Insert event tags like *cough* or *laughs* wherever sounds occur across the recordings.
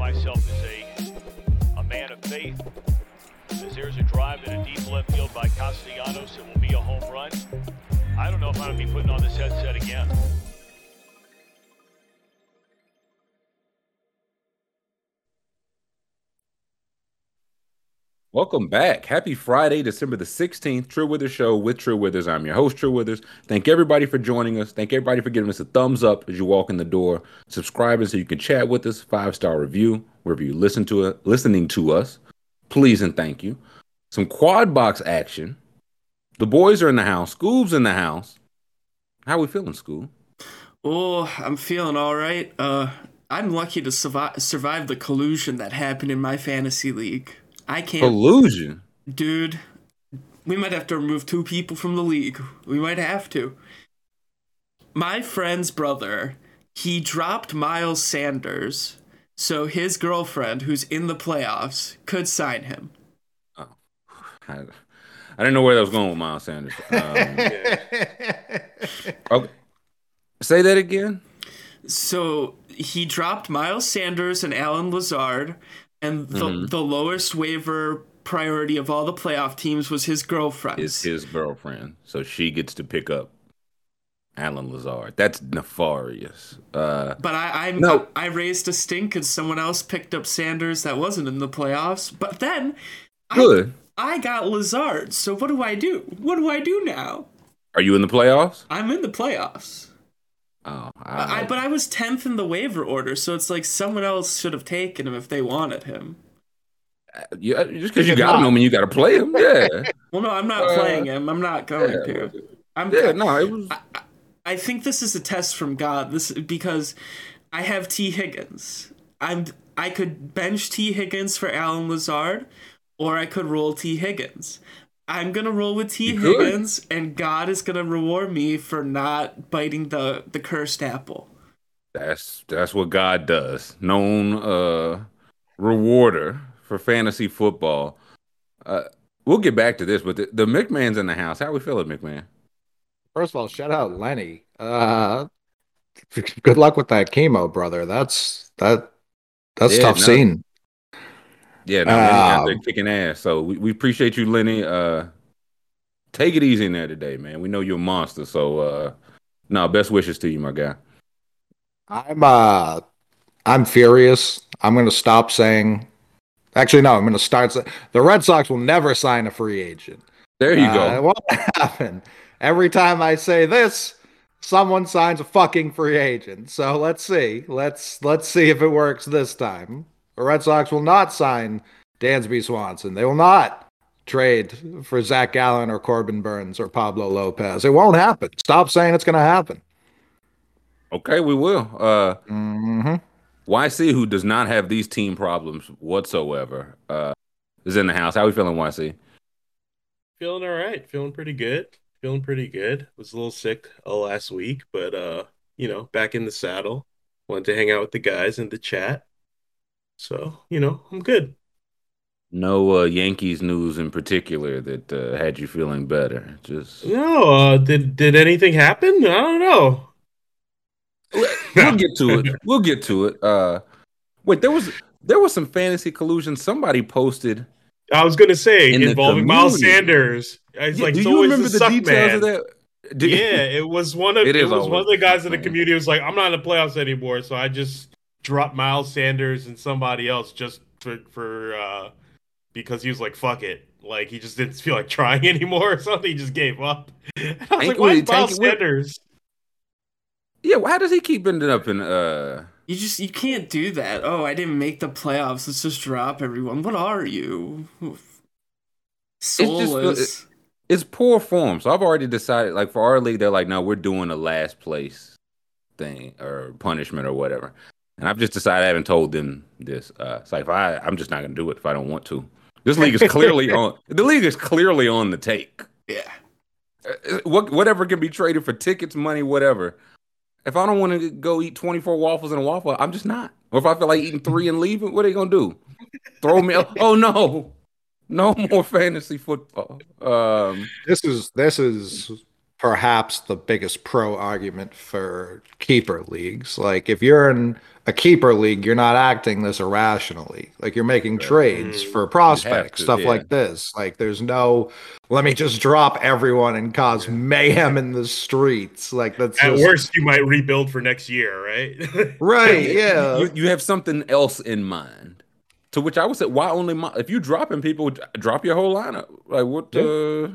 myself as a, a man of faith. As there's a drive in a deep left field by Castellanos, it will be a home run. I don't know if I'm going to be putting on this headset again. Welcome back. Happy Friday, December the 16th. True Withers Show with True Withers. I'm your host, True Withers. Thank everybody for joining us. Thank everybody for giving us a thumbs up as you walk in the door. Subscribing so you can chat with us. Five star review wherever you listen to it, listening to us. Please and thank you. Some quad box action. The boys are in the house. Scoob's in the house. How are we feeling, Scoob? Oh, I'm feeling all right. Uh, I'm lucky to survive survive the collusion that happened in my fantasy league. I can't. Collusion, dude. We might have to remove two people from the league. We might have to. My friend's brother, he dropped Miles Sanders, so his girlfriend, who's in the playoffs, could sign him. Oh, I, I didn't know where that was going with Miles Sanders. Um, *laughs* okay. Say that again. So he dropped Miles Sanders and Allen Lazard, and the, mm-hmm. the lowest waiver priority of all the playoff teams was his girlfriend. Is his girlfriend, so she gets to pick up Allen Lazard. That's nefarious. Uh, but I I, no. I, I raised a stink and someone else picked up Sanders that wasn't in the playoffs. But then, good. I, I got Lazard. So what do I do? What do I do now? Are you in the playoffs? I'm in the playoffs. Oh, I, I, but I was tenth in the waiver order, so it's like someone else should have taken him if they wanted him. Uh, yeah, just because you got him, I mean you got to play him. Yeah. *laughs* well, no, I'm not uh, playing him. I'm not going yeah, to. I'm. Yeah, no, it was. I, I think this is a test from God. This because I have T Higgins. I'm. I could bench T Higgins for Allen Lazard, or I could roll T Higgins. I'm gonna roll with Tee Higgins, and God is gonna reward me for not biting the the cursed apple. That's that's what God does. Known uh rewarder for fantasy football. Uh, we'll get back to this, but the, the McMahon's in the house. How we feeling, McMahon? First of all, shout out Lenny. Uh, good luck with that chemo, brother. That's that that's yeah, tough no, scene. Yeah, no, um, they're kicking ass. So we, we appreciate you, Lenny. Uh, take it easy in there today, man. We know you're a monster. So uh, no, best wishes to you, my guy. I'm uh, I'm furious. I'm gonna stop saying. Actually, no. I'm gonna start. Say, the Red Sox will never sign a free agent. There you uh, go. It won't *laughs* happen. Every time I say this, someone signs a fucking free agent. So let's see. Let's let's see if it works this time. The Red Sox will not sign Dansby Swanson. They will not trade for Zac Gallen or Corbin Burnes or Pablo Lopez. It won't happen. Stop saying it's going to happen. Okay, we will. Uh, mm-hmm. YC, who does not have these team problems whatsoever, uh, is in the house. How are we feeling, YC? Feeling all right. Feeling pretty good. Feeling pretty good. Was a little sick uh, last week, but uh, you know, back in the saddle. Wanted to hang out with the guys in the chat. So, you know, I'm good. No uh, Yankees news in particular that uh, had you feeling better. Just no. Uh, did did anything happen? I don't know. We'll get to it. *laughs* We'll get to it. Uh, wait, there was there was some fantasy collusion. Somebody posted. I was gonna say in involving Miles Sanders. It's yeah, like do you remember the, the details man. of that? Do yeah, it was one of it, it was one of the guys in the community was like, I'm not in the playoffs anymore, so I just drop Miles Sanders and somebody else just for for uh because he was like fuck it. Like he just didn't feel like *laughs* trying anymore or something. He just gave up. *laughs* I was like why Miles Sanders yeah how does he keep ending up in uh you just you can't do that. Oh I didn't make the playoffs. Let's just drop everyone. What are you? Soulless it's, just, it's poor form. So I've already decided like for our league they're like no we're doing a last place thing or punishment or whatever and I've just decided I haven't told them this. Uh, it's like if I, I'm just not going to do it if I don't want to. This league is clearly *laughs* on. The league is clearly on the take. Yeah. Uh, what whatever can be traded for tickets, money, whatever. If I don't want to go eat 24 waffles and a waffle, I'm just not. Or if I feel like eating three and leaving, what are they gonna do? Throw me? oh no, no more fantasy football. Um, this is this is perhaps the biggest pro argument for keeper leagues. Like if you're in a keeper league, you're not acting this irrationally. Like you're making trades mm. for prospects, to, stuff yeah. like this. Like there's no let me just drop everyone and cause mayhem in the streets. Like that's at just... worst you might rebuild for next year, right? *laughs* right. Yeah. You, you have something else in mind. To which I would say, why only my, if you dropping people, drop your whole lineup. Like what? Yeah. Uh,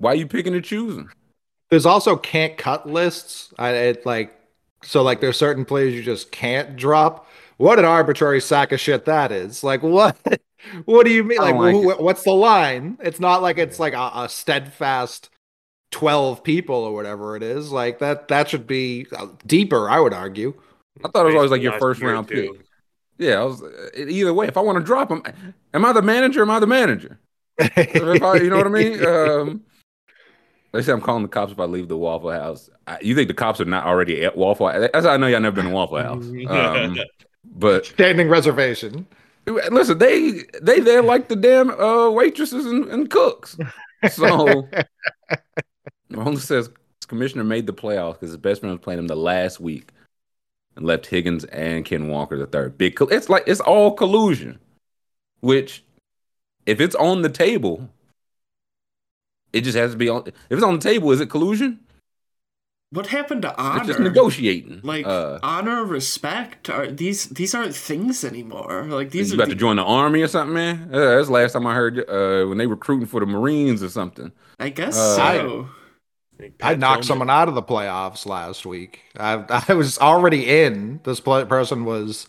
why are you picking and choosing? There's also can't cut lists. I it, like so like there's certain players you just can't drop. What an arbitrary sack of shit that is. Like what? *laughs* what do you mean? Like, like who, what's the line? It's not like it's like a, a, steadfast twelve people or whatever it is. Like that. That should be uh, deeper. I would argue. I thought it was always like your first round pick. Yeah, I was either way. If I want to drop him, am I the manager? Am I the manager? *laughs* I, you know what I mean? Um, they say I'm calling the cops if I leave the Waffle House. I, you think the cops are not already at Waffle House? That's how I know y'all never been to Waffle House. *laughs* Um, but standing reservation. Listen, they they they're like the damn uh, waitresses and, and cooks. So *laughs* only says commissioner made the playoffs because his best friend was playing him the last week and left Higgins and Ken Walker the third. Big, it's like it's all collusion. Which, if it's on the table, it just has to be on. If it's on the table, is it collusion? What happened to honor? It's just negotiating. Like uh, honor, respect. Are these these aren't things anymore? Like these. You are about the... to join the army or something, man? Uh, that's the last time I heard uh, when they recruiting for the Marines or something. I guess uh, so. I, I knocked someone out of the playoffs last week. I I was already in. This play, person was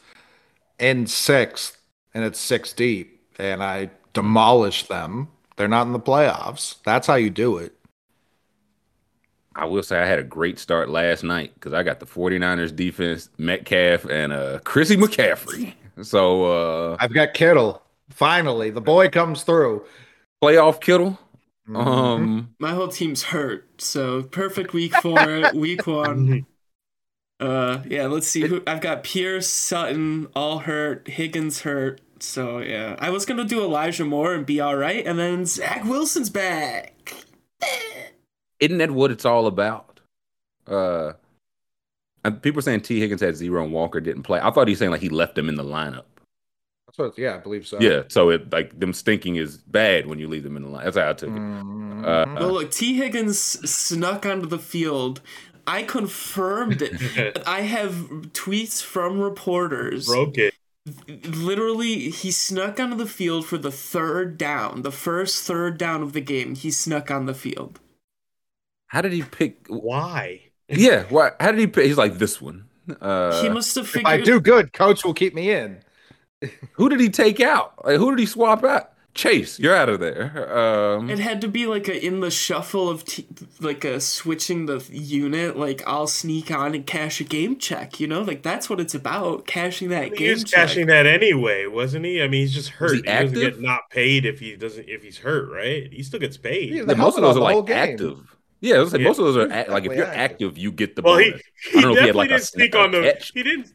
in sixth, and it's six deep, and I demolished them they're not in the playoffs. That's how you do it. I will say I had a great start last night because I got the 49ers defense, Metcalf, and uh Chrissy McCaffrey. *laughs* So uh I've got Kittle. Finally, the boy comes through. Playoff Kittle. Mm-hmm. Um my whole team's hurt, so perfect week for *laughs* week one. Uh yeah, let's see who I've got Pierce, Sutton, all hurt, Higgins hurt, so yeah, I was gonna do Elijah Moore and be all right, and then Zach Wilson's back. Isn't that what it's all about? Uh, people are saying T. Higgins had zero and Walker didn't play. I thought he was saying like he left them in the lineup. That's what, yeah, I believe so. Yeah, so it like them stinking is bad when you leave them in the line. That's how I took it. Mm-hmm. Uh, well, look, T. Higgins snuck onto the field. I confirmed it. *laughs* I have tweets from reporters. Broke it literally he snuck onto the field for the third down the first third down of the game he snuck on the field. How did he pick why? Yeah why how did he pick he's like this one. Uh, he must have figured if i do good coach will keep me in. who did he take out? Like, who did he swap out Chase, you're out of there. Um, it had to be like a in the shuffle of t- like a switching the unit. Like I'll sneak on and cash a game check. You know, like that's what it's about. Cashing that game. He was cashing that anyway, wasn't he? I mean, he's just hurt. He, he doesn't get not paid if he doesn't if he's hurt, right? He still gets paid. Yeah, most of those are like active. Yeah, like yeah. most of those are like if you're active, you get the. Well, bonus. he, he definitely he like didn't a, sneak on the. Catch. He didn't.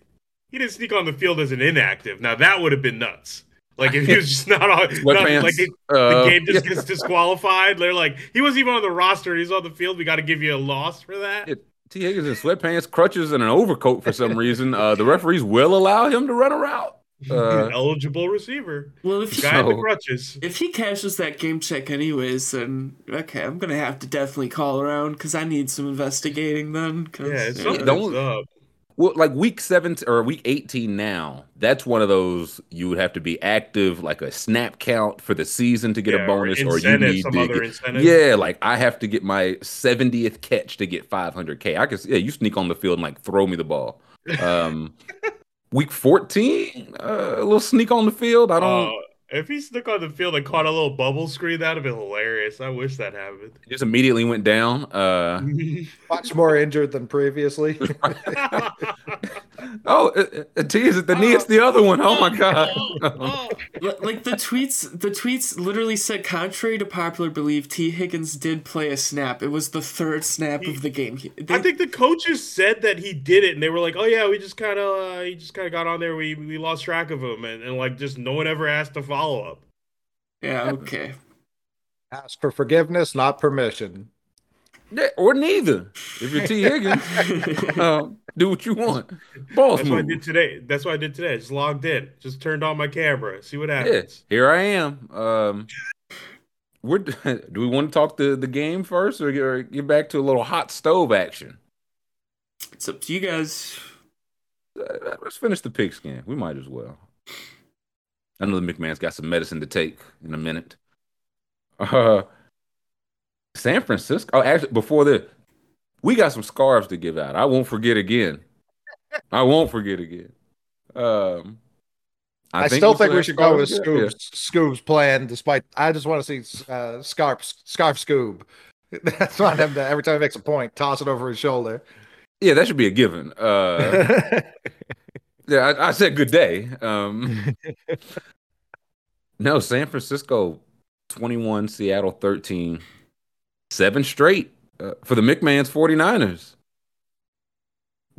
He didn't sneak on the field as an inactive. Now that would have been nuts. Like if he was just not on, *laughs* not, like it, uh, the game just yeah. gets disqualified. They're like, he wasn't even on the roster. He's on the field. We got to give you a loss for that. Yeah, Tee Higgins in sweatpants, crutches, and an overcoat for some reason. Uh, the referees will allow him to run a route. *laughs* Uh, eligible receiver. Well, if guy so, the crutches. If he cashes that game check anyways, then okay, I'm gonna have to definitely call around because I need some investigating then. yeah, it's yeah. Don't, up well, like week seven or week eighteen now, that's one of those you would have to be active, like a snap count for the season to get yeah, a bonus, or, or you need to get, yeah, like I have to get my seventieth catch to get five hundred k. I can yeah, you sneak on the field and like throw me the ball. Um, *laughs* week fourteen, uh, a little sneak on the field. I don't. Uh, if he stuck on the field and caught a little bubble screen, that'd have been hilarious. I wish that happened. He just immediately went down. Uh, Much more injured than previously. *laughs* *laughs* *laughs* oh, it, it, is it the knee? It's the other one. Oh my god! Oh, like the tweets, the tweets literally said, contrary to popular belief, Tee Higgins did play a snap. It was the third snap he, of the game. They, I think the coaches said that he did it, and they were like, "Oh yeah, we just kind of, uh, he just kind of got on there. We we lost track of him, and, and like just no one ever asked to follow." follow up. Yeah, okay. Ask for forgiveness, not permission. Yeah, or neither. If you're T. Higgins, *laughs* um, do what you want. Boss That's move. what I did today. That's what I did today. Just logged in. Just turned on my camera. See what happens. Yeah, here I am. Um, *laughs* do we want to talk the the game first, or get, or get back to a little hot stove action? It's up to you guys. Uh, let's finish the pigskin. We might as well. I know the McMahon's got some medicine to take in a minute. Uh, San Francisco. Oh, actually, before the, we got some scarves to give out. I won't forget again. I won't forget again. Um, I, I still think we should go with Scoob's, yeah. Scoob's plan. Despite, I just want to see uh, Scarf Scarf Scoob. *laughs* That's not him to every time he makes a point, toss it over his shoulder. Yeah, that should be a given. Uh, *laughs* yeah, I, I, said good day. Um, *laughs* no, San Francisco 21, Seattle 13, seven straight uh, for the McMahon's 49ers.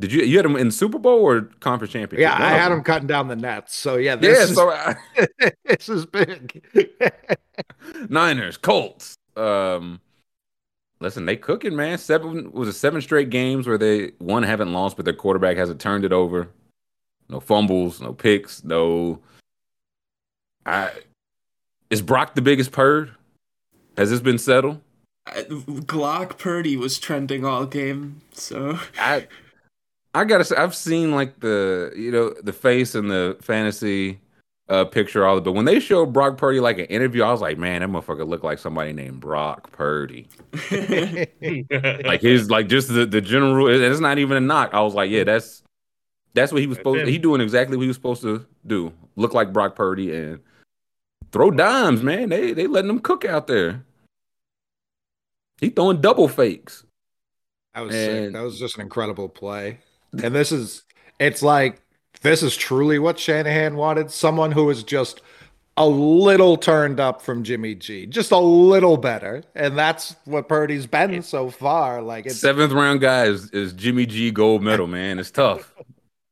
Did you you had them in Super Bowl or conference championship? Yeah, I had them cutting down the nets. So yeah, this yeah, is, so I, *laughs* this is big. *laughs* Niners, Colts. Um, listen, they cooking, man. Seven was a seven straight games where they one haven't lost, but their quarterback hasn't turned it over. No fumbles, no picks, no. I is Brock the biggest purd? Has this been settled? Glock Purdy was trending all game, so I I gotta say I've seen like the you know the face and the fantasy uh, picture all of it, but when they showed Brock Purdy like an interview, I was like, man, that motherfucker looked like somebody named Brock Purdy. *laughs* like his like just the the general. It's not even a knock. I was like, yeah, that's that's what he was supposed. He doing exactly what he was supposed to do. Look like Brock Purdy and throw dimes, man. They they letting them cook out there. He throwing double fakes. That was and, sick. That was just an incredible play. And this is it's like this is truly what Shanahan wanted. Someone who is just a little turned up from Jimmy G, just a little better, and that's what Purdy's been so far. Like it's, seventh round guy is, is Jimmy G gold medal, man. It's tough,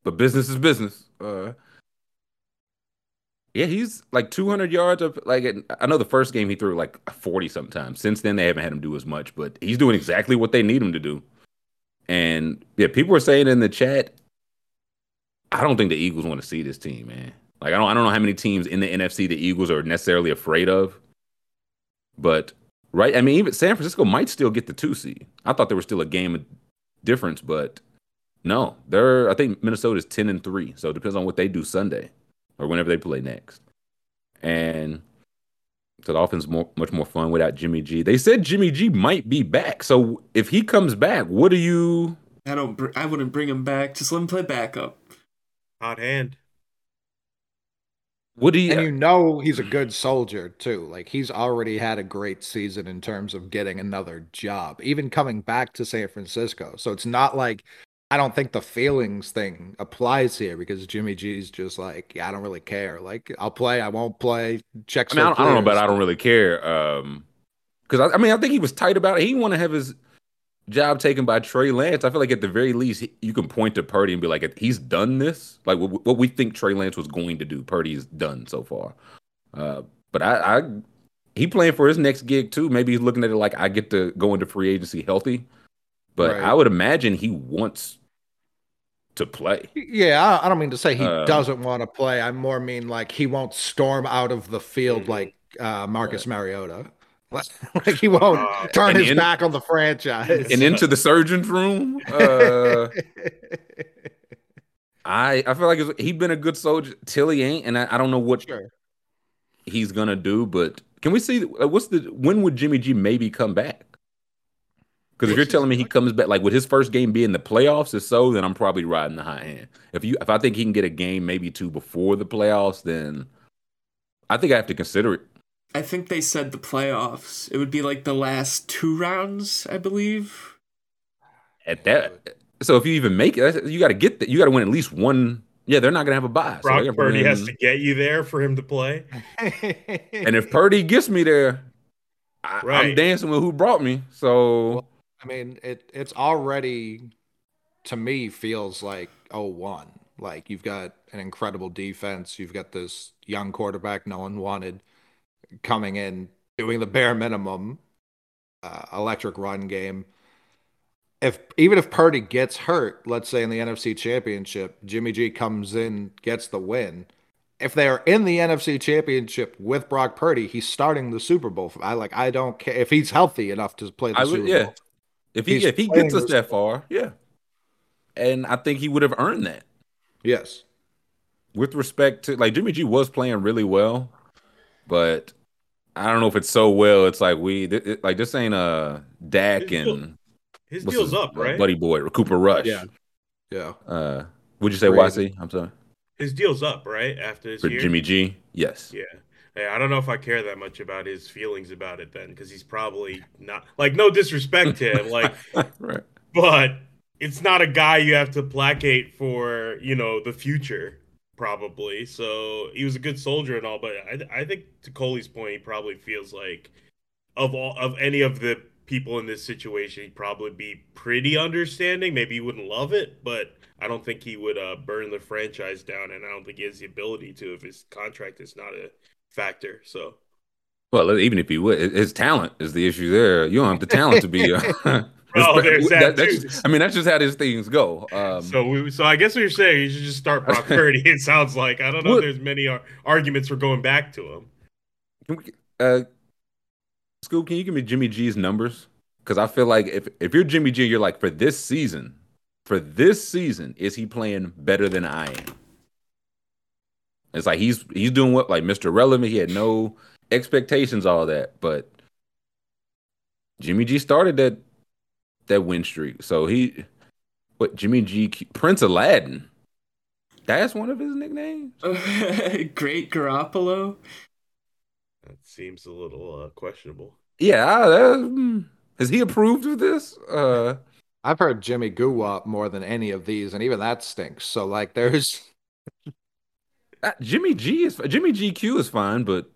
but business is business. Uh, yeah, he's like 200 yards of like I know the first game he threw like 40 sometimes. Since then they haven't had him do as much, but he's doing exactly what they need him to do. And yeah, people were saying in the chat, I don't think the Eagles want to see this team, man. Like I don't I don't know how many teams in the NFC the Eagles are necessarily afraid of. But right, I mean even San Francisco might still get the 2 seed. I thought there was still a game of difference, but no. They're I think Minnesota's 10 and 3, so it depends on what they do Sunday or whenever they play next. And so the offense more much more fun without Jimmy G. They said Jimmy G might be back. So if he comes back, what do you? I don't. Br- I wouldn't bring him back. Just let him play backup. Hot hand. What do you? And you know he's a good soldier too. Like he's already had a great season in terms of getting another job, even coming back to San Francisco. So it's not like I don't think the feelings thing applies here because Jimmy G's just like, yeah, I don't really care. Like, I'll play, I won't play. Checks. I, mean, I, don't, I don't know, but I don't really care. Um, because I, I, mean, I think he was tight about it. He want to have his job taken by Trey Lance. I feel like at the very least, you can point to Purdy and be like, he's done this. Like what, what we think Trey Lance was going to do, Purdy's done so far. Uh, but I, I, he playing for his next gig too. Maybe he's looking at it like I get to go into free agency healthy. But right. I would imagine he wants to play. Yeah, I don't mean to say he um, doesn't want to play. I more mean like he won't storm out of the field mm-hmm. like uh, Marcus Mariota. *laughs* like he won't uh, turn his in, back on the franchise and into the surgeon's room. Uh, *laughs* I I feel like he's been a good soldier till he ain't, and I, I don't know what sure. he's gonna do. But can we see what's the when would Jimmy G maybe come back? Because if you're telling me he *laughs* comes back, like with his first game being the playoffs, is so, then I'm probably riding the high hand. If you, if I think he can get a game, maybe two before the playoffs, then I think I have to consider it. I think they said the playoffs. It would be like the last two rounds, I believe. At that, so if you even make it, you got to get that. You got to win at least one. Yeah, they're not gonna have a bye. Brock so Purdy has to get you there for him to play. and if Purdy gets me there, I, am dancing with who brought me. So. Well, I mean, it it's already to me feels like 01. Like you've got an incredible defense, you've got this young quarterback no one wanted coming in doing the bare minimum uh, electric run game. if even if Purdy gets hurt, let's say in the NFC Championship, Jimmy G comes in, gets the win. If they are in the NFC Championship with Brock Purdy, he's starting the Super Bowl. I like. I don't care if he's healthy enough to play the I Super would, yeah. Bowl. If he if he gets us that far, yeah. And I think he would have earned that. Yes. With respect to like Jimmy G was playing really well, but I don't know if it's so well. It's like we it, like this ain't a Dak and his deal's his, up, right? Buddy boy, Cooper Rush. Yeah. Yeah. Uh, would you say YC? I'm sorry. His deal's up, right? After this For year? Jimmy G? Yes. Yeah. I don't know if I care that much about his feelings about it then, because he's probably not like no disrespect to him, *laughs* like, right. but it's not a guy you have to placate for, you know, the future, probably. So he was a good soldier and all, but I, I think to Coley's point, he probably feels like of all of any of the people in this situation, he'd probably be pretty understanding. Maybe he wouldn't love it, but I don't think he would uh, burn the franchise down, and I don't think he has the ability to if his contract is not a factor. So, well, even if he would, his talent is the issue there. You don't have the talent to be. Uh, *laughs* oh, *laughs* there's that, that. Just, I mean, that's just how these things go. Um, so, we, so I guess what you're saying, you should just start *laughs* Brock Purdy. It sounds like I don't know. What, there's many ar- arguments for going back to him. Can we, uh, Scoob, can you give me Jimmy G's numbers? Because I feel like if if you're Jimmy G, you're like for this season, for this season, is he playing better than I am? It's like he's he's doing what like Mr. Relevant. He had no expectations, all that, but Jimmy G started that that win streak. So he, what Jimmy G Prince Aladdin. That's one of his nicknames. *laughs* Great Garoppolo. That seems a little uh, questionable. Yeah, that. Has he approved of this? Uh, I've heard Jimmy Guwap more than any of these, and even that stinks. So like, there's Jimmy G is Jimmy GQ is fine, but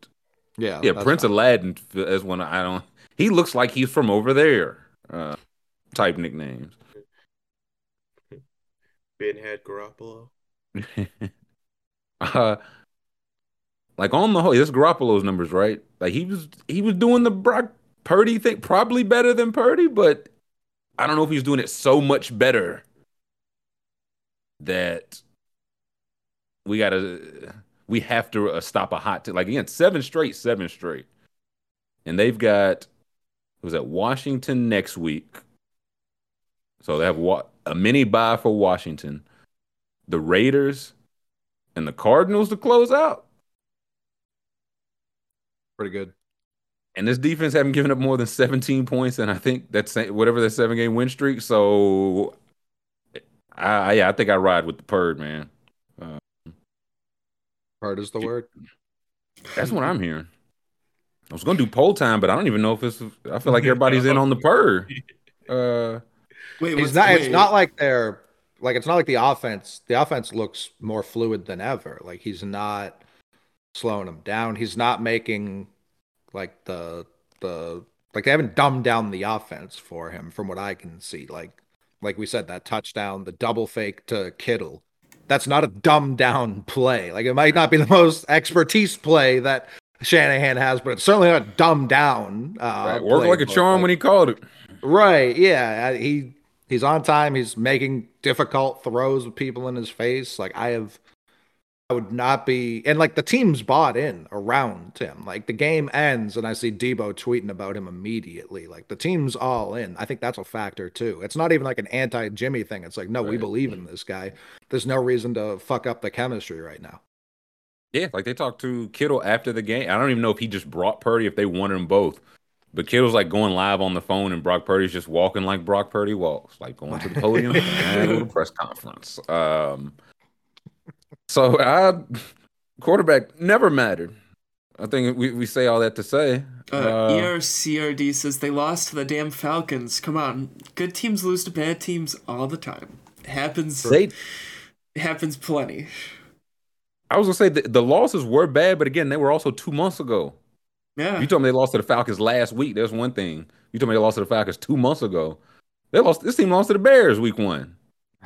yeah, yeah, Prince fine. Aladdin is one I don't. He looks like he's from over there. Uh, type nicknames. Ben had Garoppolo. *laughs* uh, like on the whole, this Garoppolo's numbers, right? Like he was he was doing the Brock Purdy thing, probably better than Purdy, but I don't know if he's doing it so much better that we gotta we have to uh, stop a hot t- like again seven straight, seven straight, and they've got was that Washington next week, so they have wa- a mini bye for Washington, the Raiders, and the Cardinals to close out. Pretty good. And this defense haven't given up more than 17 points, and I think that's whatever that seven game win streak. So, I yeah, I think I ride with the Purd, man. Purd is the word. That's what I'm hearing. I was gonna do poll time, but I don't even know if it's. I feel like everybody's in on the Purd. *laughs* Uh, wait, it's not. Wait. It's not like they're like it's not like the offense. The offense looks more fluid than ever. Like he's not slowing them down. He's not making like the the like they haven't dumbed down the offense for him from what I can see. Like like we said, that touchdown, the double fake to Kittle. That's not a dumbed down play. Like it might not be the most expertise play that Shanahan has, but it's certainly not dumbed down. Uh, right. Worked like a charm like, when he called it. Right. Yeah. He he's on time. He's making difficult throws with people in his face. Like I have I would not be, and like the team's bought in around him. Like the game ends, and I see Deebo tweeting about him immediately. Like the team's all in. I think that's a factor too. It's not even like an anti Jimmy thing. It's like, no, right. we believe in this guy. There's no reason to fuck up the chemistry right now. Yeah, like they talked to Kittle after the game. I don't even know if he just brought Purdy, if they wanted them both. But Kittle's like going live on the phone, and Brock Purdy's just walking like Brock Purdy walks, like going to the podium *laughs* and to press conference. Um, so I quarterback never mattered. I think we, we say all that to say. Uh, uh, ERCRD says they lost to the damn Falcons. Come on, good teams lose to bad teams all the time. It happens. They, happens plenty. I was gonna say the, the losses were bad, but again, they were also two months ago. Yeah. You told me they lost to the Falcons last week. There's one thing. You told me they lost to the Falcons two months ago. They lost. This team lost to the Bears week one.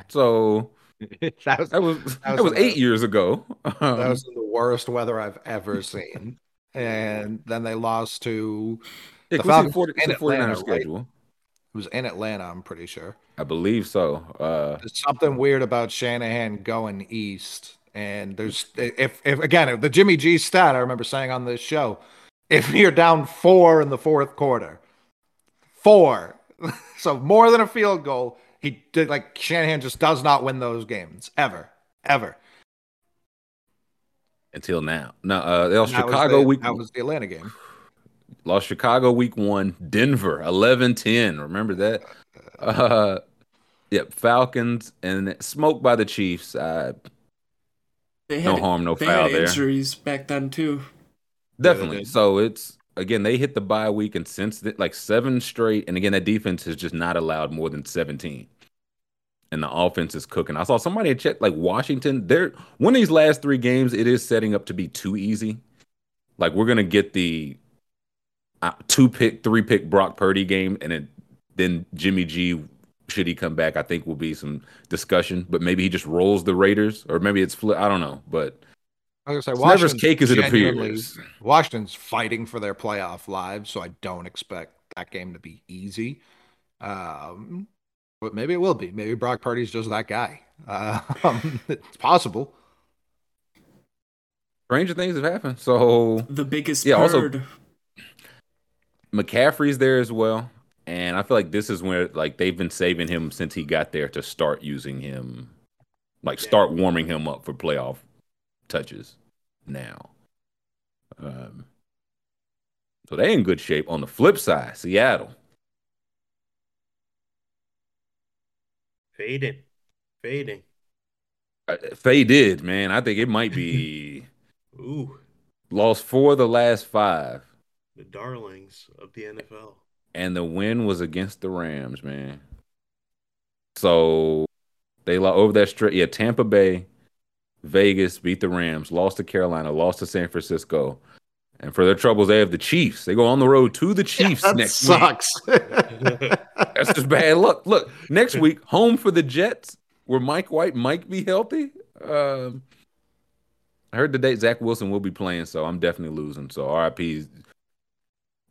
So *laughs* that was that was that was, that was eight the, years ago. Um, that was the worst weather I've ever seen. and then they lost to yeah, the Falcons 40, in Atlanta, schedule. Right? It was in Atlanta, I'm pretty sure. I believe so. Uh, there's something weird about Shanahan going east, and there's if if again the Jimmy G stat I remember saying on this show, if you're down four in the fourth quarter, four, *laughs* so more than a field goal, he did like Shanahan just does not win those games ever, ever. Until now, no, uh, they lost Chicago the, week. That was the Atlanta game. *sighs* Lost Chicago week one. Denver 11-10. Remember that? Uh, *laughs* yep. Falcons and smoked by the Chiefs. Uh, they had, no harm, no they foul had there. Injuries back then too. Definitely. Yeah, so it's again they hit the bye week and since the, like seven straight, and again that defense has just not allowed more than seventeen. And the offense is cooking. I saw somebody check like Washington. They're one of these last three games. It is setting up to be too easy. Like we're gonna get the uh, two pick, three pick Brock Purdy game, and it, then Jimmy G should he come back, I think will be some discussion. But maybe he just rolls the Raiders, or maybe it's flip. I don't know. But I was gonna say, never cake as it appears. Washington's fighting for their playoff lives, so I don't expect that game to be easy. Um, but maybe it will be. Maybe Brock Purdy's just that guy. Uh, *laughs* it's possible. Stranger things have happened. So the biggest yeah. Bird. Also, McCaffrey's there as well. And I feel like this is where like they've been saving him since he got there to start using him, like start warming him up for playoff touches now. Um, so they in good shape. On the flip side, Seattle. Fading. Fading. Uh, faded, man. I think it might be *laughs* Ooh. Lost four of the last five. The darlings of the NFL and the win was against the Rams, man. So they lost over that stretch. Yeah, Tampa Bay, Vegas beat the Rams, lost to Carolina, lost to San Francisco. And for their troubles, they have the Chiefs. They go on the road to the *laughs* Chiefs yeah, next sucks. week. *laughs* That's just bad luck. Look, next week, home for the Jets, where Mike White might be healthy. Um, I heard today Zach Wilson will be playing, so I'm definitely losing. So RIP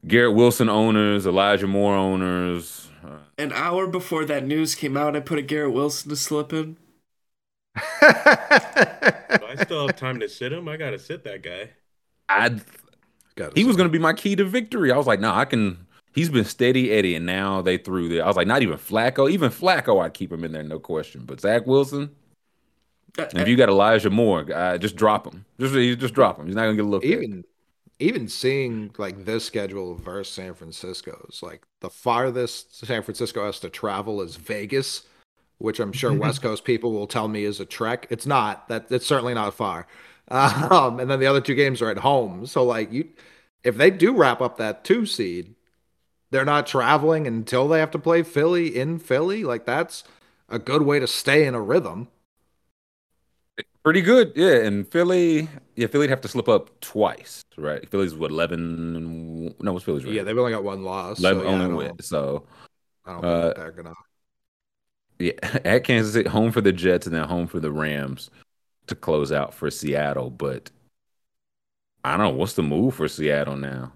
Garrett Wilson owners, Elijah Moore owners. Uh, An hour before that news came out, I put a Garrett Wilson to slip in. *laughs* I still have time to sit him. I gotta sit that guy. I he was gonna be my key to victory. I was like, no, nah, I can. He's been steady Eddie, and now they threw there. I was like, not even Flacco. Even Flacco, I'd keep him in there, no question. But Zach Wilson, if you got Elijah Moore, uh, just drop him. Just just drop him. He's not gonna get a look. Even at even seeing like this schedule versus San Francisco's, like the farthest San Francisco has to travel is Vegas, which I'm sure West Coast people will tell me is a trek. It's not. That it's certainly not far. Um, and then the other two games are at home. So like you, if they do wrap up that two seed, they're not traveling until they have to play Philly in Philly. Like that's a good way to stay in a rhythm. Pretty good, yeah. And Philly, yeah, Philly'd have to slip up twice, right? Philly's what eleven? No, what's Philly's? Right? Yeah, they've only got one loss. Eleven so, yeah, only win. So I don't uh, think they're gonna. Yeah, *laughs* at Kansas City, home for the Jets, and then home for the Rams to close out for Seattle. But I don't know what's the move for Seattle now.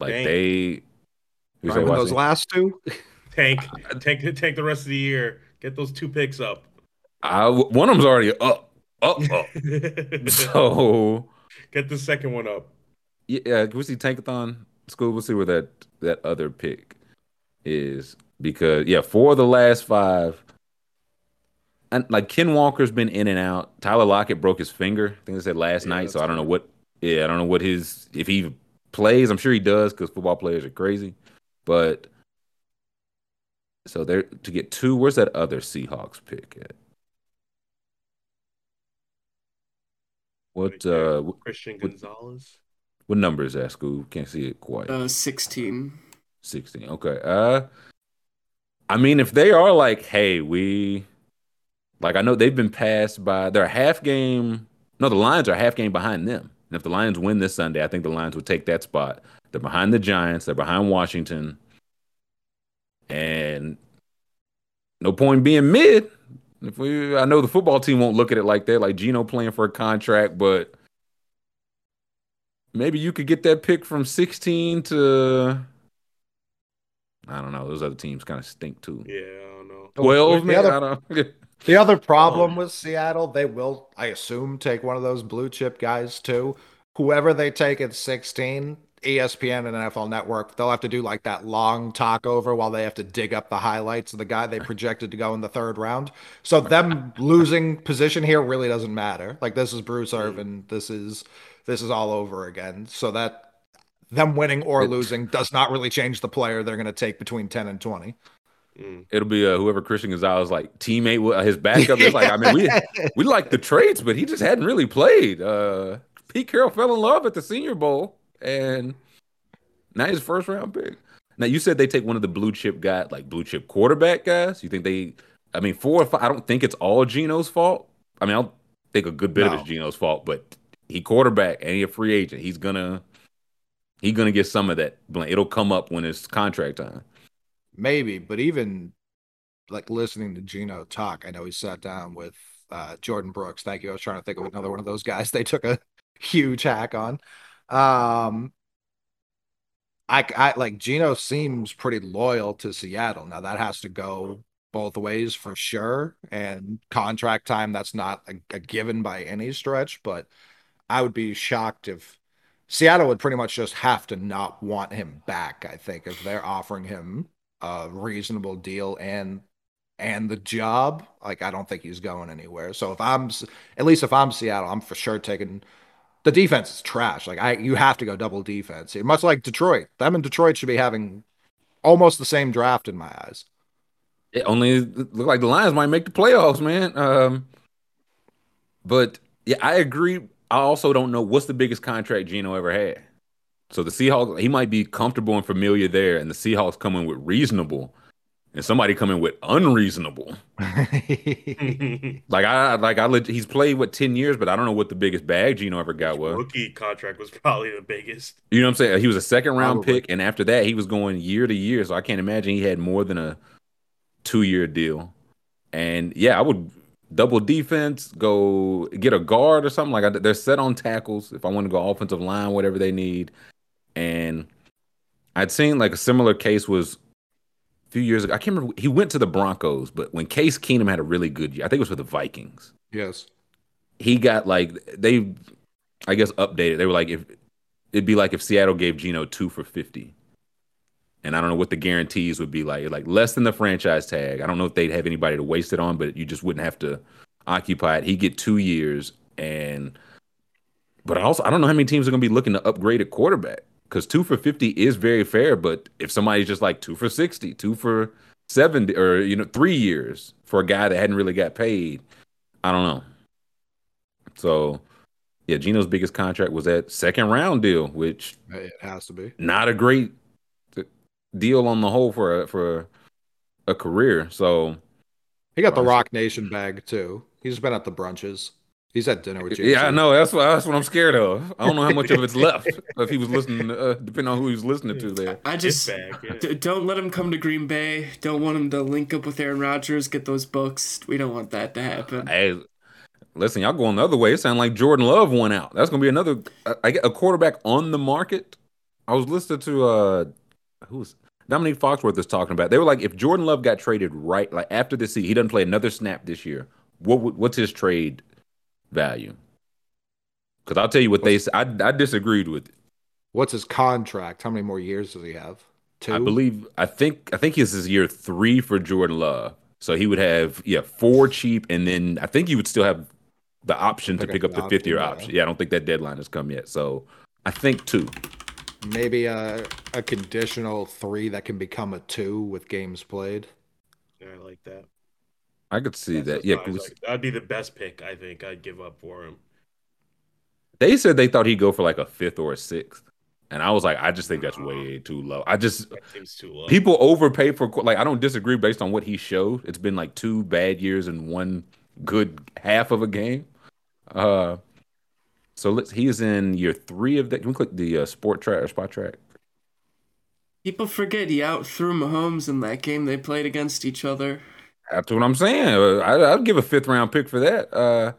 Like Dang. they, right, those last two, tank, tank, tank the rest of the year. Get those two picks up. I, one of them's already up, up, up. *laughs* so get the second one up. Yeah, we see Tankathon school. We'll see where that that other pick is because yeah, four of the last five. And like Ken Walker's been in and out. Tyler Lockett broke his finger. I think they said last yeah, night. So I don't know what. Yeah, I don't know what his if he plays. I'm sure he does because football players are crazy. But so there to get two. Where's that other Seahawks pick at? What uh Christian Gonzalez? What, what number is that, Scoob? Can't see it quite. Uh 16. 16. Okay. Uh I mean if they are like, hey, we like I know they've been passed by they're a half game no, the Lions are a half game behind them. And if the Lions win this Sunday, I think the Lions would take that spot. They're behind the Giants, they're behind Washington. And no point being mid. If we, I know the football team won't look at it like that, like Geno playing for a contract, but maybe you could get that pick from 16 to I don't know. Those other teams kind of stink too. Yeah, I don't know. Twelve, the other, *laughs* *laughs* the other problem with Seattle, they will, I assume, take one of those blue chip guys too. Whoever they take at 16, ESPN and NFL Network, they'll have to do like that long talk over while they have to dig up the highlights of the guy they projected to go in the third round. So them losing position here really doesn't matter. Like this is Bruce mm. Irvin. This is this is all over again. So that them winning or losing does not really change the player they're going to take between 10 and 20. Mm. It'll be uh, whoever Christian Gonzalez like teammate with uh, his backup. It's like I mean we *laughs* we like the traits, but he just hadn't really played. Uh, Pete Carroll fell in love at the Senior Bowl and now he's first round pick. Now you said they take one of the blue chip guy, like blue chip quarterback guys. You think they? I mean, four or five. I don't think it's all Geno's fault. I mean, I think a good bit no. of it's Geno's fault, but he quarterback and he a free agent. He's gonna he's gonna get some of that. It'll come up when it's contract time. Maybe, but even like listening to Geno talk, I know he sat down with uh, Jordyn Brooks. Thank you. I was trying to think of another one of those guys *laughs* they took a huge hack on. Um, I, I like Geno seems pretty loyal to Seattle. Now that has to go both ways for sure. And contract time, that's not a, a given by any stretch. But I would be shocked if Seattle would pretty much just have to not want him back. I think if they're offering him a reasonable deal and and the job, like I don't think he's going anywhere. So if I'm at least if I'm Seattle, I'm for sure taking the defense is trash. Like I, you have to go double defense. Much like Detroit, them and Detroit should be having almost the same draft in my eyes. It only look like the Lions might make the playoffs, man. Um, but yeah, I agree. I also don't know what's the biggest contract Geno ever had. So the Seahawks, he might be comfortable and familiar there, and the Seahawks coming with reasonable and somebody coming with unreasonable. *laughs* like I like I he's played what ten years, but I don't know what the biggest bag Geno ever got was. Rookie contract was probably the biggest. You know what I'm saying? He was a second round probably. pick, and after that he was going year to year. So I can't imagine he had more than a two year deal. And yeah, I would double defense, go get a guard or something like that. They're set on tackles. If I want to go offensive line, whatever they need, and I'd seen like a similar case was a few years ago. I can't remember. He went to the Broncos, but when Case Keenum had a really good year, I think it was for the Vikings. Yes. He got like they, I guess, updated. They were like, if it'd be like if Seattle gave Geno two for fifty, and I don't know what the guarantees would be like. Like less than the franchise tag. I don't know if they'd have anybody to waste it on, but you just wouldn't have to occupy it. He get two years, and but also I don't know how many teams are going to be looking to upgrade a quarterback because two for 50 is very fair. But if somebody's just like two for 60, two for 70, or, you know, three years for a guy that hadn't really got paid, I don't know. So, yeah, Geno's biggest contract was that second round deal, which it has to be not a great deal on the whole for a, for a career. So he got the Roc Nation bag too. He's been at the brunches. He's at dinner with you. Yeah, I know. That's what that's what I'm scared of. I don't know how much of it's left if he was listening, uh, depending on who he was listening to there. I just back, yeah. d- don't let him come to Green Bay. Don't want him to link up with Aaron Rodgers, get those books. We don't want that to happen. Hey, listen, y'all going the other way. It sounds like Jordan Love went out. That's gonna be another. I get a quarterback on the market. I was listening to uh, who's Domonique Foxworth is talking about. They were like, if Jordan Love got traded right, like after the season, he doesn't play another snap this year. What what's his trade value. Because I'll tell you what What's, they I, I disagreed with it. What's his contract? How many more years does he have? Two. I believe. I think. I think he's his is year three for Jordan Love. So he would have yeah four cheap, and then I think he would still have the option to pick up the fifth year yeah. option. Yeah, I don't think that deadline has come yet. So I think two. Maybe a a conditional three that can become a two with games played. Yeah, I like that. I could see That's that. Yeah, like, that'd be the best pick. I think I'd give up for him. They said they thought he'd go for like a fifth or a sixth, and I was like, I just think that's way too low. I just too low. People overpay for like I don't disagree based on what he showed. It's been like two bad years and one good half of a game. Uh, so let's. He is in year three of that. Can we click the uh, sport track or Spotrac? People forget he out threw Mahomes in that game they played against each other. That's what I'm saying. I, would give a fifth round pick for that. Uh,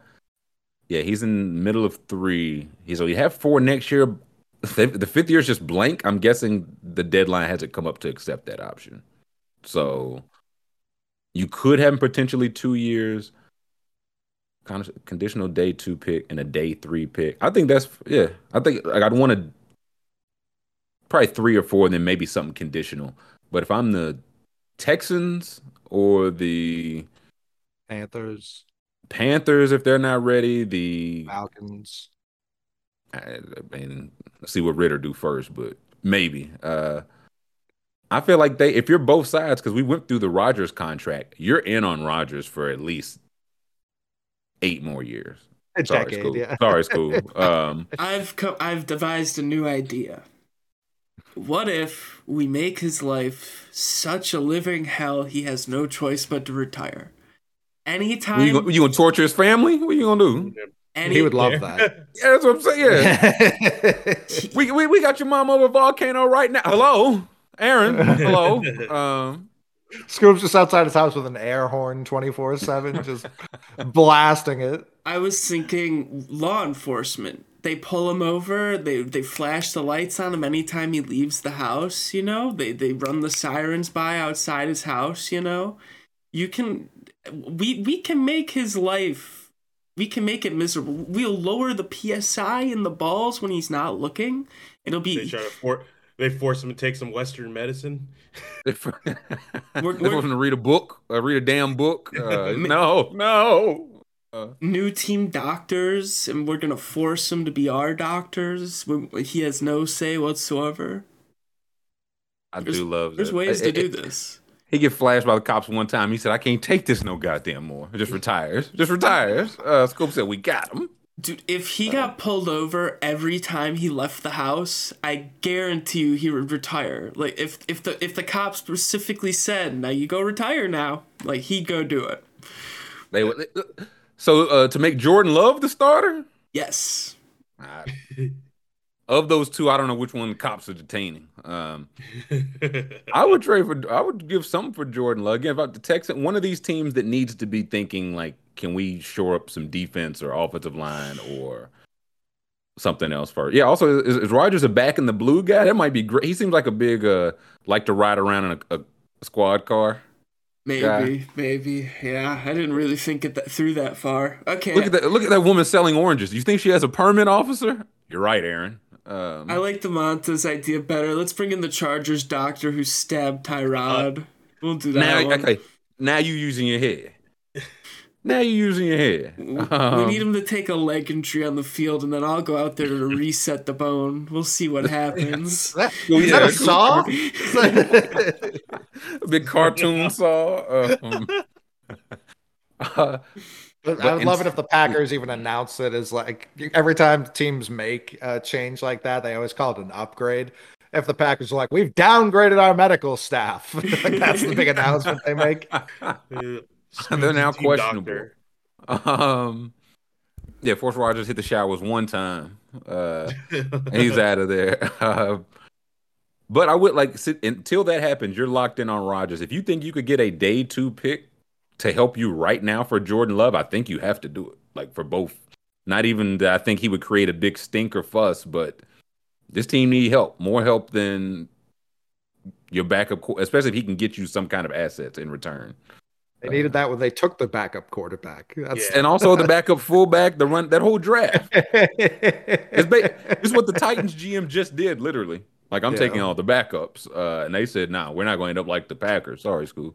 yeah, he's in middle of three. He's you have four next year. the fifth year is just blank. I'm guessing the deadline hasn't come up to accept that option. So you could have potentially two years, kind of conditional day two pick and a day three pick. I think that's yeah. I think like I'd want to probably three or four, and then maybe something conditional. But if I'm the Texans or the Panthers, Panthers, if they're not ready, the Falcons. I, I mean, see what Ridder do first, but maybe. Uh I feel like they, if you're both sides, because we went through the Rodgers contract, you're in on Rodgers for at least eight more years. A Sorry, decade, Scoob. yeah. Sorry, Scoob. *laughs* Um, I've co- I've devised a new idea. What if we make his life such a living hell he has no choice but to retire? Anytime you gonna, you gonna torture his family? What are you gonna do? Any, he would love that. *laughs* yeah, that's what I'm saying. *laughs* we, we we got your mom over volcano right now. Hello. Aaron, hello. *laughs* um, Scoob's just outside his house with an air horn 24 7, just blasting it. I was thinking law enforcement. They pull him over, they they flash the lights on him anytime he leaves the house, you know? They they run the sirens by outside his house, you know? You can we we can make his life we can make it miserable. We'll lower the PSI in the balls when he's not looking. It'll be they try to for, they force him to take some Western medicine. they *laughs* force him to read a book, uh, read a damn book. *laughs* Uh, no, no. Uh, New team doctors, and we're gonna force him to be our doctors. He has no say whatsoever. I there's, do love. There's that. ways to do this. He get flashed by the cops one time. He said, "I can't take this no goddamn more." Just retires. Just retires. Uh, Scoob said, "We got him." Dude, if he got pulled over every time he left the house, I guarantee you he would retire. Like if if the if the cops specifically said, "Now you go retire now," like he'd go do it. They would. So uh, to make Jordan Love the starter? Yes. of those two, I don't know which one the cops are detaining. Um, *laughs* I would trade for. I would give something for Jordan Love. Again, about the Texans, one of these teams that needs to be thinking like can we shore up some defense or offensive line or something else for? Yeah. Also, is, is Rodgers a back in the blue guy? That might be great. He seems like a big uh like to ride around in a, a squad car. Maybe, guy. maybe, yeah. I didn't really think it that through that far. Okay. Look at that! Look at that woman selling oranges. Do you think she has a permit officer? You're right, Aaron. Um, I like the Montas idea better. Let's bring in the Chargers doctor who stabbed Tyrod. Uh, we'll do that. Now, one. okay. Now you using your head. Now you're using your head. Um, we need him to take a leg injury on the field, and then I'll go out there to *laughs* reset the bone. We'll see what happens. that, *laughs* is that a saw? *laughs* a big cartoon saw. Um, uh, I would love it if the Packers even announce it as like every time teams make a change like that, they always call it an upgrade. If the Packers are like, we've downgraded our medical staff, like that's the big announcement they make. *laughs* They're now questionable. Um, yeah, Force Rodgers hit the showers one time. Uh, and he's out of there. Uh, *laughs* but I would like sit, until that happens. You're locked in on Rodgers. If you think you could get a day two pick to help you right now for Jordan Love, I think you have to do it. Like for both. Not even that I think he would create a big stink or fuss, but this team need help, more help than your backup, especially if he can get you some kind of assets in return. They needed that when they took the backup quarterback. That's... Yeah. And also the *laughs* backup fullback, the run that whole draft. it's, ba- it's what the Titans GM just did, literally. Like I'm yeah. taking all the backups, uh, and they said, "Nah, we're not going to end up like the Packers." Sorry, Scoob.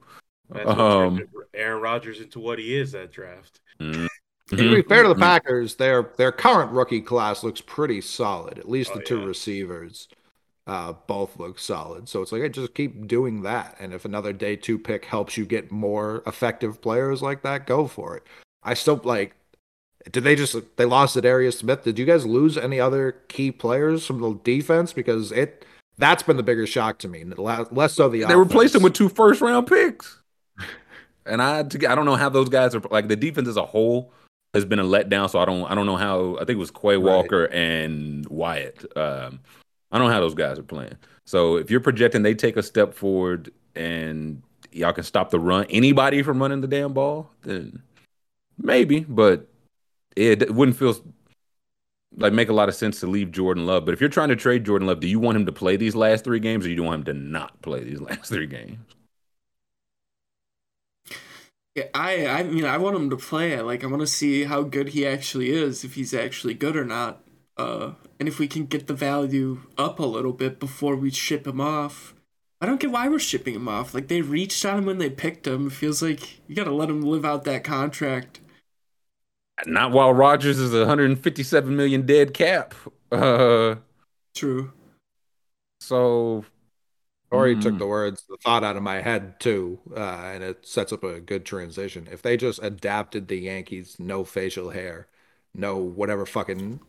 Um, Aaron Rodgers into what he is that draft. Mm-hmm. To be fair to the mm-hmm. Packers, their their current rookie class looks pretty solid. At least oh, the two yeah. receivers uh, both look solid. So it's like, I just keep doing that. And if another day two pick helps you get more effective players like that, go for it. I still like. Did they just they lost Za'Darius Smith? Did you guys lose any other key players from the defense? Because it that's been the bigger shock to me. Less so the they offense. replaced him with two first round picks. And I I don't know how those guys are like the defense as a whole has been a letdown. So I don't I don't know how I think it was Quay Walker right. and Wyatt. Um, I don't know how those guys are playing. So if you're projecting they take a step forward and y'all can stop the run, anybody from running the damn ball, then maybe. But it, wouldn't feel like make a lot of sense to leave Jordan Love. But if you're trying to trade Jordan Love, do you want him to play these last three games, or do you do want him to not play these *laughs* last three games? Yeah, I I mean I want him to play it. Like I want to see how good he actually is, if he's actually good or not. Uh, and if we can get the value up a little bit before we ship him off. I don't get why we're shipping him off. Like they reached on him when they picked him. It feels like you gotta let him live out that contract. Not while Rodgers is 157 million dead cap. Uh, *laughs* True. So Corey mm. took the words, the thought out of my head too, uh, and it sets up a good transition. If they just adapted the Yankees, no facial hair, no whatever fucking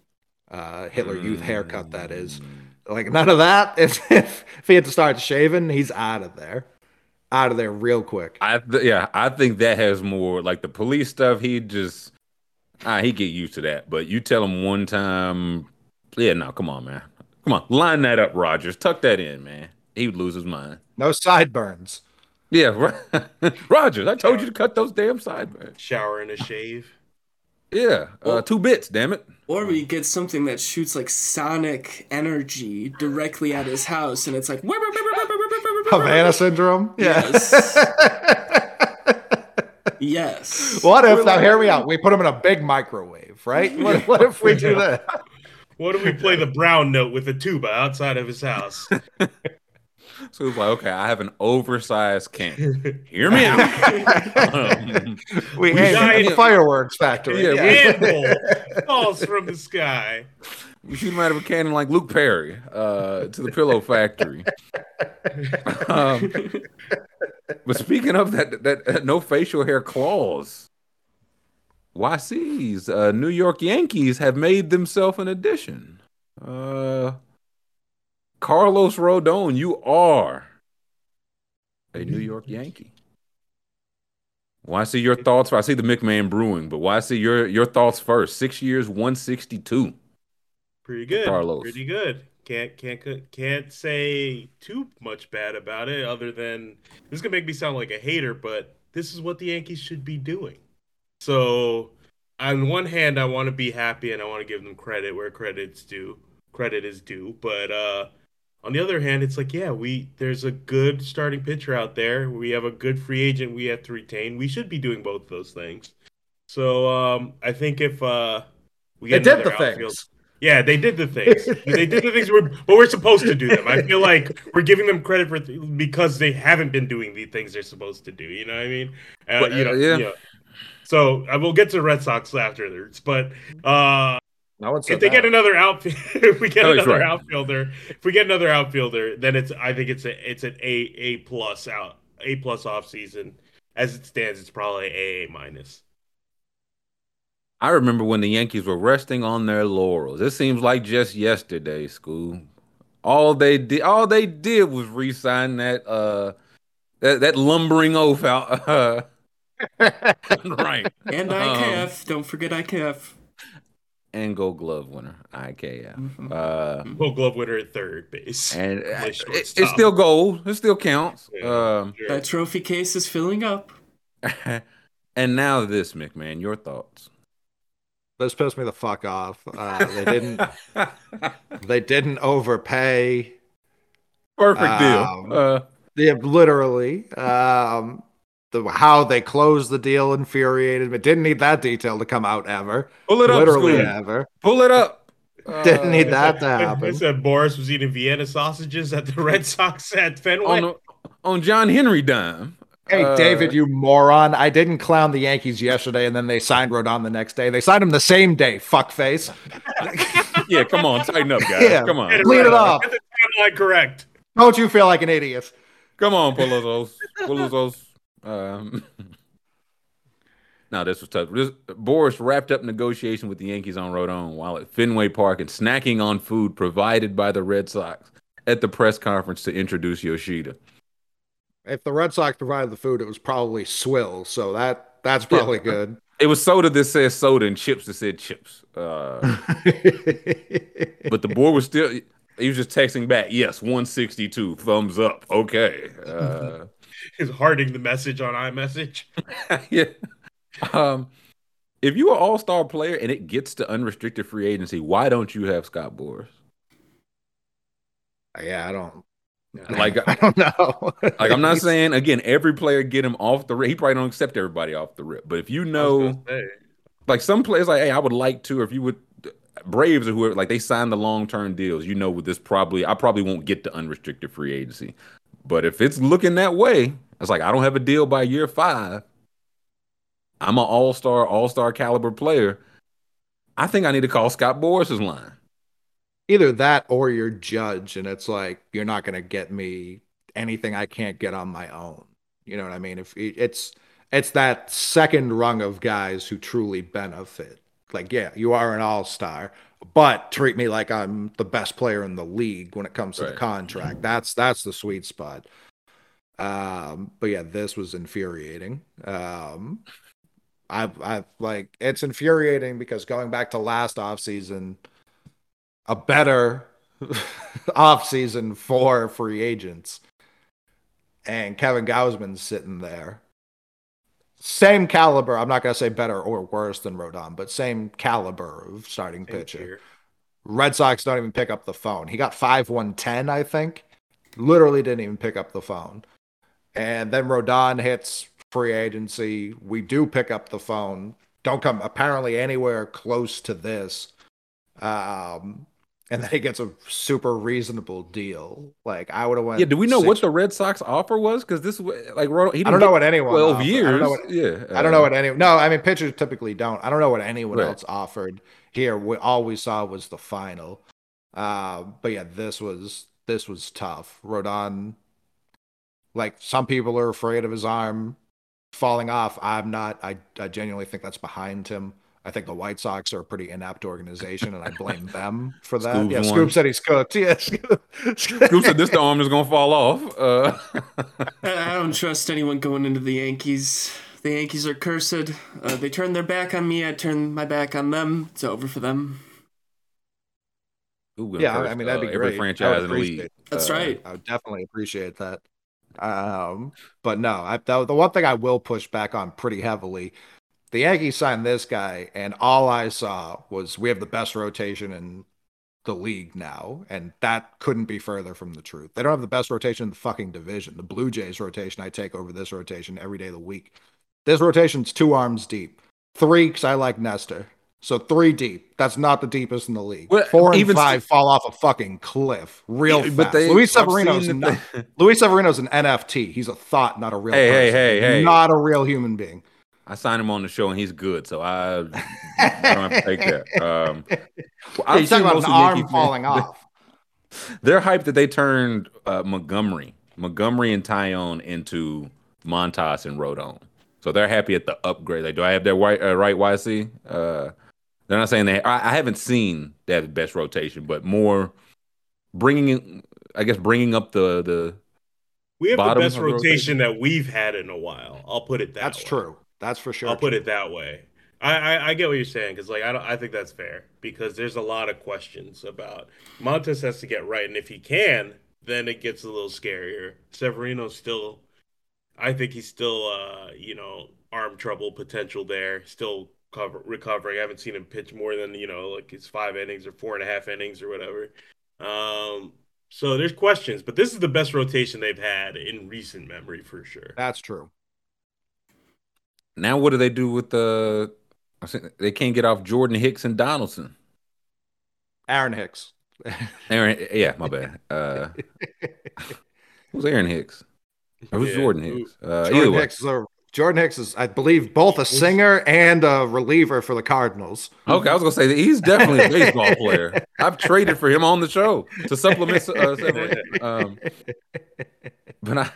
uh, Hitler Youth haircut that is, like none of that. *laughs* If, if if he had to start shaving, he's out of there, out of there real quick. I th- yeah, I think that has more like the police stuff. He just ah, he get used to that. But you tell him one time, yeah, no, come on, man, come on, line that up, Rodgers, tuck that in, man. He would lose his mind. No sideburns. Yeah, *laughs* Rodgers, I told you to cut those damn sideburns. Shower and a shave. Yeah, uh, two bits, damn it. Or we get something that shoots like sonic energy directly at his house, and it's like Havana syndrome. Yes. yes. What if now? Hear me out. We put him in a big microwave, right? What, what if we do that? What if we play the brown note with a tuba outside of his house? So it's like, okay, I have an oversized can. Hear me out. um, *laughs* we, we aim the fireworks factory. Yeah, yeah. falls *laughs* from the sky. We shoot him out of a cannon like Luke Perry uh, to the Pillow Factory. um, but speaking of that, that, that no facial hair clause, YC's uh, New York Yankees have made themselves an addition. Uh, Carlos Rodon, you are a New York Yankee. Why see your thoughts? I see the McMahon brewing, but why I see your your thoughts first? Six years, one sixty two. Pretty good, Carlos. Pretty good. Can't can't can't say too much bad about it, other than this is gonna make me sound like a hater, but this is what the Yankees should be doing. So, on one hand, I want to be happy and I want to give them credit where credit's due. Credit is due, but uh on the other hand, it's like, yeah, we there's a good starting pitcher out there. We have a good free agent we have to retain. We should be doing both those things. So um, I think if uh, we get they did the outfield, things. Yeah, they did the things. *laughs* they did the things, we're, but we're supposed to do them. I feel like we're giving them credit for because they haven't been doing the things they're supposed to do. You know what I mean? Uh, but, you know, yeah. You know, so I will get to Red Sox after this, but uh, if they get another outfield, *laughs* if we get another right. outfielder, if we get another outfielder, then it's I think it's a it's an A A plus out A plus off season. As it stands, it's probably A A minus. I remember when the Yankees were resting on their laurels. It seems like just yesterday, Scoob. All they did, all they did was re-sign that uh that, that lumbering oaf out. Uh, *laughs* *laughs* right. And IKF. Um, Don't forget IKF and Gold Glove winner, IKF. Mm-hmm. Uh, Gold Glove winner at third base, and *laughs* it, it's still gold. It still counts. Yeah, um, sure. That trophy case is filling up. *laughs* and now this, McMahon, your thoughts? This pissed me the fuck off. Uh, they didn't. *laughs* they didn't overpay. Perfect deal. Um, uh, yeah, literally. Um, the how they closed the deal infuriated me. Didn't need that detail to come out ever. Pull it up, literally ever. Pull it up. *laughs* Didn't need that to *laughs* happen. They said Boras was eating Vienna sausages at the Red Sox at Fenway on, on John Henry dime. Hey, uh, David, you moron. I didn't clown the Yankees yesterday and then they signed Rodon the next day. They signed him the same day, fuckface. *laughs* yeah, come on. Tighten up, guys. Yeah, come on. Clean it, it up. Get the timeline correct. Don't you feel like an idiot? Come on, pull those. pull those. Um, *laughs* now this was tough. This, Boras wrapped up negotiation with the Yankees on Rodon while at Fenway Park and snacking on food provided by the Red Sox at the press conference to introduce Yoshida. If the Red Sox provided the food, it was probably swill, so that that's probably yeah. good. It was soda that said soda and chips that said chips. Uh, *laughs* but the boy was still he was just texting back, yes, 162, thumbs up. Okay. Uh, *laughs* is hearting the message on iMessage. *laughs* yeah. Um, if you're an all star player and it gets to unrestricted free agency, why don't you have Scott Boras? Yeah, I don't. *laughs* Like I don't know. like I'm not saying again, every player get him off the rip. He probably don't accept everybody off the rip. But if you know, like some players, like hey, I would like to, or if you would, Braves or whoever, like they sign the long term deals. You know, with this probably, I probably won't get to unrestricted free agency. But if it's looking that way, it's like I don't have a deal by year five. I'm an all star, all star caliber player. I think I need to call Scott Boras's line. Either that or you're judge, and it's like you're not going to get me anything I can't get on my own. You know what I mean? If it's it's that second rung of guys who truly benefit. Like, yeah, you are an all star, but treat me like I'm the best player in the league when it comes to right. the contract. That's that's the sweet spot. Um, but yeah, this was infuriating. Um, I I like it's infuriating because going back to last offseason, a better *laughs* offseason for free agents. And Kevin Gausman's sitting there. Same caliber. I'm not going to say better or worse than Rodon, but same caliber of starting same pitcher. Tier. Red Sox don't even pick up the phone. He got 5 110, I think. Literally didn't even pick up the phone. And then Rodon hits free agency. We do pick up the phone. Don't come apparently anywhere close to this. Um, and then he gets a super reasonable deal. Like I would have went. Yeah, do we know six... what the Red Sox offer was? Because this was like he I don't know what anyone twelve offered. years. I don't know what, yeah, I don't know what any. No, I mean pitchers typically don't. I don't know what anyone right. else offered here. We, all we saw was the final. Uh, but yeah, this was this was tough. Rodon, like some people are afraid of his arm falling off. I'm not. I, I genuinely think that's behind him. I think the White Sox are a pretty inept organization, and I blame *laughs* them for that. Scoob yeah, won. Scoob said he's cooked. *laughs* Yeah, Scoob, Scoob said this arm is going to fall off. Uh. *laughs* I don't trust anyone going into the Yankees. The Yankees are cursed. Uh, they turned their back on me. I turned my back on them. It's over for them. Ooh, yeah, I mean that'd be uh, great. Every franchise in the league. That's uh, right. I would definitely appreciate that. Um, but no, I, the, the one thing I will push back on pretty heavily the Yankees signed this guy, and all I saw was we have the best rotation in the league now, and that couldn't be further from the truth. They don't have the best rotation in the fucking division. The Blue Jays rotation I take over this rotation every day of the week. This rotation's two arms deep, three because I like Nestor. So three deep. That's not the deepest in the league. Well, Four and five fall off a fucking cliff real fast. But they, Luis Severino's not, *laughs* Luis Severino's an NFT. He's a thought, not a real. Hey, person. hey, hey, hey! Not a real human being. I signed him on the show and he's good, so I, I *laughs* don't have to take that. Um, well, yeah, talking about an arm falling *laughs* off. They're hyped that they turned uh, Montgomery, Montgomery and Taillon into Montas and Rodon. So they're happy at the upgrade. Like, do I have their white uh, right YC? Uh, they're not saying they. I, I haven't seen that best rotation, but more bringing, I guess, bringing up the the. We have the best rotation, rotation, that we've had in a while. I'll put it that. That's way. true. That's for sure. I'll put it that way. I, I, I get what you're saying because like I don't I think that's fair because there's a lot of questions about Montas has to get right and if he can then it gets a little scarier. Severino's still I think he's still uh you know arm trouble potential there still cover recovering. I haven't seen him pitch more than you know like his five innings or four and a half innings or whatever. Um so there's questions, but this is the best rotation they've had in recent memory for sure. That's true. Now what do they do with the? They can't get off Jordan Hicks and Donaldson. Aaron Hicks. *laughs* Aaron, yeah, my bad. Uh, who's Aaron Hicks? Or who's yeah. Jordan Hicks? Uh, Jordan Hicks is a, Jordan Hicks is, I believe, both a singer and a reliever for the Cardinals. Okay, I was gonna say he's definitely a baseball player. I've traded for him on the show to supplement. Uh, *laughs* um, but I,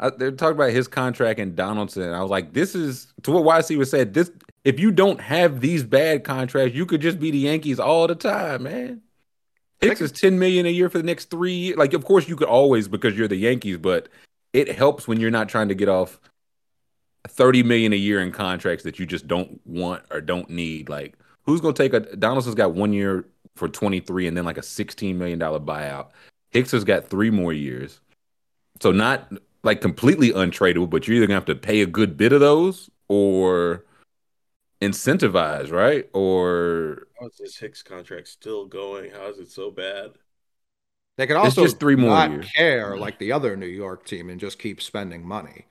I, they're talking about his contract and Donaldson. I was like, this is to what YC was said. This if you don't have these bad contracts, you could just be the Yankees all the time, man. Hicks is ten million a year for the next three years. Like, of course, you could always because you're the Yankees, but it helps when you're not trying to get off thirty million a year in contracts that you just don't want or don't need. Like, who's gonna take a Donaldson's got one year for twenty three and then like a sixteen million dollar buyout. Hicks has got three more years. So not like completely untradeable, but you're either gonna have to pay a good bit of those or incentivize, right? Or how is this Hicks contract still going? How is it so bad? They could also just three more not years. care like the other New York team and just keep spending money.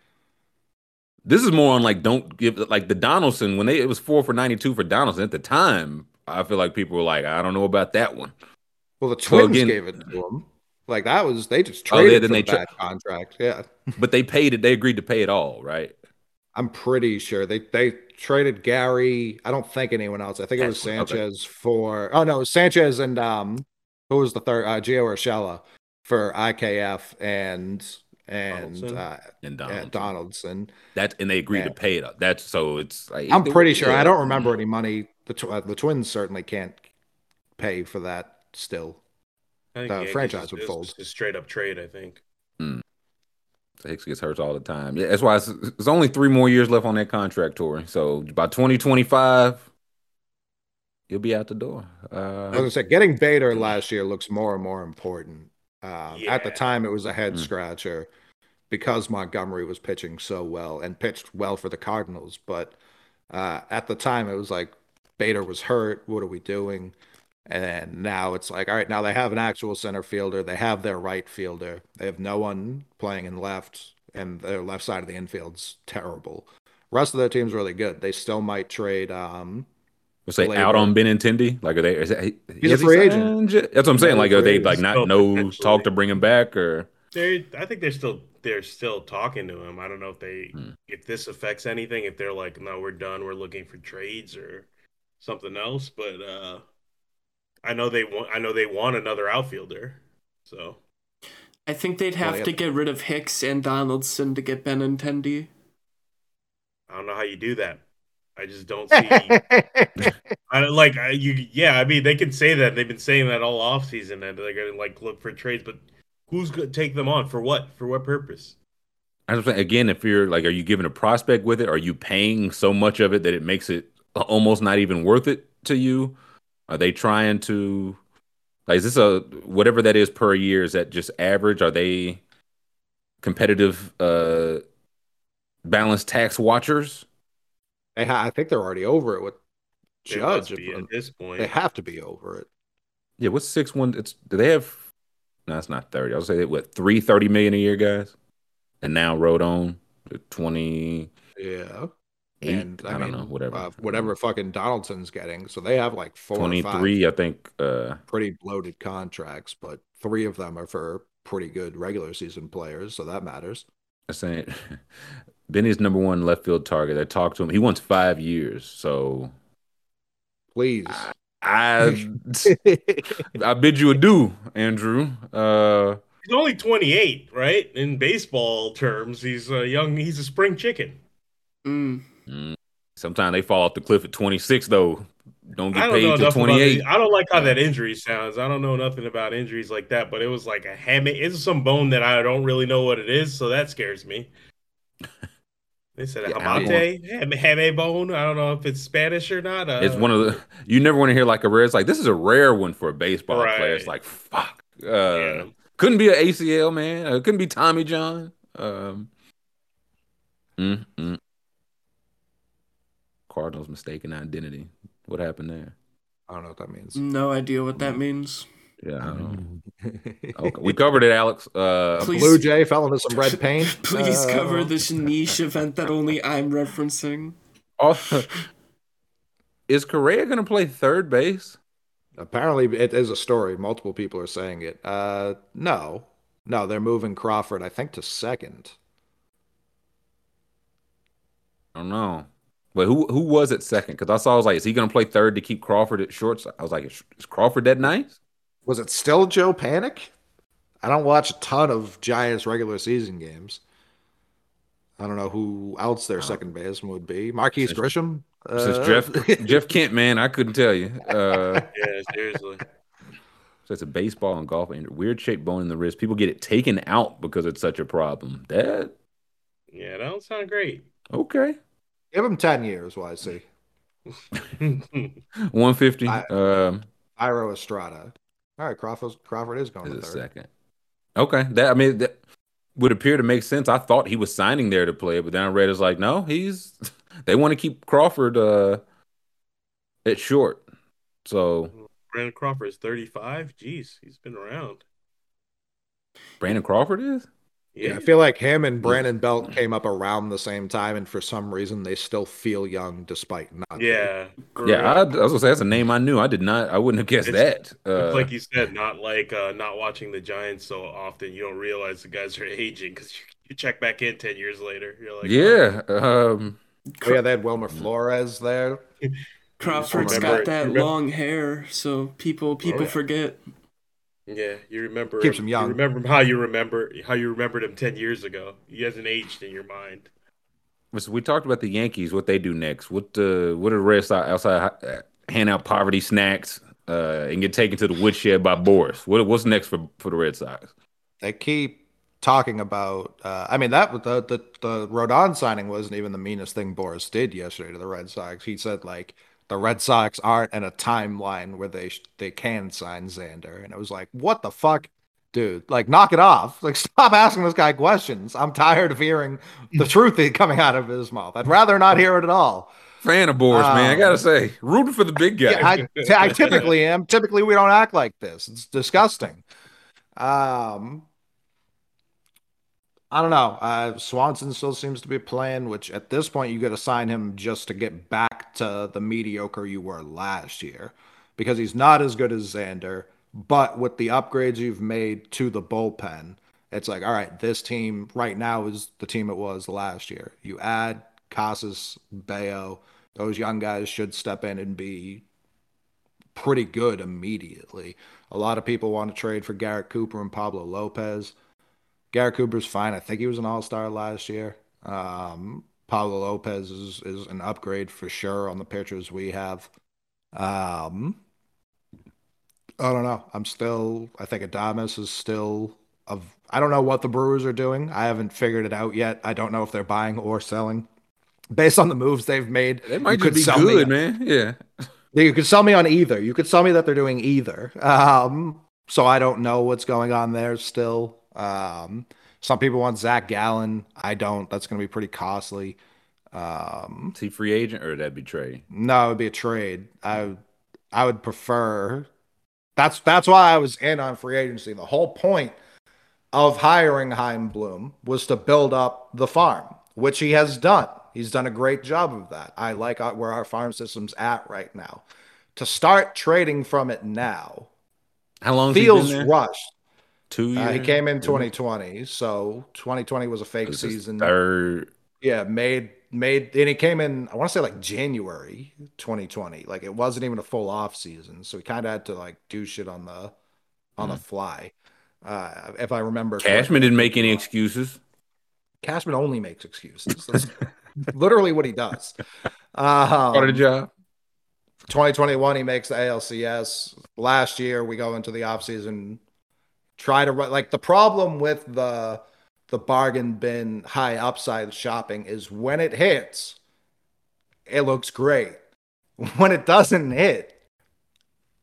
This is more on like don't give like the Donaldson when they it was four for ninety two for Donaldson at the time. I feel like people were like, I don't know about that one. Well, the Twins so again, gave it to them. Like that was they just traded oh, they, for they that contract. Yeah, *laughs* but they paid it. They agreed to pay it all, right? I'm pretty sure they they traded Gary. I don't think anyone else. I think it was Sanchez okay. for. Oh no, Sanchez and um, who was the third? Uh, Gio Urshela for IKF and and Donaldson. Uh, and Donaldson. Donaldson. That and they agreed and, to pay it. That's so it's. Like, I'm pretty sure. I don't remember any money. The tw- uh, the Twins certainly can't pay for that still. The franchise would fold. A straight up trade, I think. Mm. Hicks gets hurt all the time. Yeah, that's why it's, it's only three more years left on that contract tour. So by 2025, he'll be out the door. Uh, I was gonna say, getting Bader last year looks more and more important. Um, yeah. At the time, it was a head mm. scratcher because Montgomery was pitching so well and pitched well for the Cardinals. But uh, at the time, it was like Bader was hurt. What are we doing? And now it's like, all right, now they have an actual center fielder. They have their right fielder. They have no one playing in left, and their left side of the infield's terrible. Rest of their team's really good. They still might trade. Um, Let's say out on Benintendi. Like, are they? Is that, He's a free agent. That's what I'm saying. Like, are they like not no talk to bring him back or? They, I think they're still they're still talking to him. I don't know if they hmm. if this affects anything. If they're like, no, we're done. We're looking for trades or something else. But uh I know they want. I know they want another outfielder. So, I think they'd have well, to get rid of Hicks and Donaldson to get Benintendi. I don't know how you do that. I just don't *laughs* see. I don't, like I, you. Yeah, I mean they can say that they've been saying that all off season that they're gonna like look for trades, but who's gonna take them on for what? For what purpose? I was again, if you're like, are you giving a prospect with it? Are you paying so much of it that it makes it almost not even worth it to you? Are they trying to like is this a whatever that is per year? Is that just average? Are they competitive uh balanced tax watchers? I think they're already over it with they Judge at this point. They have to be over it. Yeah, what's six one? It's do they have? No, it's not thirty. I will say what three thirty million a year guys, and now Rodon twenty. Yeah, and I, I mean, don't know, whatever, uh, whatever fucking Donaldson's getting. So they have like four, twenty three, I think, uh, pretty bloated contracts, but three of them are for pretty good regular season players, so that matters. I'm saying *laughs* Benny's number one left field target. I talked to him. He wants five years, so please. I *laughs* I bid you adieu, Andrew. Uh, he's only 28, right? In baseball terms, he's a young. He's a spring chicken. Mm. Mm. Sometimes they fall off the cliff at 26, though. Don't get paid to 28. I don't like how that injury sounds. I don't know nothing about injuries like that, but it was like a hamate. It's some bone that I don't really know what it is, so that scares me. *laughs* They said yeah, hamate, hame bone. I don't know if it's Spanish or not. Uh, it's one of the you never want to hear like a rare. It's like this is a rare one for a baseball right. player. It's like fuck. Uh, yeah. Couldn't be an ACL man. Uh, couldn't be Tommy John. Um, mm, mm. Cardinals mistaken identity. What happened there? I don't know what that means. No idea what that means. Yeah, *laughs* okay. we covered it, Alex. Uh, Please, Blue Jay fell into some red *laughs* paint. Please uh, cover this niche event that only I'm referencing. Also, is Correa going to play third base? Apparently, it is a story. Multiple people are saying it. Uh, no, no, they're moving Crawford. I think to second. I don't know. But who who was at second? Because I saw I was like, is he going to play third to keep Crawford at short? I was like, is, is Crawford that nice? Was it still Joe Panik? I don't watch a ton of Giants regular season games. I don't know who else their oh. second baseman would be. Marquis Grissom. Since uh, Jeff *laughs* Jeff Kent, man, I couldn't tell you. Uh, *laughs* yeah, seriously. So it's a baseball and golf and weird shaped bone in the wrist. People get it taken out because it's such a problem. That yeah, that don't sound great. Okay. Give him 10 years, what I see. *laughs* 150. I, um, Thairo Estrada. All right, Crawford, Crawford is going is to second. Okay. That I mean that would appear to make sense. I thought he was signing there to play, but then I read it's like, no, he's *laughs* they want to keep Crawford uh It's short. So Brandon Crawford is 35. Jeez, he's been around. Brandon Crawford is? Yeah. yeah. I feel like him and Brandon Belt came up around the same time, and for some reason they still feel young despite not. Yeah, yeah. I, I, was gonna say that's a name I knew. I did not. I wouldn't have guessed it's, that. Uh, like you said, not like uh, not watching the Giants so often. You don't realize the guys are *laughs* aging because you, you, check back in ten years later. You're like, yeah. Oh. Um, oh, yeah, they had Wilmer Flores there. *laughs* Crawford's got that remember, long hair, so people people oh, yeah. forget. Yeah, you remember keeps him, him young. You remember how you remember how you remembered him ten years ago. He hasn't aged in your mind. So we talked about the Yankees. What they do next? What uh, what are the Red Sox outside uh, hand out poverty snacks uh, and get taken to the woodshed by Boras? What what's next for for the Red Sox? They keep talking about. Uh, I mean that the the the Rodon signing wasn't even the meanest thing Boras did yesterday to the Red Sox. He said like the Red Sox aren't in a timeline where they they can sign Xander, and it was like, what the fuck, dude? Like, knock it off! Like, *laughs* stop asking this guy questions. I'm tired of hearing the truth *laughs* coming out of his mouth. I'd rather not hear it at all. Fan of Boras, um, man. I gotta um, say, rooting for the big guy. Yeah, I, I typically am. Typically, we don't act like this. It's disgusting. Um, I don't know. Uh, Swanson still seems to be playing, which at this point you got to sign him just to get back to the mediocre you were last year, because he's not as good as Xander. But with the upgrades you've made to the bullpen, it's like, all right, this team right now is the team it was last year. You add Casas, Bello, those young guys should step in and be pretty good immediately. A lot of people want to trade for Garrett Cooper and Pablo Lopez. Garrett Cooper's fine. I think he was an All Star last year. Um, Pablo Lopez is is an upgrade for sure on the pitchers we have. Um, I don't know. I'm still. I think Adames is still of. I don't know what the Brewers are doing. I haven't figured it out yet. I don't know if they're buying or selling. Based on the moves they've made, they might just be good, man. Yeah, *laughs* you could sell me on either. You could sell me that they're doing either. Um, so I don't know what's going on there still. Um, some people want Zac Gallen. I don't. That's going to be pretty costly. Um, Is he free agent or would that be trade? No, it would be a trade. I I would prefer. That's that's why I was in on free agency. The whole point of hiring Chaim Bloom was to build up the farm, which he has done. He's done a great job of that. I like where our farm system's at right now. To start trading from it now, how long feels rushed. Two years. Uh, he came in 2020, so 2020 was a fake was season. Third. Yeah, made made and he came in. I want to say like January 2020. Like it wasn't even a full off season, so he kind of had to like do shit on the on mm. the fly. Uh, if I remember, Cashman didn't make any excuses. Cashman only makes excuses. That's *laughs* literally what he does. Um, what a job. 2021, he makes the ALCS. Last year, we go into the offseason try to like the problem with the the bargain bin high upside shopping is when it hits, it looks great. *laughs* When it doesn't hit,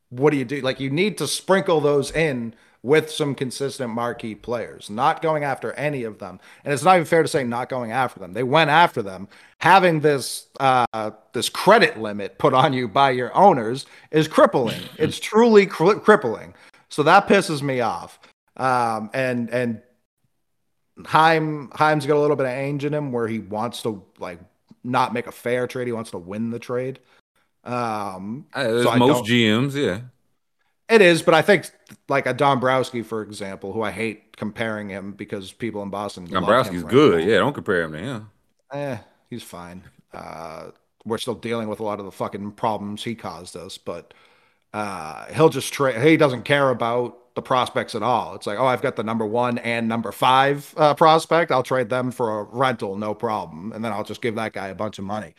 what do you do? Like you need to sprinkle those in with some consistent marquee players, not going after any of them. And it's not even fair to say not going after them. They went after them. Having this uh, this credit limit put on you by your owners is crippling. it's truly cri- crippling. So that pisses me off. Um, and and Chaim Chaim's got a little bit of ange in him where he wants to like not make a fair trade. He wants to win the trade. Um, uh, so most GMs, yeah. It is, but I think like a Dombrowski, for example, who I hate comparing him because people in Boston. Dombrowski's right good. Now. Yeah, don't compare him to him. Eh, he's fine. Uh, we're still dealing with a lot of the fucking problems he caused us, but uh, he'll just trade. He doesn't care about the prospects at all. It's like, oh, I've got the number one and number five uh, prospect. I'll trade them for a rental, no problem, and then I'll just give that guy a bunch of money.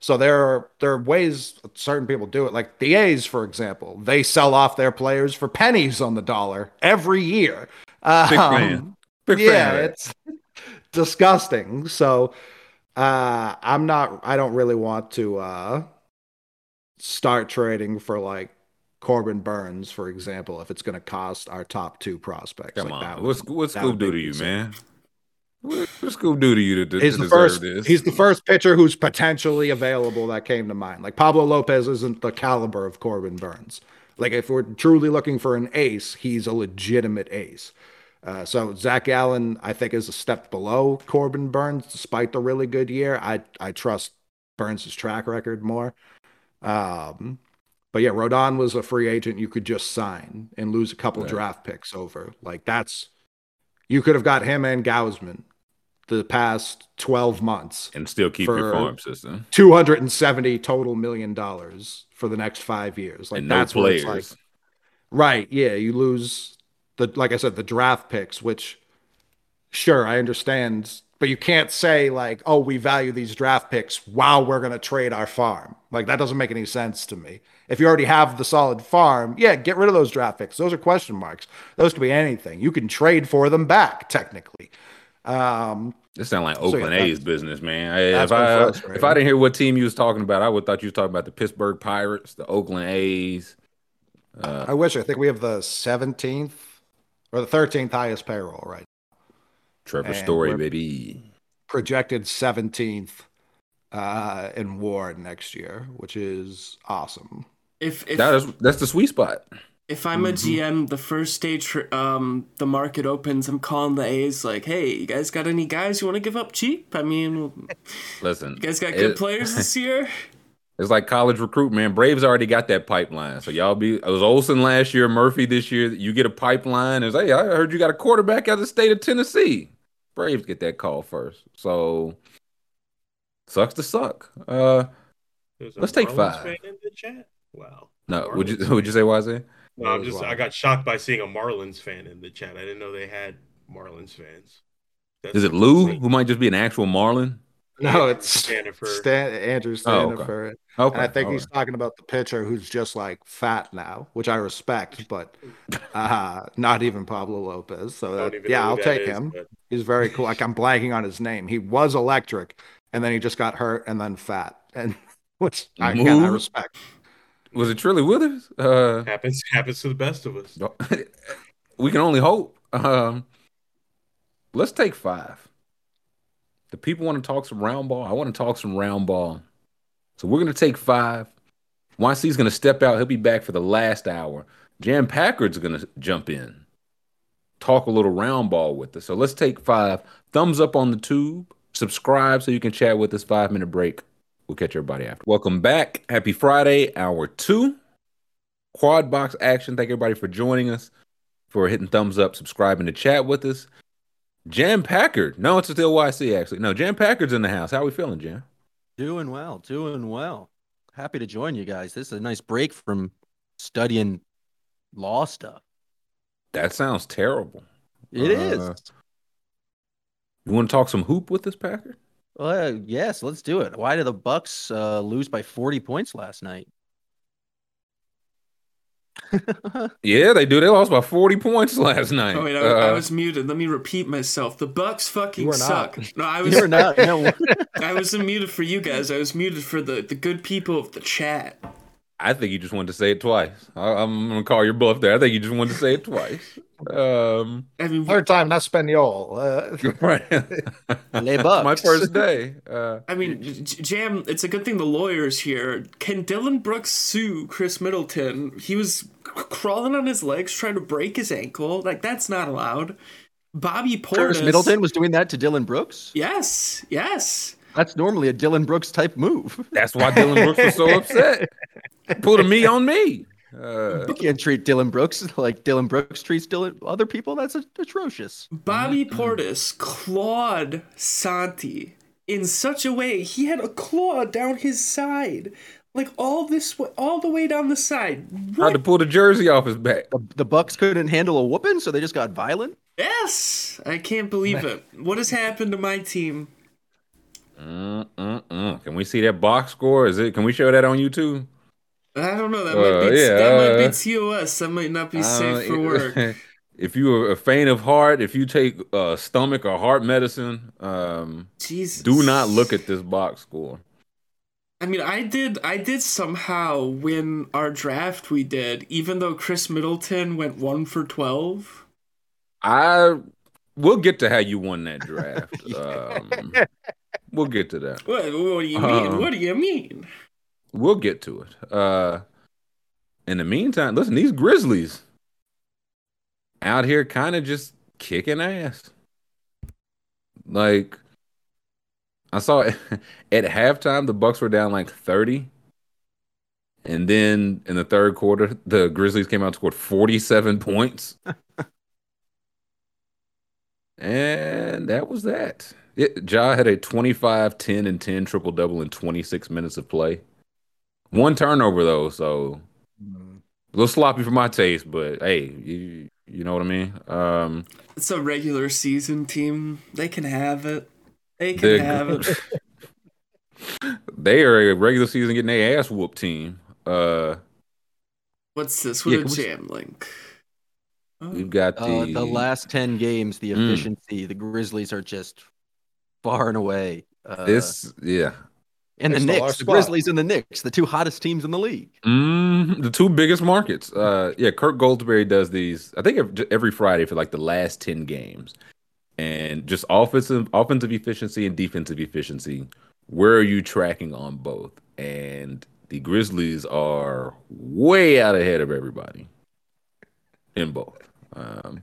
So there are there are ways certain people do it. Like the A's, for example, they sell off their players for pennies on the dollar every year. Um, Big fan. Big yeah, fan. it's *laughs* disgusting. So uh, I'm not. I don't really want to uh, start trading for like Corbin Burnes, for example, if it's going to cost our top two prospects. Come like on, what's what's Scoob do to you, man? What Scoob do to you to, he's the first, this? He's the first pitcher who's potentially available that came to mind. Like Pablo Lopez isn't the caliber of Corbin Burnes. Like if we're truly looking for an ace, he's a legitimate ace. Uh, so Zac Gallen, I think, is a step below Corbin Burnes, despite the really good year. I I trust Burnes' track record more. Um, but yeah, Rodon was a free agent you could just sign and lose a couple right. draft picks over. Like that's you could have got him and Gausman the past 12 months and still keep your farm system 270 total million dollars for the next five years like and that's no players. like right yeah you lose the like i said the draft picks which sure i understand but you can't say like oh we value these draft picks while we're going to trade our farm like that doesn't make any sense to me if you already have the solid farm yeah get rid of those draft picks those are question marks those could be anything you can trade for them back technically um, this sound like Oakland so yeah, A's business, man. if I if I didn't hear what team you was talking about, I would thought you was talking about the Pittsburgh Pirates, the Oakland A's. Uh, I wish. I think we have the 17th or the 13th highest payroll right. Trevor and Story, baby. Projected 17th uh, in WAR next year, which is awesome. If, if that is that's the sweet spot. If I'm a GM, the first stage um, the market opens, I'm calling the A's like, "Hey, you guys got any guys you want to give up cheap? I mean, listen, you guys got good it, players this *laughs* year." It's like college recruit, man. Braves already got that pipeline. So y'all be it was Olson last year, Murphy this year. You get a pipeline. It's hey, I heard you got a quarterback out of the state of Tennessee. Braves get that call first. So sucks to suck. Uh let's take Marlins five. In the chat? Wow. No, would you would you say YZ? No, I'm just I got shocked by seeing a Marlins fan in the chat. I didn't know they had Marlins fans. That's Is it Lou who might just be an actual Marlin? No, it's Stanifer. Stan, Andrew Stanifer. Oh, okay. okay. I think he's talking about the pitcher who's just like fat now, which I respect, but uh, not even Pablo Lopez. So that, yeah, I'll take is, him. But... He's very cool. Like I'm blanking on his name. He was electric, and then he just got hurt, and then fat, and *laughs* which I, again, I respect. Was it Trilley Withers? Uh, happens happens to the best of us. *laughs* we can only hope. Um, let's take five. The people want to talk some round ball. I want to talk some round ball. So we're going to take five. YC's going to step out. He'll be back for the last hour. Jam Packard's going to jump in, talk a little round ball with us. So let's take five. Thumbs up on the tube. Subscribe so you can chat with us. Five minute break. We'll catch everybody after. Welcome back. Happy Friday, hour two. Quad box action. Thank everybody for joining us, for hitting thumbs up, subscribing to chat with us. Jam Packard. No, it's still YC actually. No, Jam Packard's in the house. How are we feeling, Jam? Doing well, doing well. Happy to join you guys. This is a nice break from studying law stuff. That sounds terrible. It uh, is. You want to talk some hoop with this Packard? Uh, yes, let's do it. Why did the Bucks uh, lose by 40 points last night? *laughs* yeah, they do. They lost by 40 points last night. Oh wait, I, uh, I was muted. Let me repeat myself. The Bucks fucking suck. No, I was You're not. *laughs* No. I wasn't muted for you guys. I was muted for the the good people of the chat. I think you just wanted to say it twice. I, am gonna call your bluff there. I think you just wanted to say it twice. Um, I mean, third time, not Spaniel. Uh, *laughs* right. *laughs* My first day. Uh, I mean, Jam. It's a good thing the lawyer's here. Can Dillon Brooks sue Khris Middleton? He was crawling on his legs trying to break his ankle. Like that's not allowed. Bobby Portis. Khris Middleton was doing that to Dillon Brooks. Yes. Yes. That's normally a Dillon Brooks type move. That's why Dillon Brooks was so *laughs* upset. Put a me on me. Uh, you can't treat Dillon Brooks *laughs* like Dillon Brooks treats Dillon, other people. That's atrocious. Bobby Portis clawed Santi in such a way he had a claw down his side, like all this way, all the way down the side. What? Had to pull the jersey off his back. The, the Bucks couldn't handle a whooping, so they just got violent. Yes, I can't believe it. What has happened to my team? Mm-mm-mm. Can we see that box score? Is it? Can we show that on YouTube? I don't know. That uh, might be yeah, that uh, might be TOS. That might not be uh, safe for work. *laughs* if you are a faint of heart, if you take uh, stomach or heart medicine, um, Jesus. do not look at this box score. I mean, I did. I did somehow win our draft. We did, even though Khris Middleton went one for twelve. I we'll get to how you won that draft. *laughs* um, we'll get to that. What, what do you mean? Um, what do you mean? We'll get to it. Uh, in the meantime, listen, these Grizzlies out here kind of just kicking ass. Like I saw *laughs* at halftime the Bucks were down like 30. And then in the third quarter, the Grizzlies came out and scored 47 points. *laughs* and that was that. It, Ja had a 25, 10, and 10 triple double in 26 minutes of play. One turnover, though, so mm. a little sloppy for my taste, but hey, you, you know what I mean? Um, it's a regular season team. They can have it. They can have it. *laughs* they are a regular season getting their ass whooped team. Uh, What's this? What yeah, a jam link. We've got the uh, the last ten games. The mm. efficiency. Mm. The Grizzlies are just far and away. Uh, this, yeah. And the Knicks, the Grizzlies, and the Knicks, the two hottest teams in the league. Mm, the two biggest markets. Uh, yeah, Kirk Goldsberry does these. I think every Friday for like the last ten games, and just offensive offensive efficiency and defensive efficiency. Where are you tracking on both? And the Grizzlies are way out ahead of everybody in both. Um,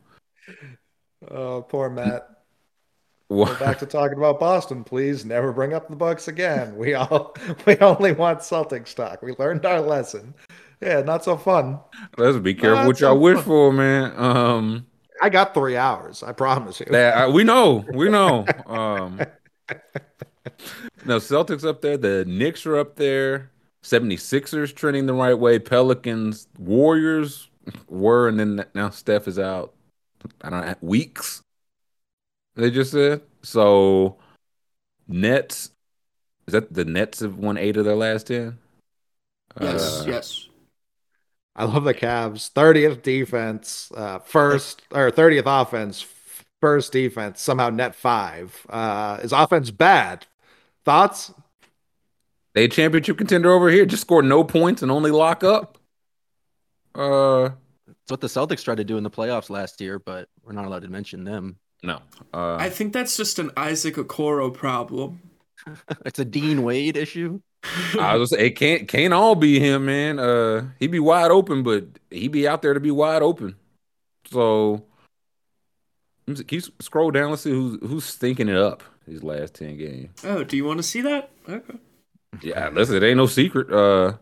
oh, poor Matt. Go back to *laughs* talking about Boston, please. Never bring up the Bucks again. We all *laughs* we only want Celtics talk. We learned our lesson. Yeah, not so fun. Let's be careful not what y'all so wish for, man. Um, I got three hours. I promise you. That, we know. We know. *laughs* Um, no, Celtics up there. The Knicks are up there. 76ers trending the right way. Pelicans, Warriors were, and then now Steph is out. I don't know, weeks. They just said so. Nets is that the Nets have won eight of their last ten. Yes, uh, yes. I love the Cavs. 30th defense, uh, first or 30th offense, first defense, somehow net five. Uh, is offense bad? Thoughts? They championship contender over here. Just score no points and only lock up. Uh, it's what the Celtics tried to do in the playoffs last year, but we're not allowed to mention them. No. Uh, I think that's just an Isaac Okoro problem. *laughs* it's a Dean Wade issue. I was say it can't can't all be him, man. Uh he be wide open, but he'd be out there to be wide open. So keep scroll down. Let's see who's who's stinking it up these last ten games. Oh, do you want to see that? Okay. Yeah, listen, it ain't no secret. Uh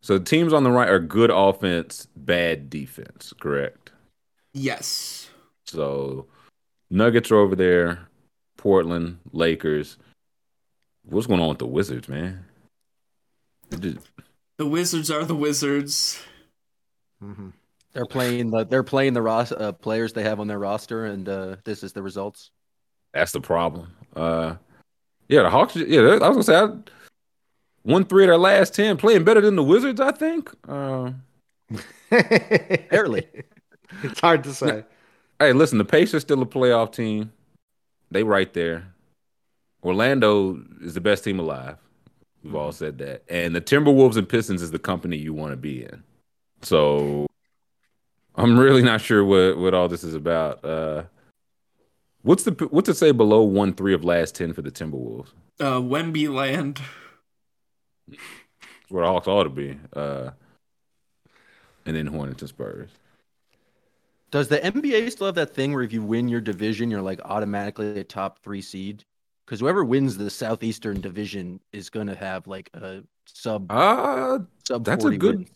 so teams on the right are good offense, bad defense, correct? Yes. So Nuggets are over there, Portland, Lakers. What's going on with the Wizards, man? The Wizards are the Wizards. Mm-hmm. They're playing the they're playing the ros- uh, players they have on their roster, and uh, this is the results. That's the problem. Uh, yeah, the Hawks. Yeah, I was gonna say I won three of their last ten, playing better than the Wizards. I think. Uh, *laughs* Barely. It's hard to say. Hey, listen, the Pacers still a playoff team. They right there. Orlando is the best team alive. We've all mm-hmm. said that. And the Timberwolves and Pistons is the company you want to be in. So I'm really not sure what, what all this is about. Uh, what's the what's it say below one three of last ten for the Timberwolves? Uh, Wemby land. Where the Hawks ought to be. Uh, and then Hornets and Spurs. Does the NBA still have that thing where if you win your division, you're like automatically a top three seed? Because whoever wins the Southeastern Division is going to have like a sub. Uh, sub that's a good wins.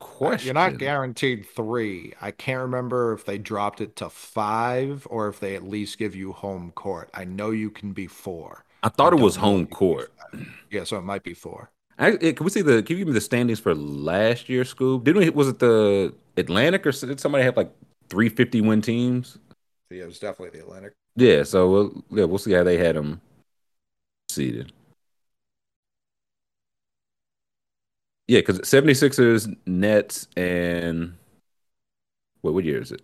question. You're not guaranteed three. I can't remember if they dropped it to five or if they at least give you home court. I know you can be four. I thought I it was home court. Yeah, so it might be four. I, can we see the? Can you give me the standings for last year, Scoob? Didn't we? Was it the Atlantic or did somebody have like 350 win teams. Yeah, it was definitely the Atlantic. Yeah, so we'll yeah we'll see how they had them seated. Yeah, because 76ers, Nets, and what what year is it?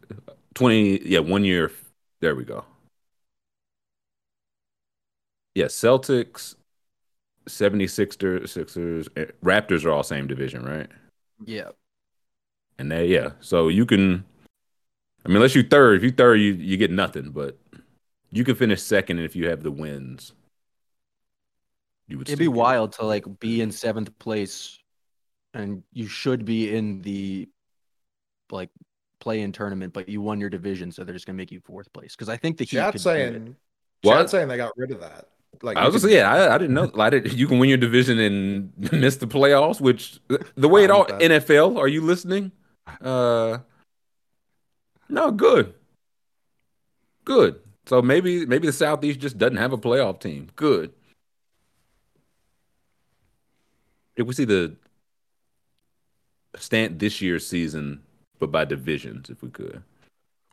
20 yeah, one year. There we go. Yeah, Celtics, 76ers, Sixers, eh, Raptors are all same division, right? Yeah. And they yeah, so you can I mean, unless you third, if you third, you you get nothing. But You can finish second if you have the wins. You would. It'd be wild to like be in seventh place, and you should be in the like play in tournament, but you won your division, so they're just gonna make you fourth place. Because I think the Heat. Chat saying, what? saying they got rid of that. Like I was gonna say, yeah, I, I, didn't know. Like, you can win your division and *laughs* miss the playoffs, which the way it all NFL. Are you listening? Uh, no, good, good. So maybe maybe the Southeast just doesn't have a playoff team. Good. If we see the stand this year's season, but by divisions, if we could.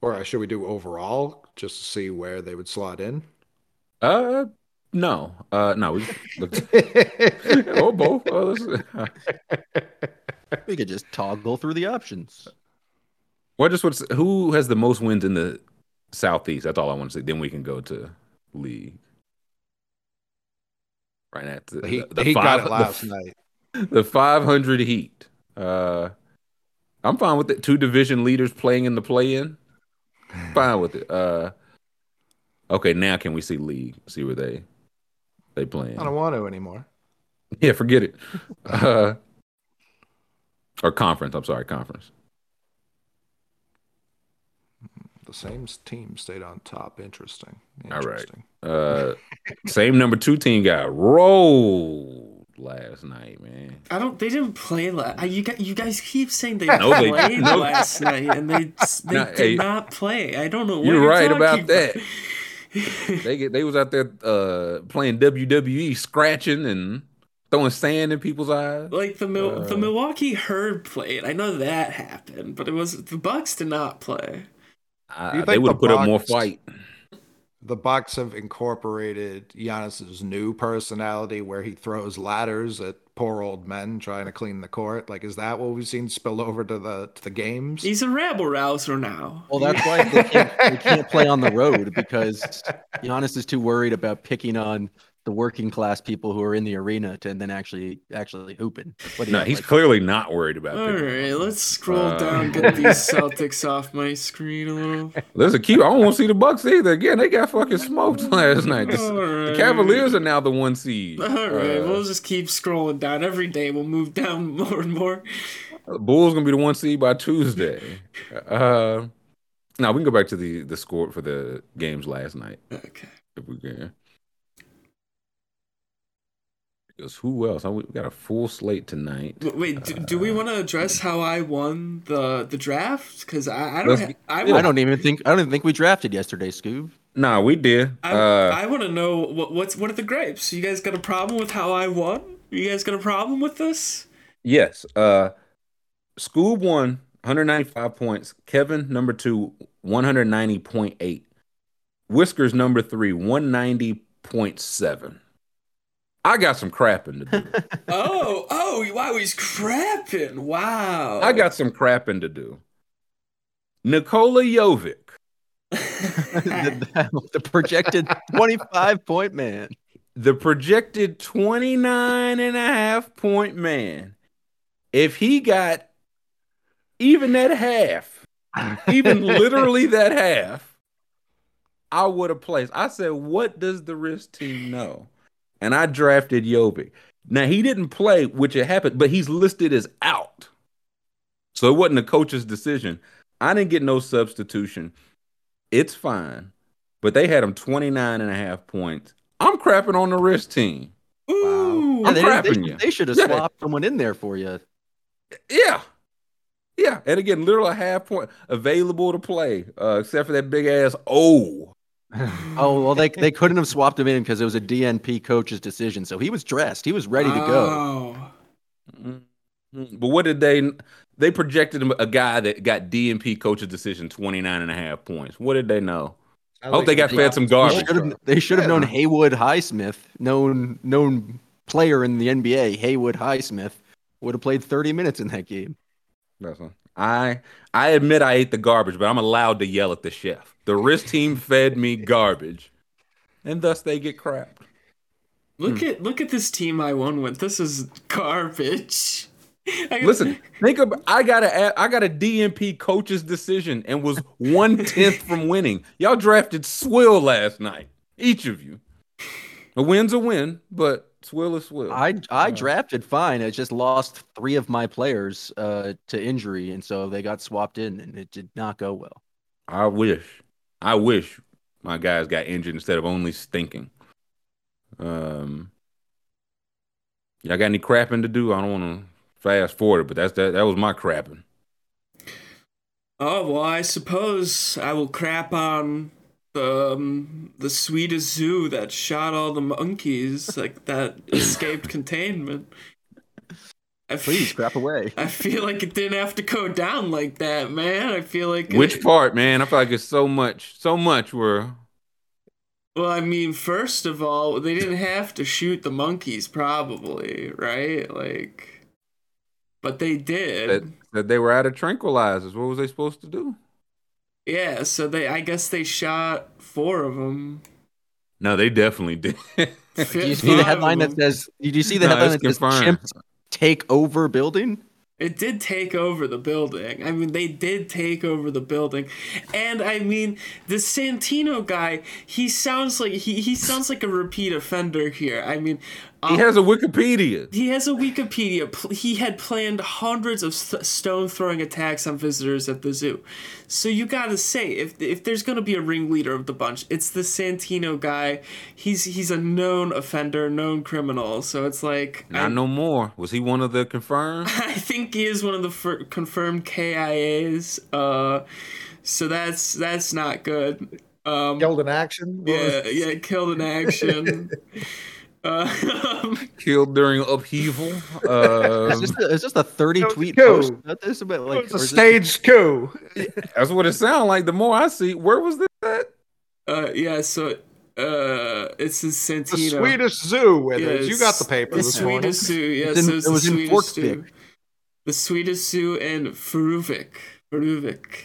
Or should we do overall just to see where they would slot in? Uh, no, uh, no. We, *laughs* *laughs* oh, both. Oh, we could just toggle through the options. What just what's who has the most wins in the southeast? That's all I want to say. Then we can go to league. Right at the, he, the, *laughs* the five, got it last the, night. The five hundred Heat. Uh, I'm fine with it. Two division leaders playing in the play-in. Fine with it. Uh, okay, now can we see league? See where they they playing. I don't want to anymore. Yeah, forget it. *laughs* Uh, or conference. I'm sorry, conference. The same team stayed on top. Interesting. Interesting. All right. Uh, same number two team got rolled last night, man. I don't. They didn't play last. You guys, you guys keep saying they *laughs* no, played they, no. last night, and they *laughs* they did hey, not play. I don't know. You're, you're right about, about that they get they was out there uh, playing WWE, scratching and throwing sand in people's eyes. Like the Mil- uh, the Milwaukee Herd played. I know that happened, but it was the Bucks did not play. Uh, they would have put Bucks, up more fight. The Bucks have incorporated Giannis's new personality, where he throws ladders at poor old men trying to clean the court. Like, is that what we've seen spill over to the to the games? He's a rabble rouser now. Well, that's why they can't, they can't play on the road because Giannis is too worried about picking on the working class people who are in the arena to and then actually actually hooping. He no, he's like, clearly not worried about. All right, let's scroll uh, down, get *laughs* these Celtics off my screen a little. Listen, keep. I don't want to see the Bucks either. Again, they got fucking smoked *laughs* last night. The, right. the Cavaliers are now the one seed. All right, uh, we'll just keep scrolling down. Every day we'll move down *laughs* more and more. Bulls gonna be the one seed by Tuesday. Uh, now we can go back to the the score for the games last night. Okay, if we can. Because who else? We got a full slate tonight. Wait, do, do we want to address how I won the the draft? Because I, I don't ha- I, I don't even think I don't even think we drafted yesterday, Scoob. Nah, we did. I, uh, I want to know what what's what are the grapes? You guys got a problem with how I won? You guys got a problem with this? Yes. Uh, Scoob won 195 points. Kevin number two 190.8. Whiskers number three 190.7. I got some crapping to do. *laughs* oh, oh, wow, he's crapping. Wow. I got some crapping to do. Nikola Jovic. the, *laughs* the projected 25 point man. The projected 29 and a half point man. If he got even that half, even literally *laughs* that half, I would have placed. I said, what does the risk team know? And I drafted Jovic. Now he didn't play, which it happened, but he's listed as out. So it wasn't a coach's decision. I didn't get no substitution. It's fine. But they had him 29 and a half points. I'm crapping on the risk team. Ooh, wow. I'm yeah, crapping they, you. They should have yeah. swapped someone in there for you. Yeah. Yeah. And again, literally a half point available to play, uh, except for that big ass O oh *laughs* well, they they couldn't have swapped him in because it was a DNP coach's decision. So he was dressed. He was ready to go. Mm-hmm. But what did they? They projected a guy that got DNP coach's decision 29 and a half points. What did they know? I hope they got fed some garbage. They should have, known Haywood Highsmith, known known player in the NBA. Haywood Highsmith would have played 30 minutes in that game. That's one. I I admit I ate the garbage, but I'm allowed to yell at the chef. The risk team fed me garbage, and thus they get crapped. Look hmm. at look at this team I won with. This is garbage. *laughs* Listen, think of I got a I got a DNP coach's decision and was one tenth from winning. Y'all drafted Swill last night, each of you. A win's a win, but Swill is Swill. I I uh, drafted fine. I just lost three of my players uh, to injury, and so they got swapped in, and it did not go well. I wish, I wish my guys got injured instead of only stinking. Um, y'all got any crapping to do? I don't want to fast forward, but that's that. That was my crapping. Oh well, I suppose I will crap on the um, the Swedish zoo that shot all the monkeys, like that escaped containment. I Please f- crap away. *laughs* I feel like it didn't have to go down like that, man. I feel like which it, part, man? I feel like it's so much, so much where. Well, I mean, first of all, they didn't have to shoot the monkeys, probably, right? Like but they did. That, that they were out of tranquilizers. What was they supposed to do? Yeah, so they I guess they shot four of them. No, they definitely did. *laughs* did you see the headline that says? Did you see the no, headline that says "Chimps take over building"? It did take over the building. I mean, they did take over the building, and I mean, the Santino guy. He sounds like he, he sounds like a repeat offender here. I mean, he has a Wikipedia. He has a Wikipedia. He had planned hundreds of st- stone throwing attacks on visitors at the zoo. So you gotta say, if if there's gonna be a ringleader of the bunch, it's the Santino guy. He's he's a known offender, known criminal. So it's like not I, no more. Was he one of the confirmed? *laughs* I think he is one of the fir- confirmed KIAs. Uh, so that's that's not good. Um, killed in action. Yeah, yeah, killed in action. *laughs* Uh, *laughs* Killed during upheaval. Um, it's, just a, it's just a 30 tweet post about this. About like, it's a staged coup. *laughs* That's what it sounds like. The more I see, where was this at? Uh, yeah, so uh, it's in Santino. The Swedish Zoo with yeah, You got the paper. The Swedish Zoo. Yes, in, it was, in Swedish Zoo. The Swedish Zoo and Furuvik. Furuvik.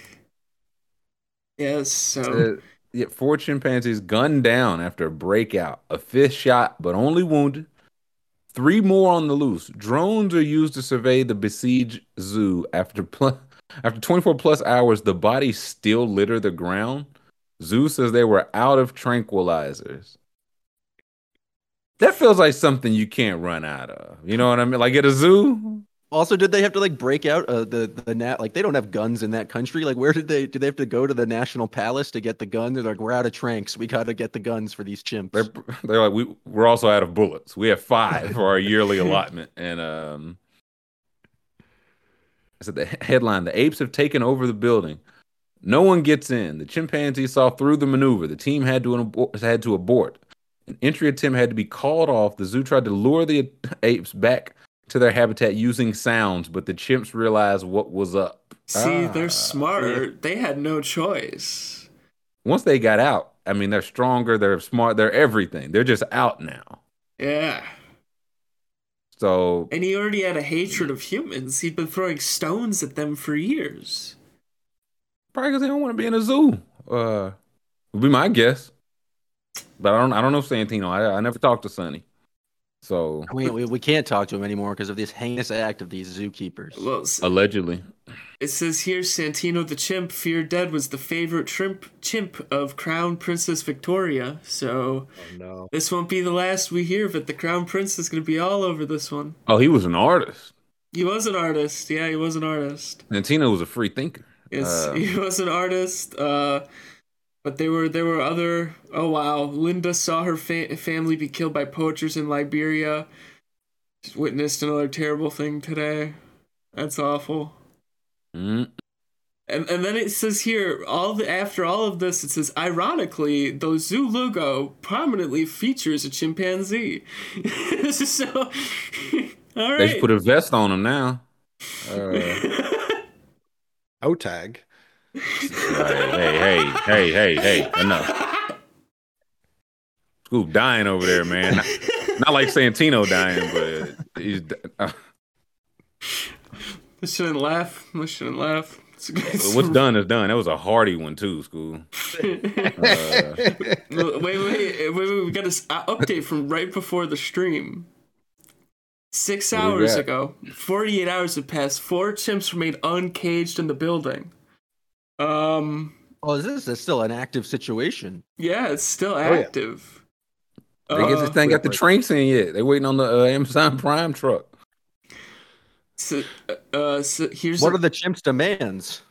Yes, so. Yet four chimpanzees gunned down after a breakout. A fifth shot, but only wounded. Three more on the loose. Drones are used to survey the besieged zoo. After pl- after 24 plus hours, the bodies still litter the ground. Zoo says they were out of tranquilizers. That feels like something you can't run out of. You know what I mean? Like at a zoo, also, did they have to like break out uh, the the nat? Like they don't have guns in that country. Like where did they? do they have to go to the national palace to get the guns? They're like, we're out of tranks. We got to get the guns for these chimps. They're, they're like, we we're also out of bullets. We have five for our yearly *laughs* allotment. And um, I said the headline: The apes have taken over the building. No one gets in. The chimpanzee saw through the maneuver. The team had to abort, had to abort. An entry attempt had to be called off. The zoo tried to lure the apes back to their habitat using sounds, but the chimps realized what was up. See, ah, they're smart. Yeah. They had no choice. Once they got out, I mean, they're stronger, they're smart, they're everything. They're just out now. Yeah. So. And he already had a hatred of humans. He'd been throwing stones at them for years. Probably because they don't want to be in a zoo. Uh, would be my guess. But I don't. I don't know Santino. I, I never talked to Sonny. So we, we, we can't talk to him anymore because of this heinous act of these zookeepers. Well, allegedly. It says here Santino the chimp, feared dead, was the favorite chimp chimp of Crown Princess Victoria. So oh, no. this won't be the last we hear of it. The Crown Prince is going to be all over this one. Oh, he was an artist. He was an artist. Yeah, he was an artist. Santino was a free thinker. Yes, uh, he *laughs* was an artist. Uh, but there were there were other. Oh wow! Linda saw her fa- family be killed by poachers in Liberia. Just witnessed another terrible thing today. That's awful. Mm. And and then it says here, all the after all of this, it says ironically, the zoo logo prominently features a chimpanzee. *laughs* so, *laughs* all right. They should put a vest on him now. *laughs* Uh, o tag hey, hey, hey, hey, hey, enough. Scoob dying over there, man. Not, not like Santino dying, but he's. Uh. I shouldn't laugh. I shouldn't laugh. What's done is done. That was a hearty one too, Scoob. *laughs* Uh, wait, wait, wait, wait, We got an update from right before the stream. Six hours ago, 48 hours have passed. Four chimps remain uncaged in the building. Um. Oh, is this still an active situation? Yeah, it's still active. Oh, yeah. They get this thing at the train scene yet. They're waiting on the uh, Amazon Prime truck. So, uh, so here's what a- are the chimps' demands?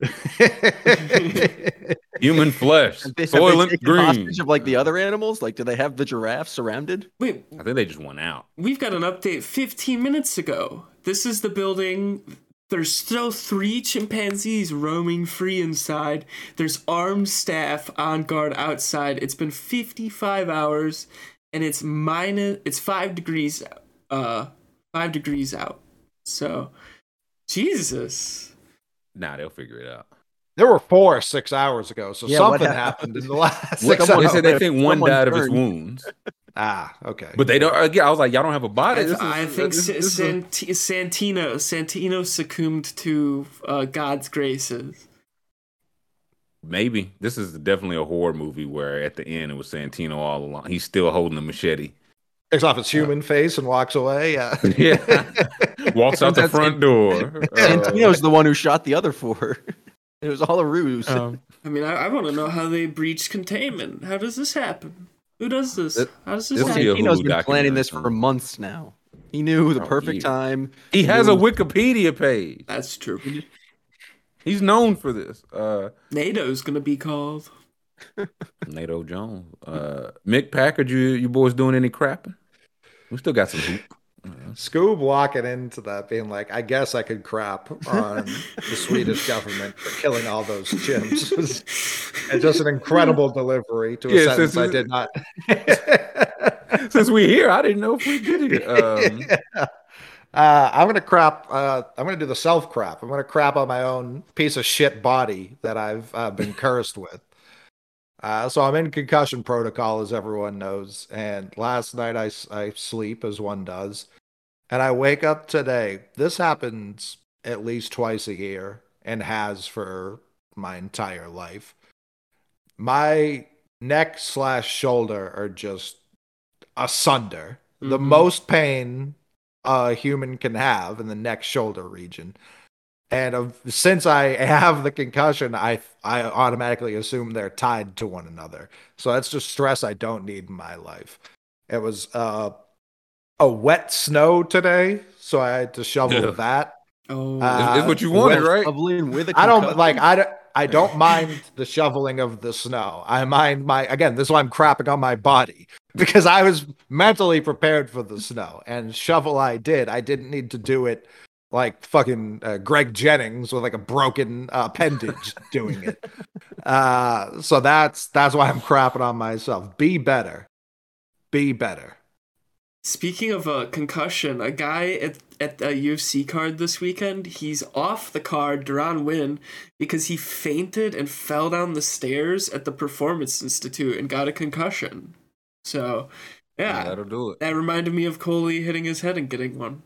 *laughs* Human flesh, they, soylent green. Of like the other animals, like do they have the giraffe surrounded? Wait, I think they just went out. We've got an update 15 minutes ago. This is the building. There's still three chimpanzees roaming free inside. There's armed staff on guard outside. It's been 55 hours, and it's minus. It's five degrees. Uh, five degrees out. So, Jesus. Nah, they'll figure it out. There were four six hours ago, so yeah, something happened in the last six hours. They said they think one Someone died turned. of his wounds. *laughs* ah, okay. But they don't. Again, I was like, y'all don't have a body. I, I think this, this Sant- Santino Santino succumbed to uh, God's graces. Maybe this is definitely a horror movie where at the end it was Santino all along. He's still holding a machete takes off its human face and walks away. Yeah, *laughs* yeah. walks out the front door. *laughs* Santino's uh, the one who shot the other four. *laughs* It was all a ruse. Um, I mean, I, I want to know how they breached containment. How does this happen? Who does this? how does this happen? Santino's been planning this for months now. He knew the oh, perfect he, time. He, he has knew. a Wikipedia page. That's true. He's known for this. Uh, NATO's gonna be called. *laughs* NATO Jones. Uh, Mick Packard, you you boys doing any crapping? We still got some hoop. Scoob walking into that being like, I guess I could crap on the *laughs* Swedish government for killing all those chimps. *laughs* and just an incredible delivery to a yeah, sentence I did not. *laughs* since we here, I didn't know if we did it. Um, yeah. uh, I'm gonna crap. Uh, I'm gonna do the self crap. I'm gonna crap on my own piece of shit body that I've uh, been cursed with. Uh, so I'm in concussion protocol, as everyone knows. And last night I, I sleep as one does. And I wake up today. This happens at least twice a year and has for my entire life. My neck slash shoulder are just asunder. Mm-hmm. The most pain a human can have in the neck shoulder region. And uh, since I *laughs* have the concussion, I I automatically assume they're tied to one another. So that's just stress I don't need in my life. It was uh, a wet snow today, so I had to shovel yeah. that. Oh, uh, what you wanted, with, right? Shoveling with a I don't like I don't. I don't mind the shoveling of the snow. I mind my again. This is why I'm crapping on my body *laughs* because I was mentally prepared for the snow and shovel. I did. I didn't need to do it like fucking uh, Greg Jennings with like a broken uh, appendage *laughs* doing it. Uh, so that's that's why I'm crapping on myself. Be better. Be better. Speaking of a concussion, a guy at at a UFC card this weekend, he's off the card, Duran Win, because he fainted and fell down the stairs at the Performance Institute and got a concussion. So, yeah, yeah that'll do it. That reminded me of Coley hitting his head and getting one.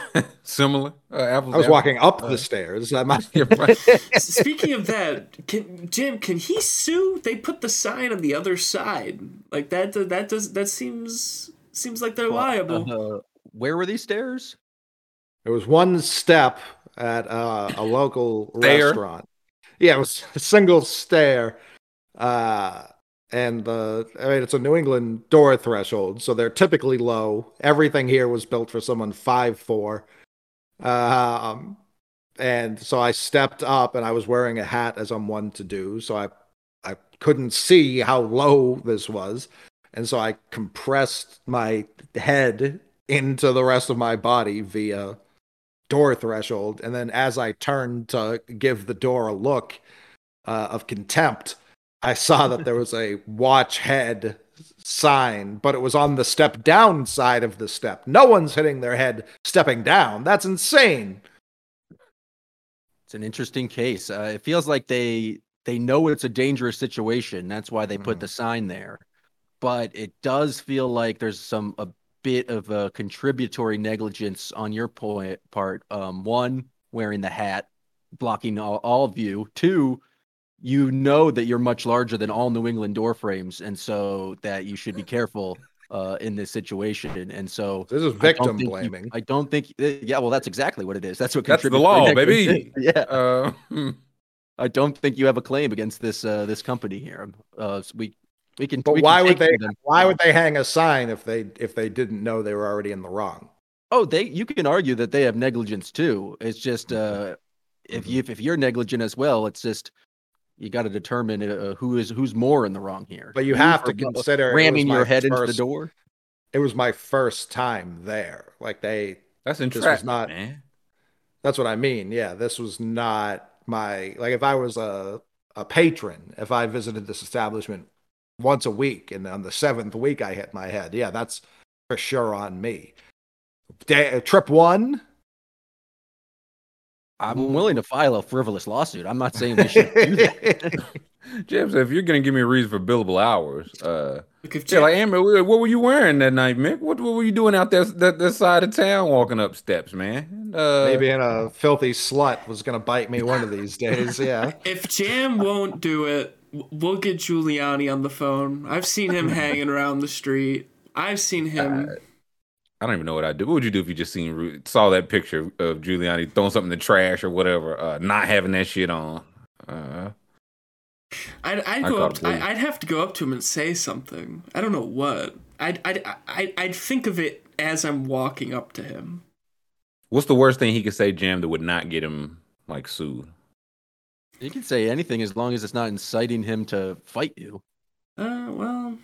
*laughs* Similar. Uh, apples, I was walking up uh, the stairs. I might... *laughs* Speaking of that, can, Jim, can he sue? They put the sign on the other side. Like that. That does. That seems seems like they're well, liable. Uh, where were these stairs? There was one step at uh, a local restaurant. Yeah, it was a single stair. Uh, and the I mean it's a New England door threshold, so they're typically low. Everything here was built for someone five four, um, and so I stepped up, and I was wearing a hat as I'm one to do, so I I couldn't see how low this was, and so I compressed my head into the rest of my body via door threshold, and then as I turned to give the door a look uh, of contempt I saw that there was a watch head sign, but it was on the step down side of the step. No one's hitting their head stepping down. That's insane. It's an interesting case. Uh, it feels like they they know it's a dangerous situation. That's why they put mm. the sign there. But it does feel like there's some a bit of a contributory negligence on your point part. Um, one, wearing the hat, blocking all, all view. Two, you know that you're much larger than all New England door frames, and so that you should be careful uh, in this situation. And so this is victim I blaming. You, I don't think. Uh, yeah, well, that's exactly what it is. That's what that's the law, baby. *laughs* yeah. Uh, I don't think you have a claim against this uh, this company here. Uh, we we can. But we why would they? Why would they hang a sign if they if they didn't know they were already in the wrong? Oh, they. You can argue that they have negligence too. It's just uh, if you if you're negligent as well, it's just you got to determine uh, who is who's more in the wrong here. But you have to consider ramming your head first, into the door. It was my first time there. Like they. That's interesting. This was not. Man. That's what I mean. Yeah, this was not my like. If I was a a patron, if I visited this establishment once a week, and on the seventh week I hit my head, yeah, that's for sure on me. Day, trip one, I'm willing to file a frivolous lawsuit. I'm not saying we should do that. *laughs* James, if you're gonna give me a reason for billable hours, uh, yeah, like Amber, what were you wearing that night, Mick? What, what were you doing out there that, that side of town, walking up steps, man? Uh, Maybe in a filthy slut was gonna bite me one of *laughs* these days. Yeah. if Jam won't do it, we'll get Giuliani on the phone. I've seen him *laughs* hanging around the street. I've seen him. Uh, I don't even know what I'd do. What would you do if you just seen saw that picture of Giuliani throwing something in the trash or whatever, uh, not having that shit on? Uh, I'd, I'd go up. To, I, would have to go up to him and say something. I don't know what. I'd, I'd I'd I'd think of it as I'm walking up to him. What's the worst thing he could say, Jam, that would not get him like sued? He can say anything as long as it's not inciting him to fight you. Uh, well,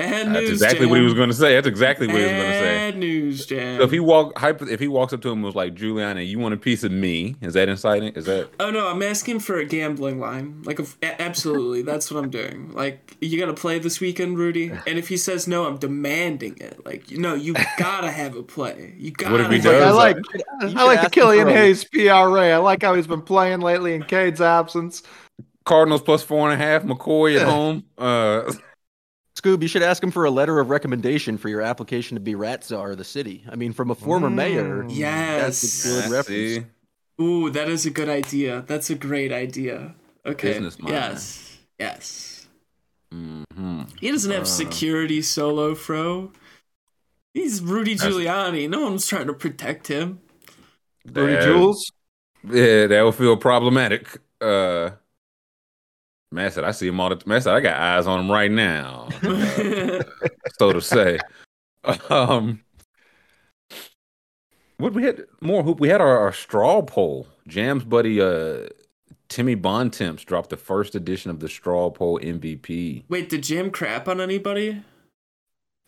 Bad That's news, exactly Jam. what he was going to say. That's exactly what Bad he was going to say. Bad news, Jam. So if he walk, if he walks up to him and was like, "Giuliani, you want a piece of me?" Is that inciting? Is that? Oh no, I'm asking for a gambling line. Like, a, absolutely, *laughs* that's what I'm doing. Like, you got to play this weekend, Rudy. And if he says no, I'm demanding it. Like, you know, you *laughs* gotta have a play. You gotta. What if he does? I like, I like the Killian Hayes PRA. I like how he's been playing lately in Cade's absence. Cardinals plus four and a half. McCoy at home. Uh, Scoob, you should ask him for a letter of recommendation for your application to be rat czar of the city. I mean, from a former mm, mayor. Yes. That's a good reference. Ooh, that is a good idea. That's a great idea. Okay. Business mind. Yes. Yes. Mm-hmm. He doesn't have uh, security solo, fro. He's Rudy Giuliani. No one's trying to protect him. Rudy Jules? Yeah, that will feel problematic. Uh Man said, I see him all the time. Man said, I got eyes on him right now. Uh, *laughs* so to say. Um, what we had more hoop. We had our, our straw poll. Jam's buddy uh Timmy Bontemps dropped the first edition of the straw poll MVP. Wait, did Jam crap on anybody?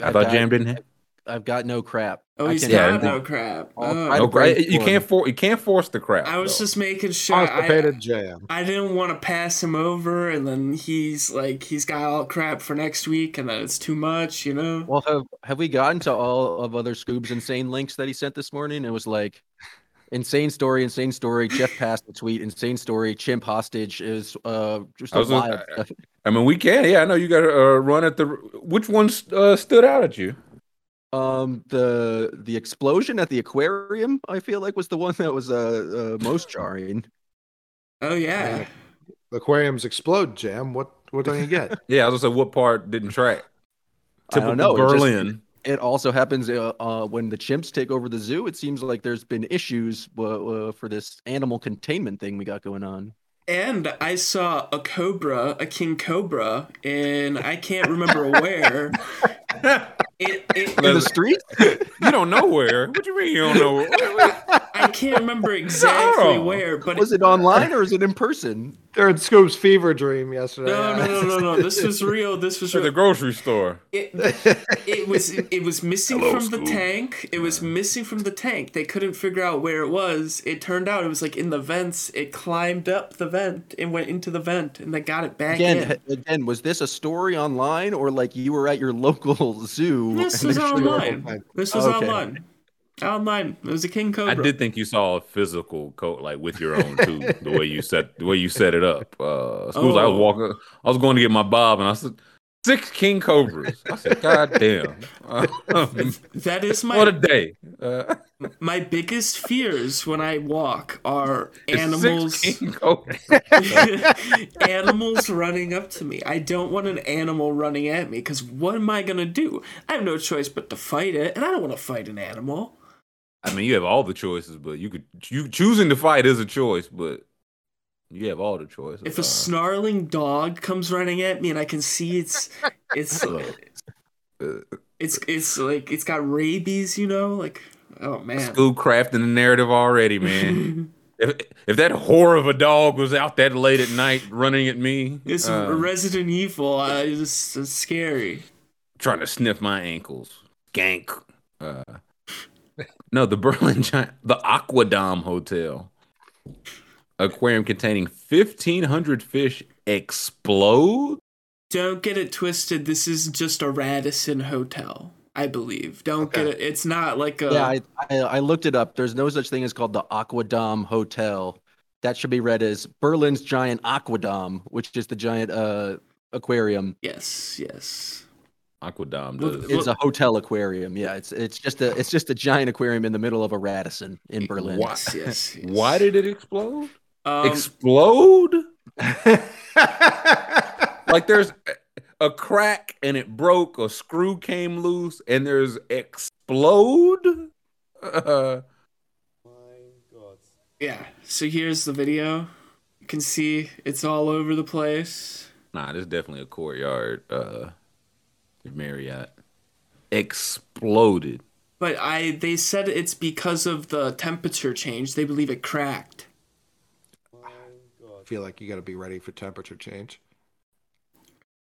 I, I thought Jam didn't have I've got no crap. Oh, he's got no crap. Oh. No crap. You can't for you can't force the crap. I was though. just making sure. I, paid a jam. I didn't want to pass him over, and then he's like he's got all crap for next week, and then it's too much, you know. Well, have have we gotten to all of other Scoob's insane links that he sent this morning? It was like insane story, insane story. Jeff passed the tweet. Insane story. Chimp hostage is uh just a wild. I, I mean, we can. Yeah, I know you got to uh, run at the. Which one uh, stood out at you? Um, the the explosion at the aquarium, I feel like, was the one that was uh, uh most jarring. Oh yeah, uh, aquariums explode. Jam. What what don't you get? *laughs* yeah, I was gonna say what part didn't track. Typical I don't know. Berlin. It, just, it also happens uh, uh, when the chimps take over the zoo. It seems like there's been issues uh, for this animal containment thing we got going on. And I saw a cobra, a king cobra, and I can't remember where. *laughs* It, it, in the street? you don't know where. What do you mean you don't know? I can't remember exactly no. where, but was it, it online or is it in person? They're in Scoob's fever dream yesterday. No, no, no, no, no. *laughs* This was real. This was real. The grocery store. It, it was it was missing Hello, from Scoop. the tank. It was missing from the tank. They couldn't figure out where it was. It turned out it was like in the vents. It climbed up the vent and went into the vent, and they got it back again, in. Again, was this a story online or like you were at your local *laughs* zoo? This was online. This was okay. online. Online. It was a king cobra. I did think you saw a physical coat like with your own too. the way you set the way you set it up. Uh, oh. I was walking. I was going to get my bob, and I said, six king cobras. I said, God damn. *laughs* that is my what a day. Uh, my biggest fears when I walk are animals *laughs* animals running up to me. I don't want an animal running at me because what am I gonna do? I have no choice but to fight it, and I don't want to fight an animal. I mean, you have all the choices, but you could you choosing to fight is a choice, but you have all the choices. If a uh, snarling dog comes running at me and I can see it's it's *laughs* it's it's like it's got rabies, you know, like oh man. Schoolcraft in the narrative already, man. *laughs* if if that whore of a dog was out that late at night running at me, it's uh, Resident Evil. Uh, it's, it's scary. Trying to sniff my ankles, gank. Uh, no, the Berlin Giant, the Aquadom Hotel aquarium containing 1,500 fish explode? Don't get it twisted. This is just a Radisson hotel, I believe. Don't okay. get it. It's not like a. Yeah, I, I, I looked it up. There's no such thing as called the Aquadom Hotel. That should be read as Berlin's giant Aquadom, which is the giant uh, aquarium. Yes, yes. Aquadom does. It's a hotel aquarium. Yeah, it's it's just a it's just a giant aquarium in the middle of a Radisson in Berlin. Why, yes, yes. Why did it explode? Um, explode? *laughs* like there's a crack and it broke, a screw came loose, and there's explode. Uh, *laughs* yeah. So here's the video. You can see it's all over the place. Nah, this is definitely a courtyard. Uh, Marriott exploded. But I, they said it's because of the temperature change. They believe it cracked feel like you got to be ready for temperature change.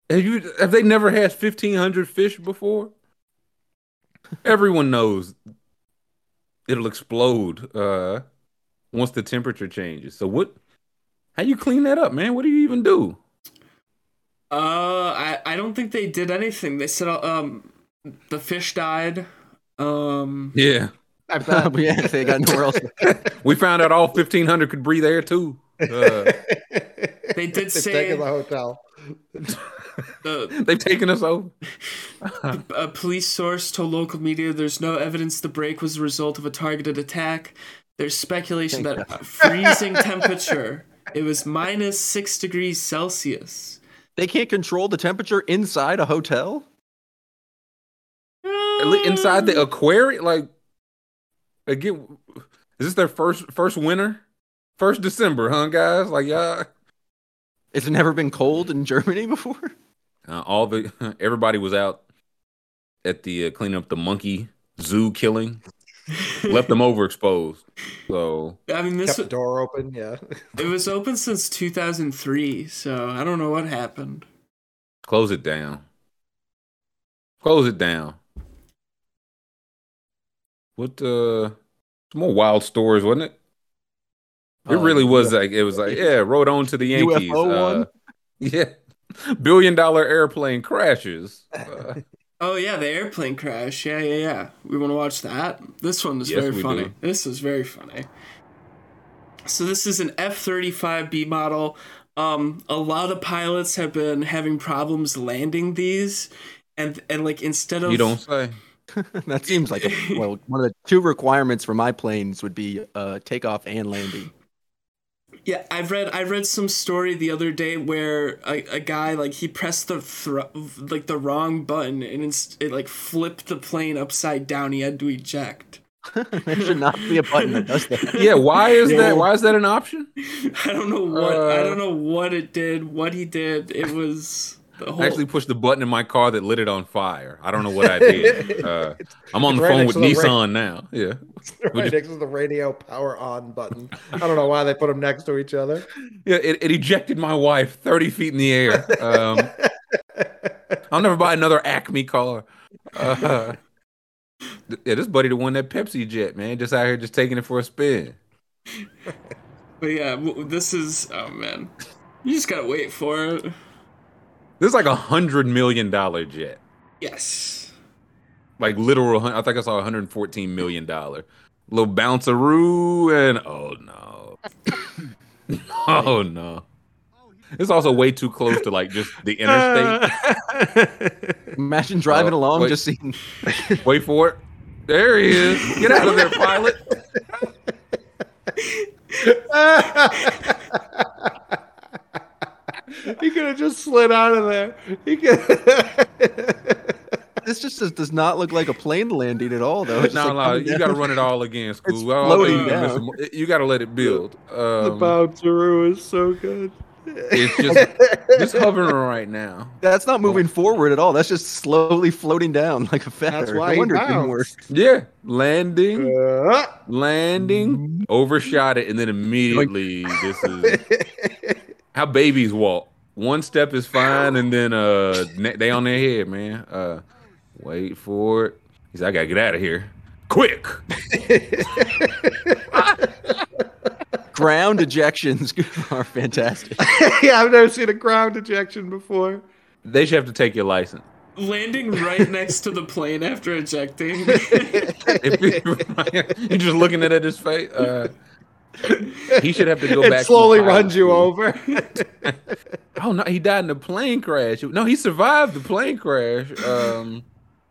Have you have they never had fifteen hundred fish before? Everyone knows it'll explode uh, once the temperature changes. So what? How you clean that up, man? What do you even do? Uh, I I don't think they did anything. They said um the fish died. Um. Yeah. I bet. *laughs* yeah, they got nowhere else. *laughs* we found out all fifteen hundred could breathe air too. Uh, they did say taken *laughs* the hotel. *laughs* The, They've taken us over. *laughs* a police source told local media there's no evidence the break was the result of a targeted attack. There's speculation Thank that God. freezing temperature. It was minus six degrees Celsius. They can't control the temperature inside a hotel. Inside the aquarium, like again, is this their first first winter? First December, huh, guys? Like, yeah. It's never been cold in Germany before. Uh, all the *laughs* everybody was out at the uh, cleaning up the monkey zoo killing. Left them overexposed. So I mean, this kept the door open. Yeah, *laughs* it was open since 2003. So I don't know what happened. Close it down. Close it down. What uh, some more wild stories, wasn't it? It um, really was like it was like yeah, rode on to the *laughs* Yankees. Uh, *laughs* yeah, billion dollar airplane crashes. Uh, *laughs* oh yeah, the airplane crash. Yeah, yeah, yeah. We want to watch that. This one was yes, very funny. Do. This was very funny. So this is an F thirty five B model. Um, a lot of pilots have been having problems landing these, and and like instead of you don't say. that seems like a, well, one of the two requirements for my planes would be uh, takeoff and landing. Yeah, I've read I read some story the other day where a, a guy like he pressed the thro- like the wrong button and it's, it like flipped the plane upside down. He had to eject. *laughs* there should not be a button that does that. Yeah, why is yeah. that? Why is that an option? *laughs* I don't know what uh, I don't know what it did. What he did, it was. Whole... I actually pushed the button in my car that lit it on fire. I don't know what I did. *laughs* Uh, I'm on the right phone with Nissan now. Yeah, *laughs* right next to the radio power on button. I don't know why they put them next to each other. *laughs* Yeah, it, it ejected my wife 30 feet in the air. Um, I'll never buy another Acme car. Uh, yeah, this buddy the one that Pepsi jet, man, just out here just taking it for a spin. But yeah, this is oh man, you just gotta wait for it. This is like a hundred million dollar jet. Yes. Like literal. I think I saw hundred fourteen million dollar little bounceroo, and oh no, *laughs* oh no. it's also way too close to like just the interstate. *laughs* Imagine driving uh, along, wait, just seeing. *laughs* wait for it. There he is. Get out of there, pilot. He could have just slid out of there. He could. this just does, does, not look like a plane landing at all, though. no, like no, you got to run it all again, Scoob. floating down. You got to let it build. Um, the bounceroo is so good. It's just just hovering right now. That's not moving forward at all. That's just slowly floating down like a feather. That's why no wonder it didn't work. Yeah, landing, uh, landing, mm-hmm. overshot it, and then immediately this is *laughs* how babies walk. One step is fine, and then uh, they on their head, man. Uh, wait for it. He's, I gotta get out of here, quick. *laughs* ground ejections *laughs* are fantastic. *laughs* yeah, I've never seen a ground ejection before. They should have to take your license. Landing right next to the plane after ejecting. you're just looking at his face. Uh, he should have to go it back. slowly runs you over. *laughs* oh no, he died in a plane crash. No, he survived the plane crash. Um,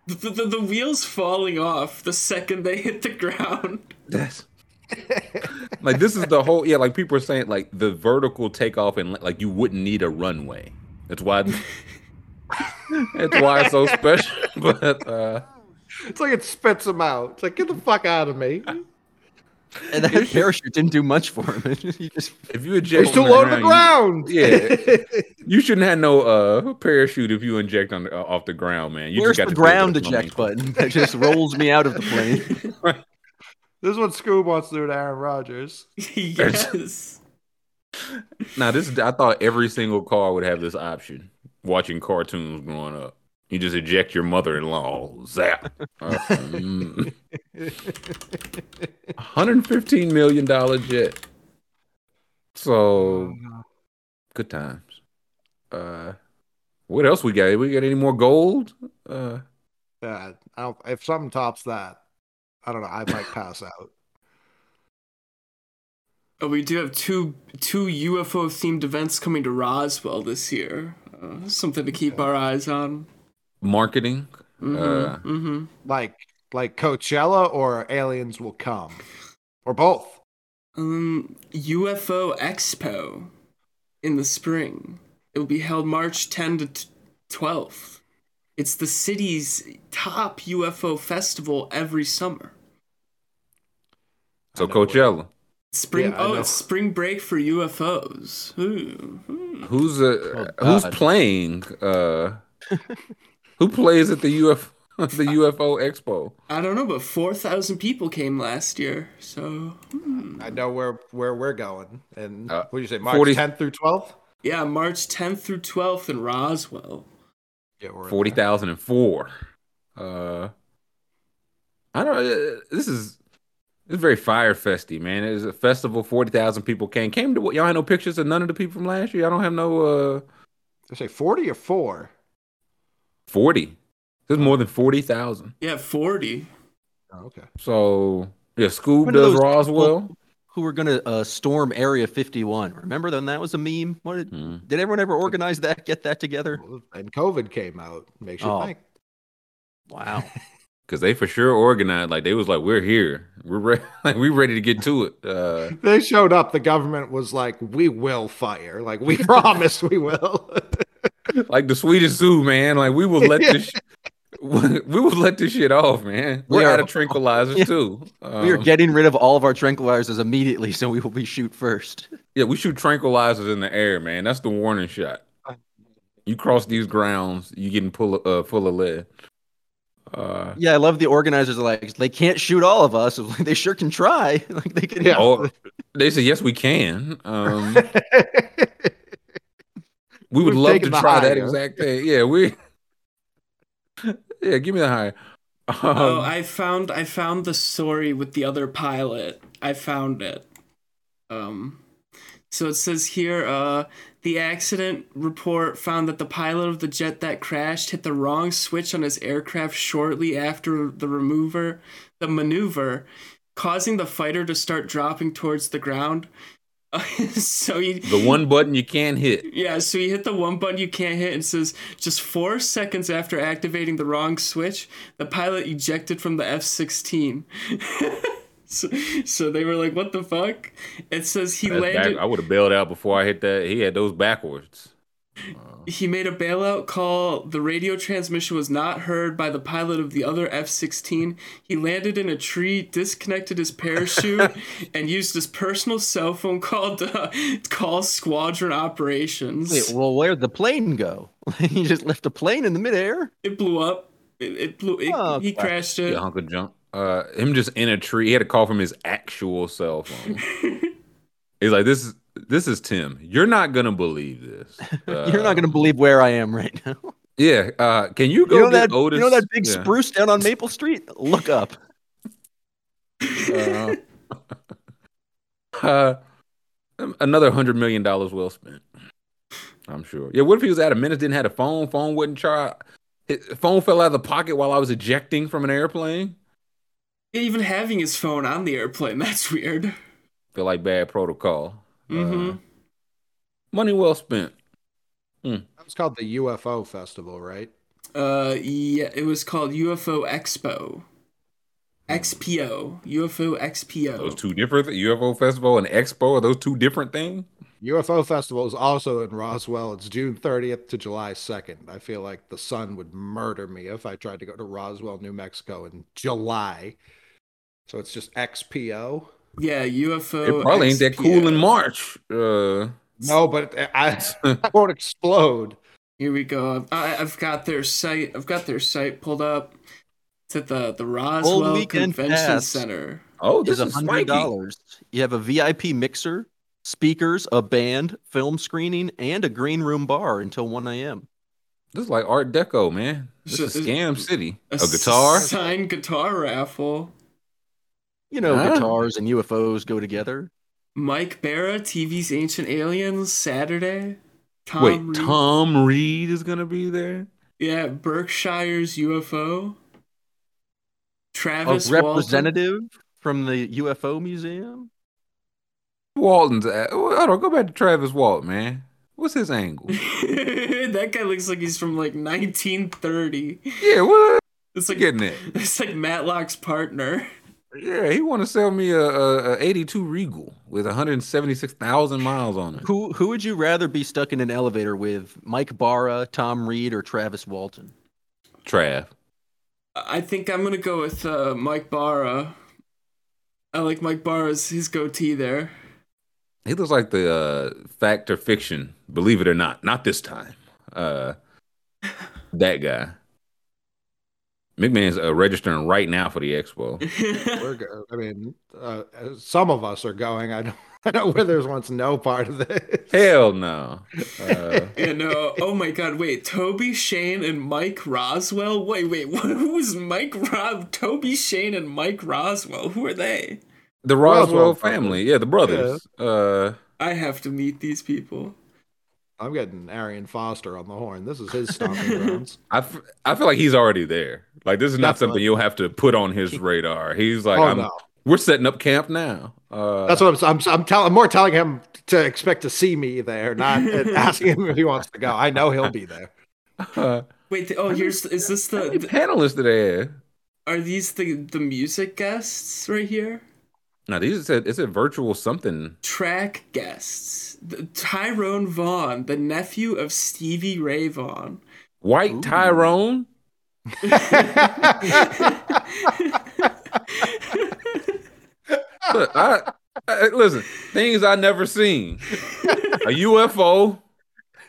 the, the, the wheels falling off the second they hit the ground. That's like this is the whole yeah. Like people are saying like the vertical takeoff and like you wouldn't need a runway. That's why. *laughs* that's why it's so special. *laughs* But uh, it's like it spits him out. It's like get the fuck out of me. *laughs* And that parachute didn't do much for him. *laughs* just, if you eject, he's too low to the ground. You, *laughs* yeah, you shouldn't have no uh, parachute if you inject on uh, off the ground, man. You Where's the ground eject button that just rolls me out of the plane? This is what Scoob wants to do to Aaron Rodgers. yes. now this I thought every single car would have this option. Watching cartoons growing up. You just eject your mother-in-law. Zap. Um, 115 million dollar jet. So good times. Uh what else we got? We got any more gold? Uh yeah, if something tops that, I don't know. I might pass out. Oh, we do have two two UFO themed events coming to Roswell this year. Uh, something to keep our eyes on. Marketing, mm-hmm, uh, mm-hmm. like like Coachella or Aliens Will Come, or both. Um, UFO Expo in the spring. It will be held March 10 to 12th. It's the city's top UFO festival every summer. So Coachella. Spring. Yeah, oh, it's spring break for UFOs. Ooh, ooh. Who's uh, oh, who's playing? Uh, who plays at the UFO *laughs* the UFO Expo? I don't know, but four thousand people came last year. So hmm. I know where where we're going. And uh, what do you say, March tenth through twelfth? Yeah, March tenth through twelfth in Roswell. Yeah, forty thousand and four. Uh, I don't. Uh, this is it's very fire festy, man. It's a festival. Forty thousand people came. Came to what? y'all had no pictures of none of the people from last year. I don't have no. uh I say forty or four. Forty. There's more than forty thousand. Yeah, forty. Oh, okay. So yeah, Scoob does Roswell who were going to uh, storm Area 51. Remember when that was a meme? What did, hmm. did everyone ever organize that? Get that together? And COVID came out. Makes you oh. think. Wow. *laughs* Because they for sure organized. Like they was like, we're here. We're ready. *laughs* Like we ready to get to it. Uh, they showed up. The government was like, we will fire. Like we *laughs* promised we will. like the Swedish zoo, man. Like we will let this *laughs* we will let this shit off, man. We're we are, out *laughs* of tranquilizers yeah. too. Um, we are getting rid of all of our tranquilizers immediately, so we will be shoot first. Yeah, we shoot tranquilizers in the air, man. That's the warning shot. You cross these grounds, you getting full uh, full of lead. Uh, yeah, I love the organizers. Are like they can't shoot all of us. *laughs* Like, they sure can try. like they can. Yeah. Oh, they say yes, we can. Um, we would We've love to try that exact thing. Yeah, we. Yeah, give me the high. Um, oh, I found I found the story with the other pilot. I found it. Um, so it says here, uh, the accident report found that the pilot of the jet that crashed hit the wrong switch on his aircraft shortly after the remover, the maneuver, causing the fighter to start dropping towards the ground. *laughs* so he the one button you can't hit. Yeah, so he hit the one button you can't hit and says just four seconds after activating the wrong switch, the pilot ejected from the F sixteen. *laughs* so, so they were like, "What the fuck?" It says he That's landed. Back, I would have bailed out before I hit that. He had those backwards. *laughs* He made a bailout call. The radio transmission was not heard by the pilot of the other F 16. He landed in a tree, disconnected his parachute, *laughs* and used his personal cell phone call to *laughs* call squadron operations. Wait, well, where'd the plane go? he just left the plane in the midair? It blew up. It, it blew. It, oh, he crashed it. Yeah, hunk of junk. Uh, him just in a tree. He had a call from his actual cell phone. He's like, this is this is Tim. You're not gonna believe this. Uh, *laughs* You're not gonna believe where I am right now. Yeah. Uh, can you go you know that, Otis? You know that big yeah. spruce down on Maple Street? Look up. Uh, *laughs* uh, another hundred million dollars well spent. I'm sure. Yeah. What if he was at a minute, didn't have a phone, phone wouldn't charge, his phone fell out of the pocket while I was ejecting from an airplane. Even having his phone on the airplane, that's weird. Feel like bad protocol. Mm-hmm. Uh, money well spent. Hmm. That was called the UFO Festival, right? Uh, yeah, it was called UFO Expo. XPO, UFO XPO. Those two different UFO Festival and Expo are those two different things? UFO Festival is also in Roswell. It's June 30th to July 2nd. I feel like the sun would murder me if I tried to go to Roswell, New Mexico in July. So it's just XPO. Yeah, UFO. It probably XPO. ain't that cool in March. Uh, no, but I, I won't explode. Here we go. I, have got their site. I've got their site pulled up. It's at the the Roswell Convention pass. Center. Oh, this is hundred dollars. You have a VIP mixer, speakers, a band, film screening, and a green room bar until one a.m. This is like Art Deco, man. This so, is Scam City. A, a guitar, signed guitar raffle. You know, huh? guitars and UFOs go together. Mike Bara, TV's Ancient Aliens, Saturday. Tom Wait, Reed. Tom Reed is gonna be there. Yeah, Berkshire's UFO. Travis a representative Walton. from the UFO museum. Walton's. At, hold on, go back to Travis Walton, man. What's his angle? *laughs* that guy looks like he's from like 1930. Yeah, what? It's like getting it. It's like Matlock's partner. Yeah, he want to sell me a, a, a 82 Regal with 176,000 miles on it. Who who would you rather be stuck in an elevator with? Mike Bara, Tom Reed, or Travis Walton? Trav. I think I'm gonna go with uh, Mike Bara. I like Mike Bara's his goatee there. He looks like the uh, fact or fiction, believe it or not. Not this time. Uh, *laughs* that guy. McMahon's uh, registering right now for the expo. *laughs* We're go- I mean, uh, some of us are going. I don't. *laughs* I know Withers wants no part of this. Hell no. Uh, yeah, no. Oh my God! Wait, Toby Shane and Mike Roswell. Wait, wait. *laughs* Who is Mike Rob? Toby Shane and Mike Roswell. Who are they? The Roswell, Roswell family. Yeah, the brothers. Yeah. Uh, I have to meet these people. I'm getting Arian Foster on the horn. This is his stomping grounds. I, f- I feel like he's already there. Like this is not Definitely. something you'll have to put on his radar. He's like, oh, no. we're setting up camp now. Uh, That's what I'm. I'm, I'm telling. I'm more telling him to expect to see me there, not *laughs* asking him if he wants to go. I know he'll be there. Uh, *laughs* Wait. Oh, here's. Is this the, the panelists today? Are these the the music guests right here? Now these is a, a virtual something. Track guests: the, Tyrone Vaughan, the nephew of Stevie Ray Vaughan. White Ooh. Tyrone. *laughs* Look, I, I, listen. Things I never seen: a UFO *laughs*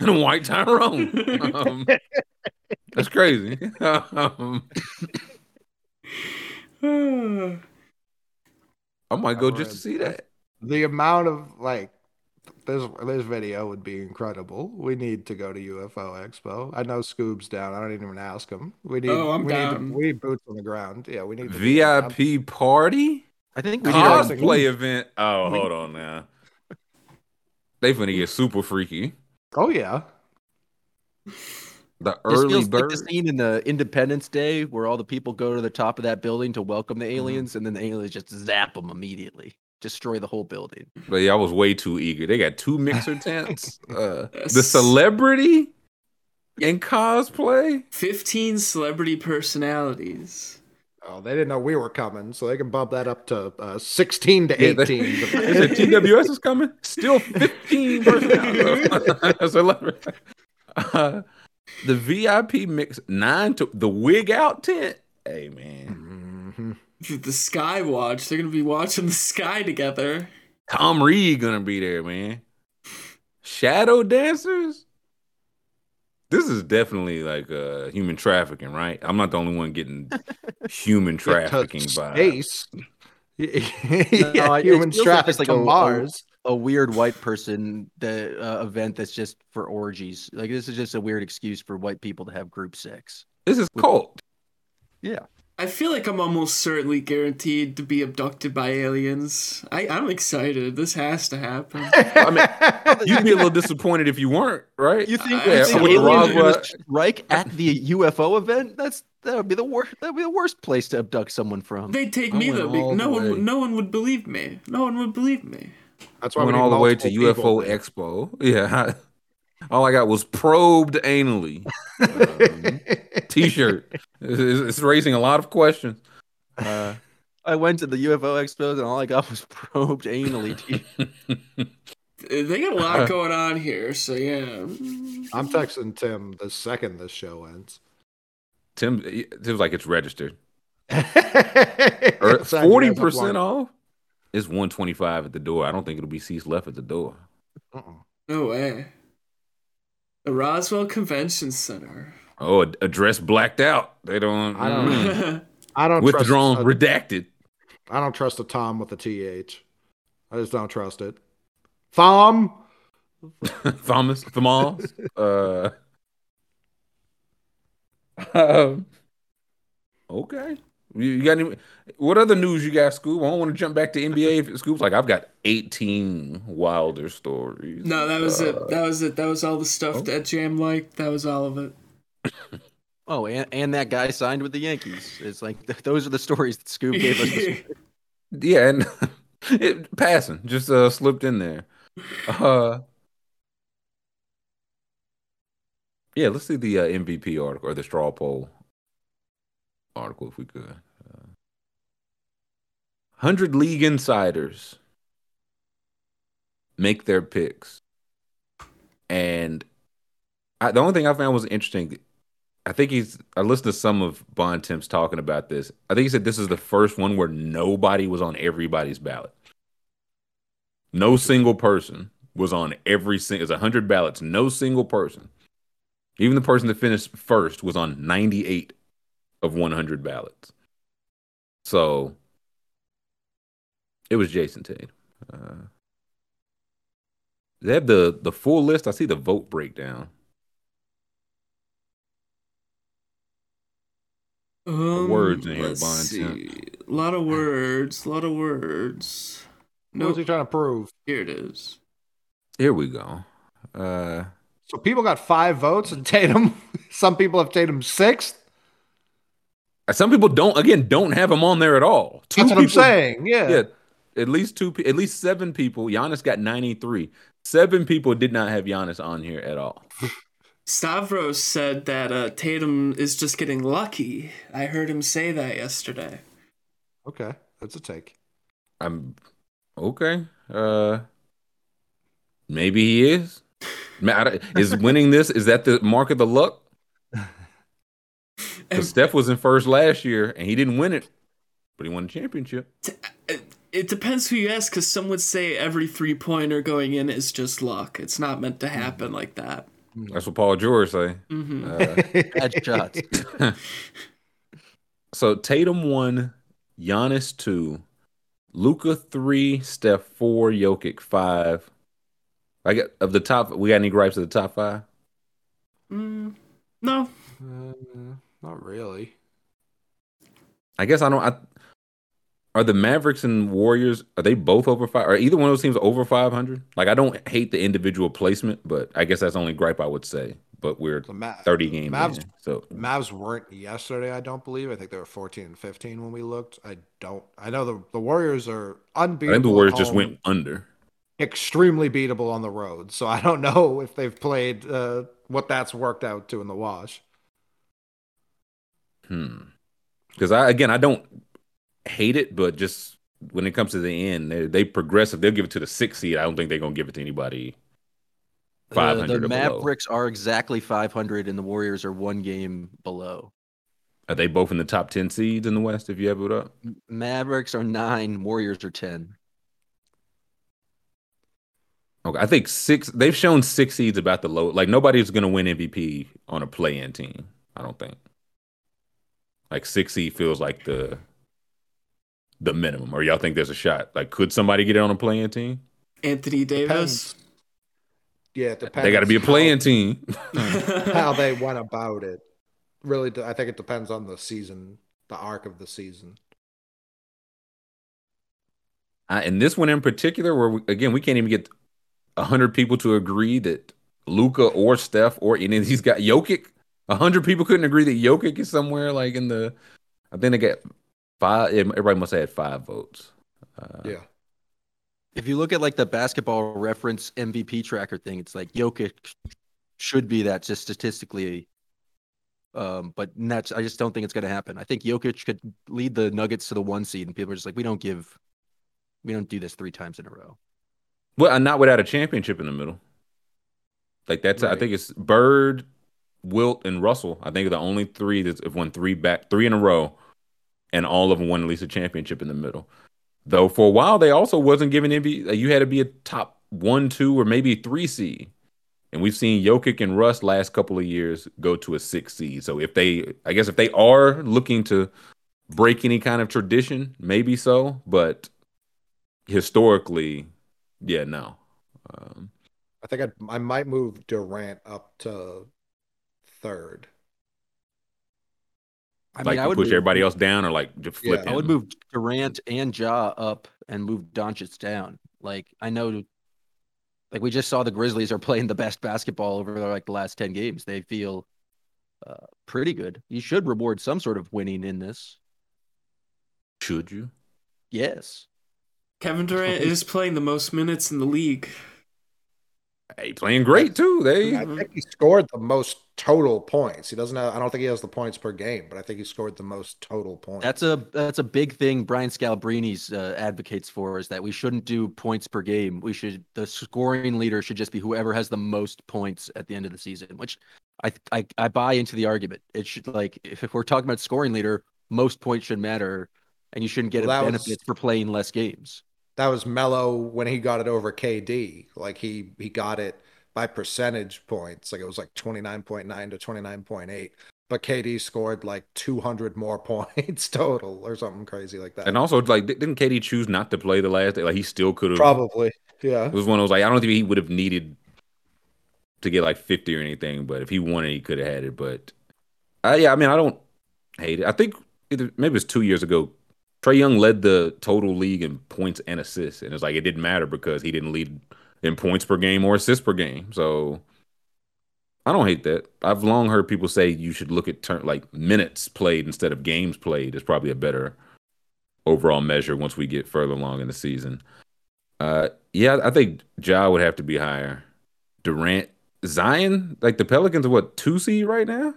and a white Tyrone. Um, that's crazy. Um, *sighs* I might go just to see that. The amount of like this this video would be incredible. We need to go to UFO Expo. I know Scoob's down. I don't even ask him. We need. Oh, I'm we down. Need we need boots on the ground. Yeah, we need VIP party. I think we cosplay event. Oh, hold on now. They finna get super freaky. Oh yeah. The early bird. Like the scene in the Independence Day where all the people go to the top of that building to welcome the mm-hmm. aliens, mm-hmm. and then the aliens just zap them immediately. Destroy the whole building. *laughs* But yeah, I was way too eager. They got two mixer tents. *laughs* Uh, the celebrity and cosplay. Fifteen celebrity personalities. Oh, they didn't know we were coming, so they can bump that up to uh, 16 to 18. Yeah, they, TWS *laughs* is coming? Still 15 personalities. uh, the VIP mix nine to the wig out tent. Hey man. Mm-hmm. The Sky Watch. They're gonna be watching the sky together. Tom Reed gonna be there, man. Shadow dancers. This is definitely like uh, human trafficking, right? I'm not the only one getting *laughs* human trafficking by space. *laughs* yeah, no, human trafficking like to a, Mars a weird white person the uh, event that's just for orgies. Like this is just a weird excuse for white people to have group sex. This is cult. Yeah. I feel like I'm almost certainly guaranteed to be abducted by aliens. I, I'm excited. This has to happen. *laughs* I mean, *laughs* you'd be a little disappointed if you weren't, right? You think, yeah, think aliens strike at the UFO event? That's that would be the worst. That would be the worst place to abduct someone from. They'd take me though. No one, no one would believe me. No one would believe me. That's why I went all the way to UFO Expo. *laughs* Yeah. All I got was probed anally. Um, t-shirt. It's, it's, raising a lot of questions. Uh, I went to the UFO Expo and all I got was probed anally. t they got a lot going on here, so yeah. I'm texting Tim the second this show ends. Tim, Tim's like it's registered. *laughs* Forty percent off. It's 125 at the door. I don't think it'll be seats left at the door. Uh-uh. No way. The Roswell Convention Center. Oh, address blacked out. They don't. I don't. Mm. *laughs* I don't. Withdrawn, trust, redacted. I don't trust a Tom with a th. I just don't trust it. Thom. *laughs* Thomas. Thomas. *laughs* uh. Um, okay. You got any? What other news you got, Scoob? I don't want to jump back to NBA. Scoob's like, I've got 18 Wilder stories. No, that was uh, it. That was it. That was all the stuff oh. that Jam liked. That was all of it. *laughs* oh, and, and that guy signed with the Yankees. It's like th- those are the stories that Scoob gave us. *laughs* yeah, and *laughs* it, passing just uh, slipped in there. Uh, yeah, let's see the uh, MVP article or the straw poll article if we could. Uh, 100 league insiders make their picks. And I, the only thing I found was interesting. I think he's. I listened to some of Bontemps talking about this. I think he said this is the first one where nobody was on everybody's ballot. No single person was on every single. It's hundred ballots. No single person, even the person that finished first, was on ninety eight of 100 ballots. So it was Jayson Tatum. Uh, they have the the full list. I see the vote breakdown. Um, words in here, Bond. A lot of words. A lot of words. Nope. What's he trying to prove? Here it is. Here we go. Uh, so people got five votes, and Tatum. *laughs* Some people have Tatum sixth. Some people don't again don't have him on there at all. Two That's what people, I'm saying. Yeah. Yeah. At least two at least seven people. Giannis got 93. Seven people did not have Giannis on here at all. *laughs* Stavros said that uh, Tatum is just getting lucky. I heard him say that yesterday. Okay. That's a take. I'm okay. Uh maybe he is. Is *laughs* winning this is that the mark of the luck? *laughs* Because Steph was in first last year and he didn't win it, but he won the championship. It depends who you ask, because some would say every three pointer going in is just luck. It's not meant to happen like that. That's what Paul George say. Mm-hmm. Uh, *laughs* Bad shots. *laughs* so Tatum won, Giannis two, Luka three, Steph four, Jokic five. I get of the top. We got any gripes of the top five? Mm, no. Uh, not really. I guess I don't. I, are the Mavericks and Warriors? Are they both over five? Are either one of those teams over five hundred? Like I don't hate the individual placement, but I guess that's the only gripe I would say. but we're Ma- 30 games Mavs, in. So Mavs weren't yesterday, I don't believe. I think they were 14 and 15 when we looked. I don't. I know the the Warriors are unbeatable. I think the Warriors just went under. Extremely beatable on the road. So I don't *laughs* know if they've played uh, what that's worked out to in the wash. Hmm. Because I again I don't hate it, but just when it comes to the end, they, they progressive. They'll give it to the sixth seed. I don't think they're gonna give it to anybody 500 the, the Mavericks below. are exactly 500 and the Warriors are one game below. Are they both in the top 10 seeds in the West if you have it up? Mavericks are 9, Warriors are 10. Okay, I think 6 they've shown 6 seeds about the low like nobody's going to win MVP on a play-in team, I don't think. Like 6 seed feels like the the minimum or y'all think there's a shot? Like could somebody get it on a play-in team? Anthony Davis Depends. Yeah, it depends. They got to be a playing team. *laughs* *laughs* how they went about it. Really, I think it depends on the season, the arc of the season. Uh, and this one in particular, where we, again we can't even get hundred people to agree that Luka or Steph or any of these guys, Jokic, hundred people couldn't agree that Jokic is somewhere like in the. I think they got five. Everybody must have had five votes. Uh, yeah. If you look at like the basketball reference MVP tracker thing, it's like Jokic should be that just statistically. Um, but that's I just don't think it's going to happen. I think Jokic could lead the Nuggets to the one seed, and people are just like, we don't give, we don't do this three times in a row. Well, not without a championship in the middle. Like that's, right. I think it's Bird, Wilt, and Russell. I think are the only three that have won three back, three in a row, and all of them won at least a championship in the middle. Though for a while they also wasn't giving NBA. You had to be a top one, two, or maybe three seed. And we've seen Jokic and Russ last couple of years go to a six seed. So if they, I guess, if they are looking to break any kind of tradition, maybe so. But historically, yeah, no. Um, I think I'd, I might move Durant up to third. I like mean, I would push move, everybody else down, or like just flip. Yeah. I would move Durant and Ja up and move Doncic down. Like I know, like we just saw the Grizzlies are playing the best basketball over like the last ten games. They feel uh, pretty good. You should reward some sort of winning in this. Should you? Yes. Kevin Durant is playing the most minutes in the league. Hey, playing great too. They I think he scored the most total points. He doesn't have I don't think he has the points per game, but I think he scored the most total points. That's a that's a big thing Brian Scalabrine's uh, advocates for is that we shouldn't do points per game. We should the scoring leader should just be whoever has the most points at the end of the season, which I I, I buy into the argument. It should like if, if we're talking about scoring leader, most points should matter and you shouldn't get well, a benefit was... for playing less games that was Melo when he got it over KD. Like he he got it by percentage points. Like it was like 29.9 to 29.8. But KD scored like 200 more *laughs* points total or something crazy like that. And also, like, didn't KD choose not to play the last day? Like, he still could have. Probably. Yeah. It was one of those, like, I don't think he would have needed to get like 50 or anything, but if he wanted, he could have had it. But uh, yeah, I mean, I don't hate it. I think either, maybe it was two years ago. Trae Young led the total league in points and assists, and it's like it didn't matter because he didn't lead in points per game or assists per game. So I don't hate that. I've long heard people say you should look at turn like minutes played instead of games played is probably a better overall measure once we get further along in the season. Uh, yeah, I think Ja would have to be higher. Durant, Zion, like the Pelicans are what two seed right now.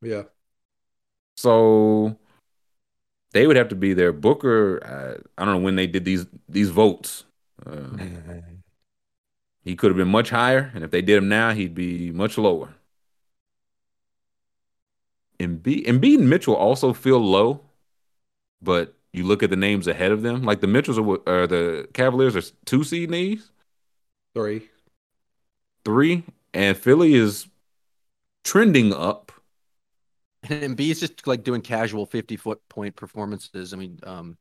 Yeah. So they would have to be there. Booker, uh, I don't know when they did these these votes. Uh, he could have been much higher, and if they did him now, he'd be much lower. Embiid, Embiid and Mitchell also feel low, but you look at the names ahead of them. Like the Mitchells are, are the Cavaliers are two seed knees, three, three, and Philly is trending up. And Embiid's just like doing casual fifty foot point performances. I mean, um,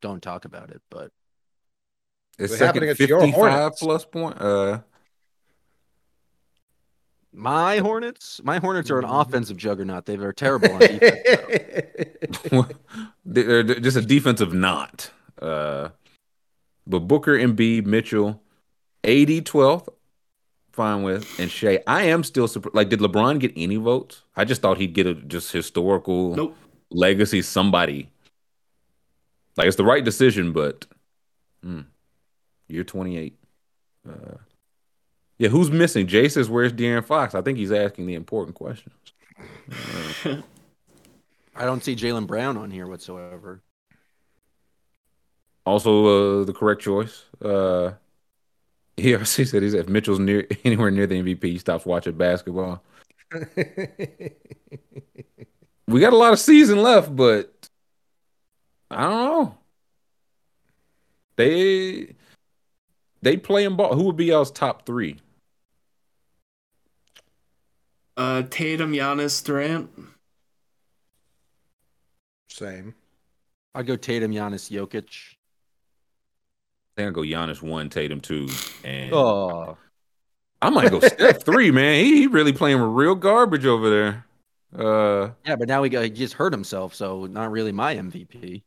don't talk about it, but it's second fifty-five plus point. Uh, my Hornets, my Hornets are an mm-hmm. offensive juggernaut. They are terrible on defense. *laughs* *laughs* they're just a defensive knot. Uh, but Booker, Embiid, Mitchell, 80 12th, fine with. And Shai, I am still surprised. Like, did LeBron get any votes? I just thought he'd get a just historical nope. legacy. Somebody. Like, it's the right decision, but hmm, year 28. Uh, yeah, who's missing? Jay says, "Where's De'Aaron Fox?" I think he's asking the important questions. Uh, *laughs* I don't see Jaylen Brown on here whatsoever. Also, uh, the correct choice. Uh, he said he's if Mitchell's near *laughs* anywhere near the MVP, he stops watching basketball. *laughs* we got a lot of season left, but I don't know. They they playing ball. Who would be y'all's top three? Uh, Tatum, Giannis, Durant. Same. I'd go Tatum, Giannis, Jokic. I think I go Giannis one, Tatum two, and oh, I might go Steph *laughs* three. Man, he, he really playing with real garbage over there. Uh, yeah, but now he, got, he just hurt himself, so not really my MVP.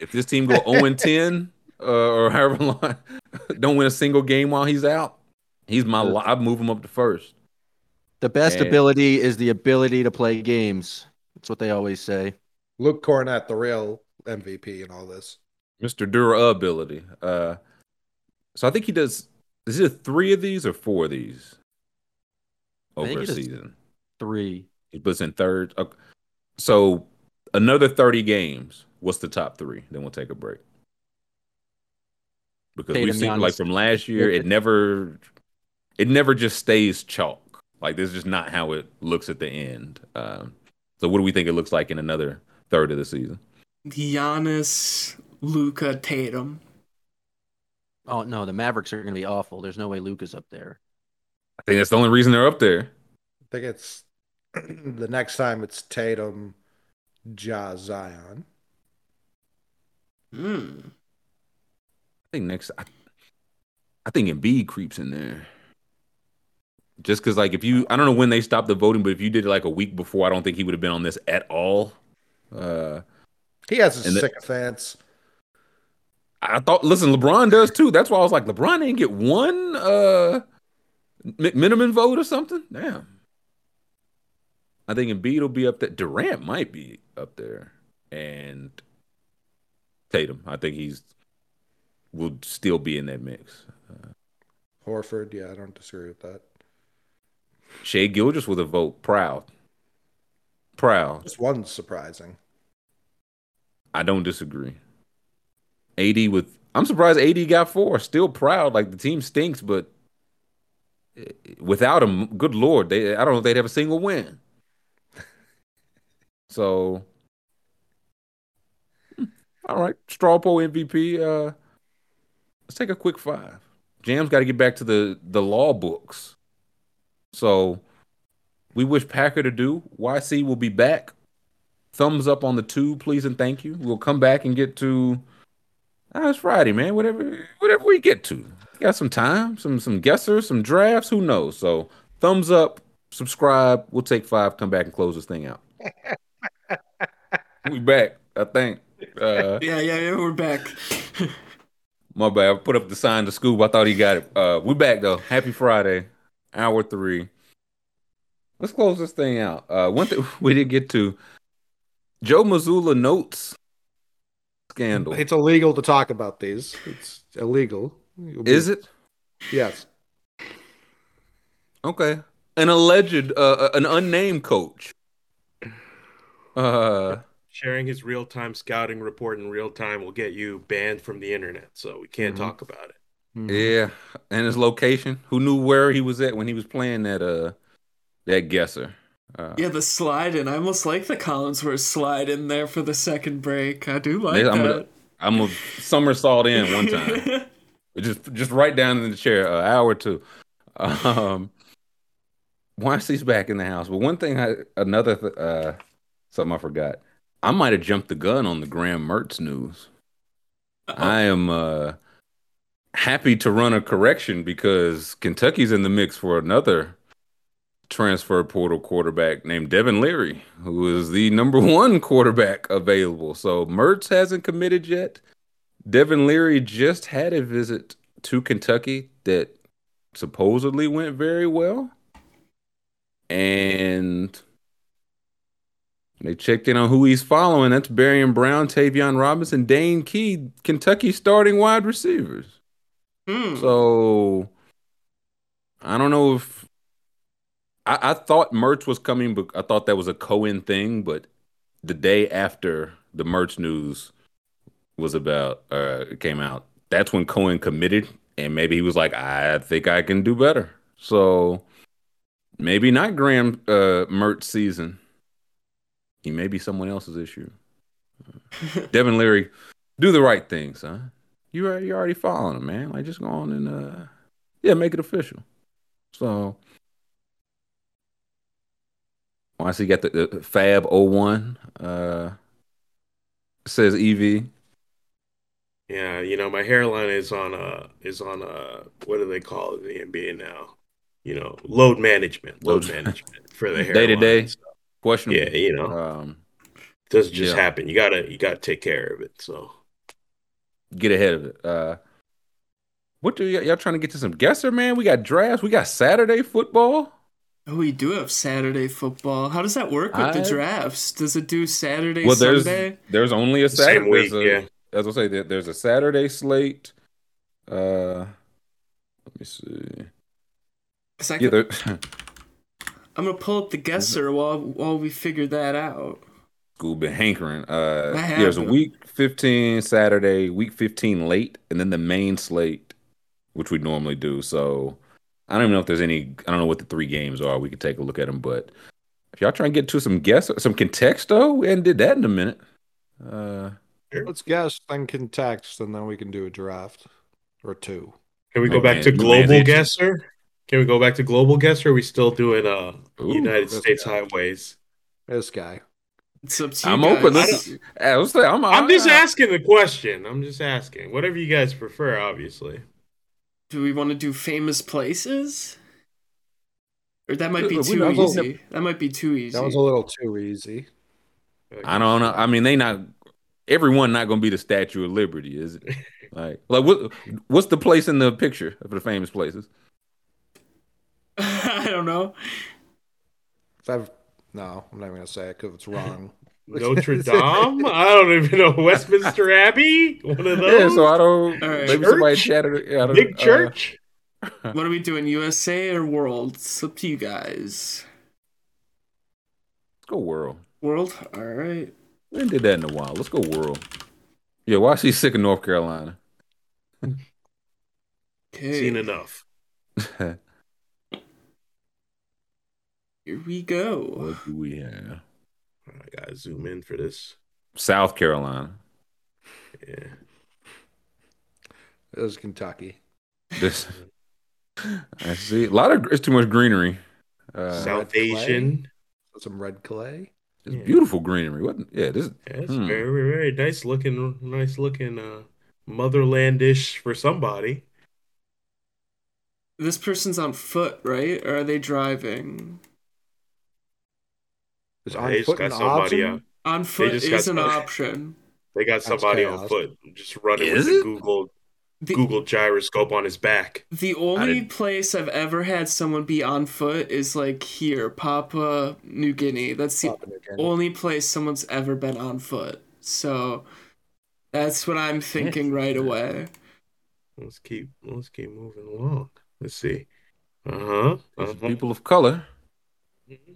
If this team go zero and ten *laughs* uh, or however long, *laughs* don't win a single game while he's out, he's my. I'd move him up to first. The best and, ability is the ability to play games. That's what they always say. Luke Kornet, the real MVP in all this. Mr. Durability. Uh, so I think he does. Is it three of these or four of these over a season? Three. He puts in third. Okay. So another thirty games. What's the top three? Then we'll take a break. Because we've seen like from last year, it never, it never just stays chalk. Like this is just not how it looks at the end. Um, so what do we think it looks like in another third of the season? Giannis, Luka, Tatum. Oh no, the Mavericks are going to be awful. There's no way Luka's up there. I think that's the only reason they're up there. I think it's *clears throat* the next time it's Tatum, Ja, Zion. Hmm. I think next. I, I think Embiid creeps in there. Just because, like, if you, I don't know when they stopped the voting, but if you did it like a week before, I don't think he would have been on this at all. Uh, he has his sycophants. I thought, listen, LeBron does too. That's why I was like, LeBron didn't get one uh minimum vote or something. Damn. I think Embiid will be up there. Durant might be up there, and Tatum. I think he's will still be in that mix. Uh, Horford, yeah, I don't disagree with that. Shai Gilgeous with a vote. Proud. Proud. This one's surprising. I don't disagree. AD with I'm surprised AD got four. Still proud. Like the team stinks, but without him, good lord, they I don't know if they'd have a single win. *laughs* so hmm, all right, straw poll MVP. Uh let's take a quick five. Jam's got to get back to the the law books. So we wish Packer to do. YC will be back. Thumbs up on the tube, please and thank you. We'll come back and get to oh, it's Friday, man. Whatever whatever we get to. got some time, some some guessers, some drafts, who knows? So thumbs up, subscribe. We'll take five, come back and close this thing out. *laughs* we back, I think. Uh, *laughs* yeah, yeah, yeah, we're back. *laughs* my bad. I put up the sign to Scoob. I thought he got it. Uh, we back though. Happy Friday hour three. Let's close this thing out. Uh, one thing we didn't get to Joe Mazzulla notes scandal. It's illegal to talk about these. It's illegal. Be... Is it? Yes. Okay. An alleged, uh, uh, an unnamed coach. Uh, sharing his real time scouting report in real time will get you banned from the internet, so we can't mm-hmm. talk about it. Mm-hmm. Yeah, and his location. Who knew where he was at when he was playing that uh that guesser? Uh, yeah, the slide in. I almost like the Collinsworth slide in there for the second break. I do like I'm that. A, I'm a somersault in one time. *laughs* just just right down in the chair, an hour or two. Um, he's back in the house. But one thing, I another th- uh, something I forgot. I might have jumped the gun on the Graham Mertz news. Uh-oh. I am uh happy to run a correction because Kentucky's in the mix for another transfer portal quarterback named Devin Leary, who is the number *laughs* one quarterback available. So Mertz hasn't committed yet. Devin Leary just had a visit to Kentucky that supposedly went very well. And they checked in on who he's following. That's Barion Brown, Tayvion Robinson, Dane Key, Kentucky starting wide receivers. Hmm. So I don't know if I, I thought Mertz was coming, but I thought that was a Coen thing. But the day after the Mertz news was about uh came out, that's when Coen committed, and maybe he was like, I think I can do better. So maybe not Graham uh Mertz season. He may be someone else's issue. *laughs* Devin Leary, do the right thing, son. You are you already following him, man. Like just go on and uh yeah, make it official. So I see you got the, the Fab 01 uh says EV. Yeah, you know, my hairline is on uh is on uh what do they call it in the NBA now? You know, load management. Load management for the *laughs* hairline. Day to day. Question. Yeah, you know. Um doesn't just yeah. happen. You gotta you gotta take care of it. So get ahead of it. Uh what do y'all trying to get to some guesser, man? We got drafts. We got Saturday football. Oh, we do have Saturday football. How does that work with I, the drafts? Does it do Saturday, well, there's, Sunday? There's only a Saturday. Week, a, yeah. As I say, there's a Saturday slate. Uh, let me see. I yeah, *laughs* I'm gonna pull up the guesser while while we figure that out. School been hankering. Uh, yeah, there's a week 15 Saturday, week 15 late, and then the main slate which we normally do. So I don't even know if there's any. I don't know what the three games are. We could take a look at them, but if y'all try and get to some guess, some context though, we hadn't did that in a minute. Uh, Let's guess, then context, and then we can do a draft or two. Can we go oh, back man. to global guesser? Can we go back to global guesser? are we still doing uh Ooh, United States guy. highways? This guy. I'm guys. open. This, I was, I'm, I'm just asking the question. I'm just asking. Whatever you guys prefer, obviously. Do we want to do famous places? Or that might be too easy. That might be too easy. That was a little too easy. I don't know. I mean, they not everyone not going to be the Statue of Liberty, is it? *laughs* like, like what? What's the place in the picture of the famous places? *laughs* I don't know. If I've, no, I'm not even gonna say it because it's wrong. *laughs* Notre Dame? I don't even know. Westminster Abbey? One of those? Yeah, so I don't. Right. Maybe church? somebody chatted. Yeah, Big uh, church? what are we doing, USA or world? It's up to you guys. Let's go world. World? All right. We didn't did that in a while. Let's go world. Yeah, why is he sick of North Carolina? okay. Seen enough. *laughs* Here we go. What do we have? I gotta zoom in for this. South Carolina. Yeah. It was Kentucky. This I see a lot of it's too much greenery. Uh, South Asian. Some red clay. It's yeah. beautiful greenery. What? Yeah, this. Yeah, it's hmm. very very nice looking, nice looking, uh, motherlandish for somebody. This person's on foot, right? Or are they driving? Is on foot an option? On foot is an option. They got somebody on foot just running is with it? the Google the, Google gyroscope on his back. The only place I've ever had someone be on foot is like here, Papua New Guinea. That's the only place someone's ever been on foot. So that's what I'm thinking right away. Let's keep let's keep moving along. Let's see. Uh huh. Uh-huh. People of color. Mm-hmm.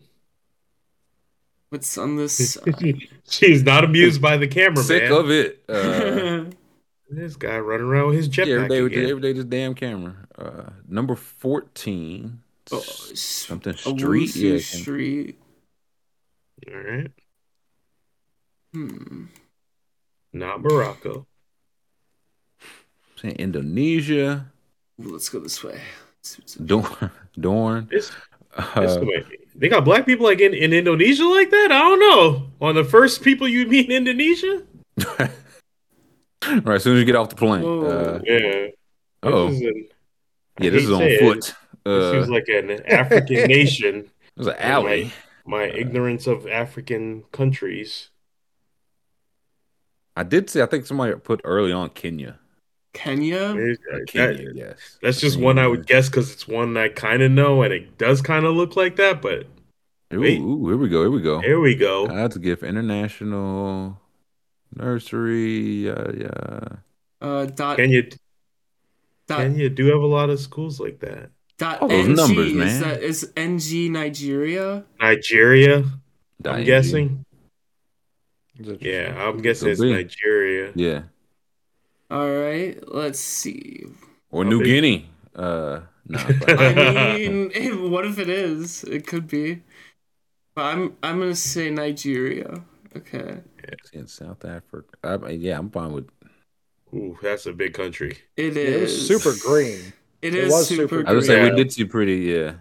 What's on this? *laughs* She's not amused by the camera. Sick of it. Uh, *laughs* this guy running around with his jetpack. Yeah, every day, with every day, this damn camera. Uh, number fourteen. Oh, something street. Yeah, street. All right. Hmm. Not Morocco. Saying Indonesia. Let's go this way. Dorn. Dorn. It's, uh, they got black people like in, in Indonesia like that? I don't know. On the first people you meet in Indonesia? *laughs* right, as soon as you get off the plane. Uh, yeah. Oh. Yeah, this is on foot. Uh, this seems like an African *laughs* nation. It was an alley. My, my uh, ignorance of African countries. I did see, I think somebody put early on Kenya. Kenya. Kenya, yes. That's just one I would guess because it's one I kind of know, and it does kind of look like that. But ooh, ooh, here we go. Here we go. Here we go. That's a gift. International nursery. Yeah, yeah. Uh, dot. Kenya. Dot, Kenya do have a lot of schools like that. Dot All those NG, numbers, man. Is, that, is NG Nigeria? Nigeria. I'm guessing. Yeah, I'm guessing it's Nigeria. Yeah. All right, let's see. Or New Guinea. Uh, no. *laughs* I mean, what if it is? It could be. But I'm I'm gonna say Nigeria. Okay. Yeah, in South Africa. I, yeah, I'm fine with. Ooh, that's a big country. It is. It super green. It, it was super. super I would say we did see pretty. Yeah.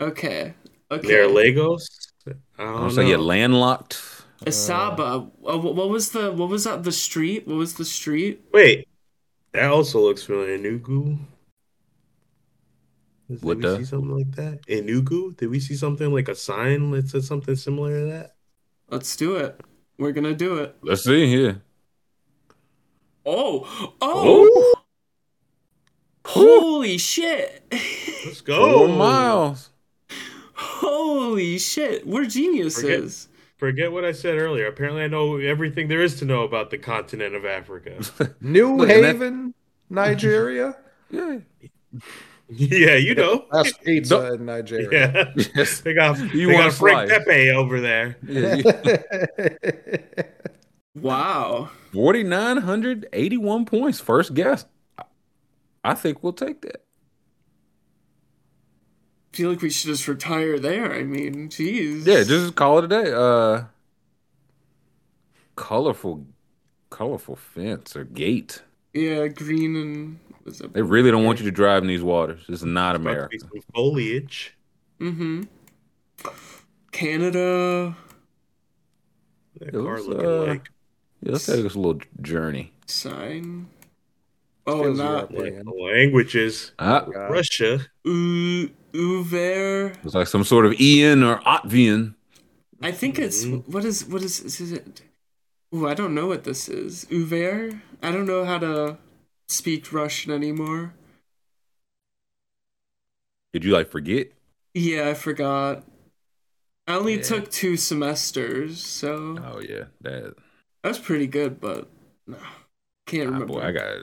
Okay. Okay. Near Lagos. I don't say yeah, landlocked. Asaba. Uh, what was the what was that the street? What was the street? Wait, that also looks familiar. Enugu. Did what we the? see something like that? Enugu? Did we see something like a sign that said something similar to that? Let's do it. We're gonna do it. Let's see here. Oh, oh, oh. holy shit! Let's go. Four miles. Holy shit! We're geniuses. Forget, forget, what I said earlier. Apparently, I know everything there is to know about the continent of Africa. *laughs* New Look, Haven, Nigeria. *laughs* yeah. Yeah, you know. *laughs* Best pizza in Nigeria. Yeah. Yes. They got, you they got Frank Pepe over there. Yeah, wow. 4,981 points. First guess. I think we'll take that. I feel like we should just retire there. I mean, jeez. Yeah, just call it a day. Uh, colorful, colorful fence or gate. Yeah, green and they really don't want you to drive in these waters. This is not America. foliage. Mm-hmm. Canada. That car looking uh, like. Yeah, let's take us a little journey. Sign. Oh, not languages. Ah. Russia. U- Uver. It's like some sort of Ian or Otvian. I think it's mm-hmm. what is what is is it? Ooh, I don't know what this is. Uver. I don't know how to speak Russian anymore. Did you like forget? Yeah, I forgot. I only yeah. took two semesters, so. Oh yeah, that. That's pretty good, but no, can't remember. boy, I got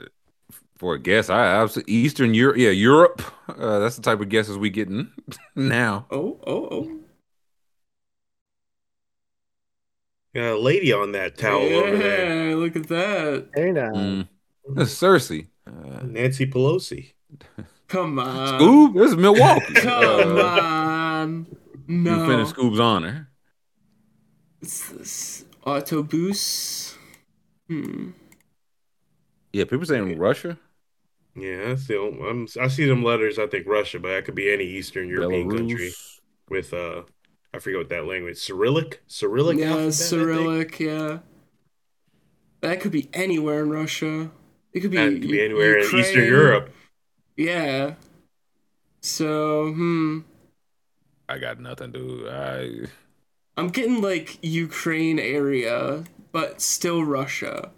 for a guess. I, I was Eastern Europe. Yeah, Europe. Uh, that's the type of guesses we getting *laughs* now. Oh, oh, oh. Got a lady on that towel yeah, over there. Look at that. Hey now. Mm. Cersei. Uh, Nancy Pelosi. *laughs* Come on. Scoob? This is Milwaukee. *laughs* Come uh, on. No. You finished Scoob's honor. It's this autobus. Hmm. Yeah, people saying Russia. Yeah, I see. I'm, I see them letters. I think Russia, but that could be any Eastern European Belarus. country with uh, I forget what that language. Cyrillic, Cyrillic. Yeah, alphabet, Cyrillic. Yeah, that could be anywhere in Russia. It could be, could be anywhere Ukraine. in Eastern Europe. Yeah. So, hmm. I got nothing, dude. I. I'm getting like Ukraine area, but still Russia.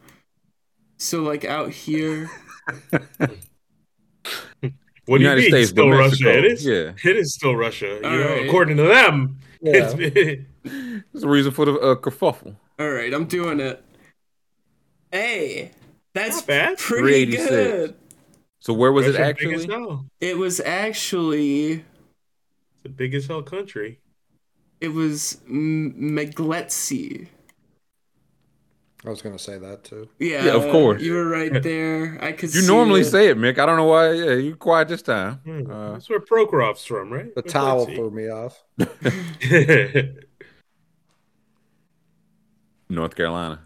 So like out here. What do you mean? States, still Russia? It is. Yeah. It is still Russia. you know, according to them. Yeah. It's, it's *laughs* the reason for the uh, kerfuffle. All right, I'm doing it. Hey, that's bad. Pretty good. So where was Russia it actually? It was actually the biggest hell country. It was Megletsy. I was gonna say that too. Yeah, yeah of course. You were right there. I could. You normally it. say it, Mick. I don't know why. Yeah, you quiet this time. Hmm. Uh, That's where Prokhorov's from, right? The towel threw me off. *laughs* *laughs* North Carolina.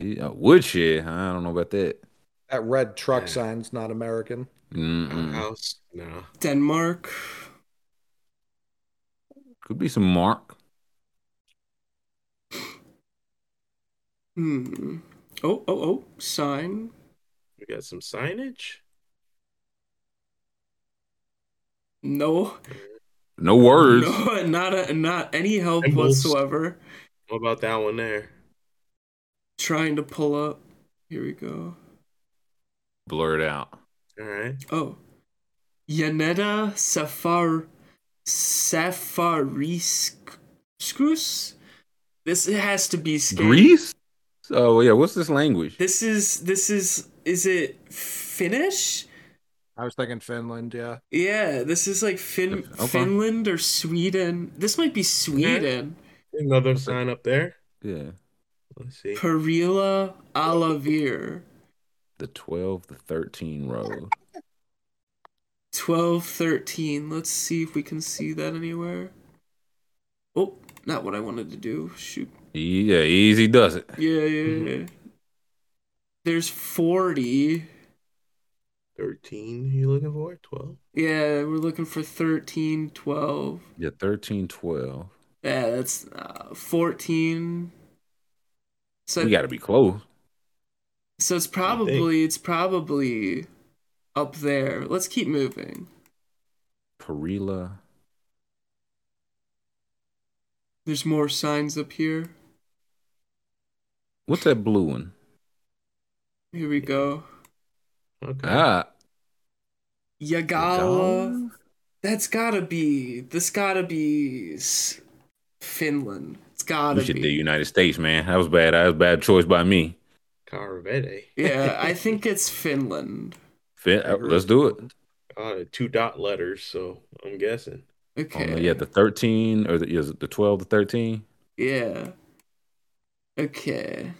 Yeah, woodshed. I don't know about that. That red truck yeah. sign's not American. Mm-mm. House, no. Denmark. Could be some mark. Hmm. Oh, oh, oh! Sign. We got some signage. No. No words. No, not a, not any help Symbols. whatsoever. What about that one there? trying to pull up. Here we go. Blurred out. All right. Oh. Yanetta Safar Safariskus? This has to be scary. Greece? Oh yeah, what's this language? This is this is is it Finnish? I was thinking Finland, yeah. Yeah, this is like Fin okay. Finland or Sweden. This might be Sweden. Another sign up there. Yeah. Let's see. Perila Alavir. The 12, the 13 road. 12, 13. Let's see if we can see that anywhere. Oh, not what I wanted to do. Shoot. Yeah, easy does it. Yeah, yeah, yeah. There's 40. 13 you looking for 12 yeah we're looking for 13 12 yeah 13 12 yeah that's uh, 14 so we gotta be close so it's probably it's probably up there let's keep moving perila there's more signs up here what's that blue one here we go Okay. Ah. Yagala. That's gotta be. This gotta be Finland. It's gotta we should be. the United States, man. That was bad. That was bad choice by me. Caravete. yeah, *laughs* I think it's Finland. Fin- uh, let's do it. Uh, two dot letters, so I'm guessing. Okay. Um, yeah, the thirteen or the is it the twelve to thirteen? Yeah. Okay.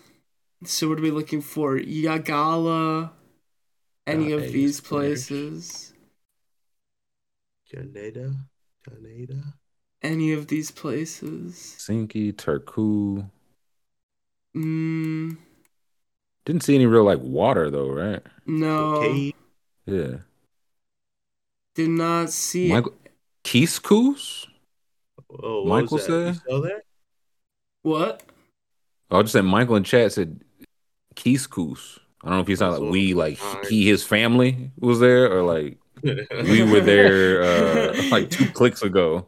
So what are we looking for? Yagala any of these places. Canada, Canada. Any of these places. Sinky, Turku. Mm. Didn't see any real like water though, right? No. Okay. Yeah. Did not see Michael Kiskus? Oh, Michael said. What? I just said Michael in chat said Kiskus. I don't know if he's not like we like he his family was there or like *laughs* we were there uh like two clicks ago.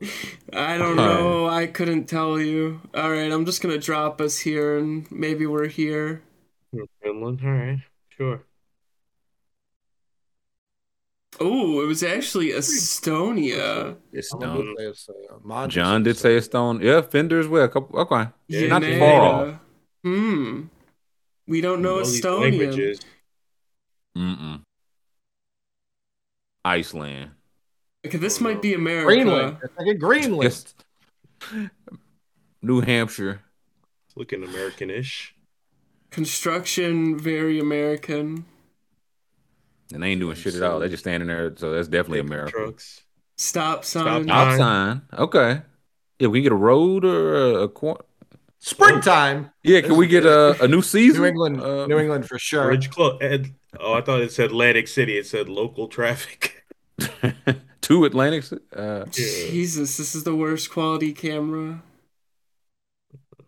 I don't know. I couldn't tell you. All right, I'm just gonna drop us here and maybe we're here. Finland. All right, sure. Oh, it was actually Estonia. Estonia. John did say Estonia. Yeah, Fender as well. A couple. Okay, yeah, not far off. Hmm. We don't know Estonian. Mm-mm. Iceland. Okay, this might be America. Greenland. It's like a Greenland. New Hampshire. It's looking Americanish. Construction, very American. And they ain't doing shit at all. They're just standing there. So that's definitely America. Trucks. Stop sign. Stop sign. Okay. Yeah, we get a road or a, a Springtime. Yeah, can we get a, a new season? New England, uh, New England for sure. Bridge close. Oh, I thought it said Atlantic City. It said local traffic. *laughs* *laughs* to Atlantic Uh, Jesus, this is the worst quality camera.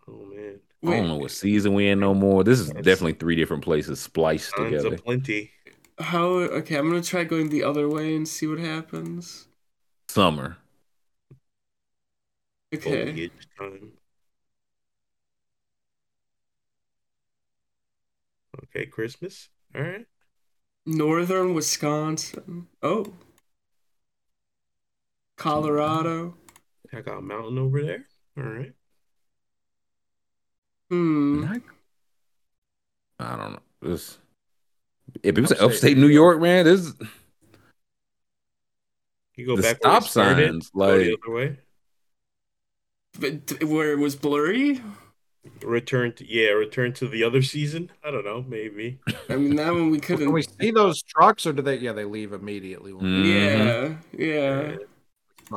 Oh man. I don't know what season we in no more. This is definitely three different places spliced Tons together. Of plenty. How? Okay, I'm gonna try going the other way and see what happens. Summer. Okay. Okay, Christmas. All right. Northern Wisconsin. Oh. Colorado. I got a mountain over there. All right. Hmm. I don't know. This if it was upstate, upstate New York, man, this you go the back stop signs like the other way. But where it was blurry? return to yeah, return to the other season. I don't know, maybe. I mean, that one we couldn't. Can we see those trucks, or do they? Yeah, they leave immediately. Mm-hmm. Yeah, yeah.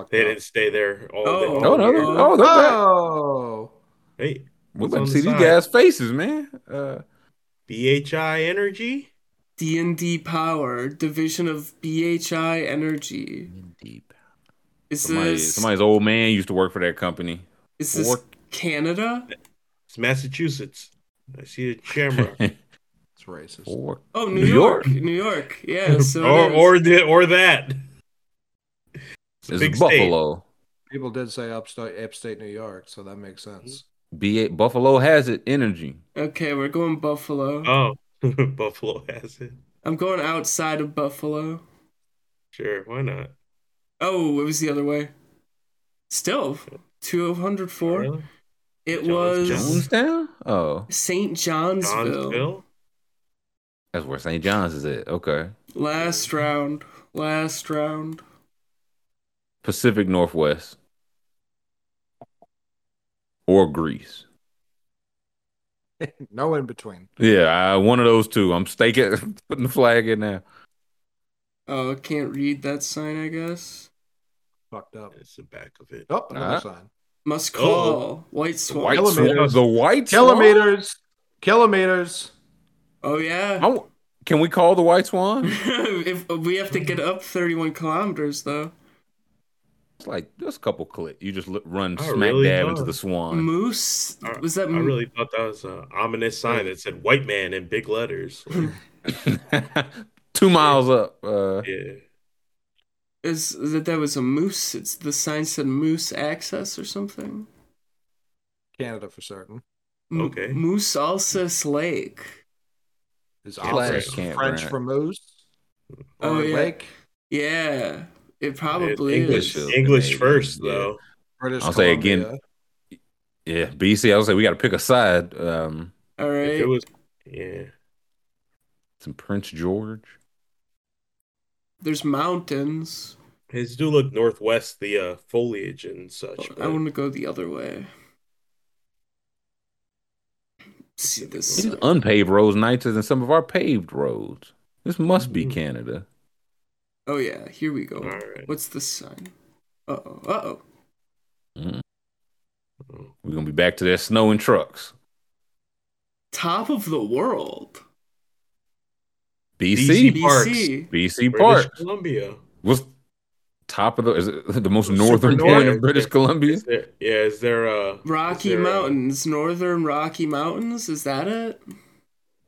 They didn't stay there all oh, day. Oh, no, no, oh, they're oh. Hey, we about to see the these guys' faces, man. Uh, BHI Energy, D and D Power, division of BHI Energy. Deep. Is Somebody, this somebody's old man used to work for that company? Is this Canada? It's Massachusetts. I see a shamrock. *laughs* it's racist. Or, oh, New, New York. York. New York. Yeah. *laughs* So or or the, or that. It's, it's Buffalo. State. People did say upstate upstate New York, so that makes sense. B Buffalo has it energy. Okay, we're going Buffalo. Oh, *laughs* Buffalo has it. I'm going outside of Buffalo. Sure, why not? Oh, it was the other way. Still, 204. Really? It Jones, was Jonestown? Oh. St. Johnsville. Johnsville? That's where St. John's is it. Okay. Last round. Last round. Pacific Northwest. Or Greece. *laughs* no in between. Yeah, one of those two. I'm staking, *laughs* putting the flag in there. Oh, I can't read that sign, I guess. Fucked up. It's the back of it. Oh, another uh, sign. Must call. Oh. White swan. White kilometers. The white kilometers. Swan? Kilometers. Oh yeah. How, can we call the white swan? *laughs* if we have to get up 31 kilometers though. It's like just a couple clicks. You just run I smack really dab into the swan. Moose was that? I really thought that was an ominous sign that said "white man" in big letters. *laughs* *laughs* Two miles up. Uh, yeah. Is that that was a moose? It's the sign said moose access or something. Canada for certain. M- okay. Moose Alsace Lake. Is Alsace French for moose? Oh yeah. Lake? Yeah. It probably English, is. English first though. British I'll Columbia. say again. Yeah, BC. I'll say we got to pick a side. Um, All right. It was yeah. Some Prince George. There's mountains. His do look northwest, the uh, foliage and such. I want to go the other way. See this. These unpaved roads nicer than some of our paved roads. This must be mm-hmm. Canada. Oh yeah, here we go. Right. What's the sign? Uh oh. Uh oh. Mm. We're gonna be back to that snow and trucks. Top of the world. BC, BC Parks. BC Parks. Columbia. Was top of the is it the most northern point of British Columbia? Is there, yeah, is there a Rocky there Mountains, a, northern Rocky Mountains? Is that it?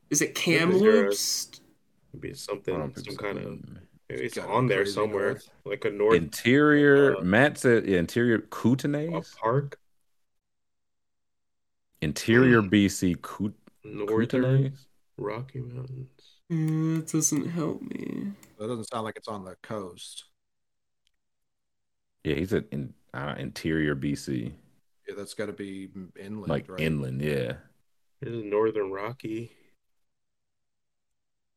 Is it Kamloops? Maybe something, some kind of. Maybe it's on there somewhere, north. like a north interior. Uh, Matt said yeah, interior Kootenays park. Interior mm. BC Koot, northern Rocky Mountains. Mm, it doesn't help me. That doesn't sound like it's on the coast. Yeah, he's at in, uh, interior BC. Yeah, that's got to be inland, like right? inland. Yeah. There's Northern Rocky.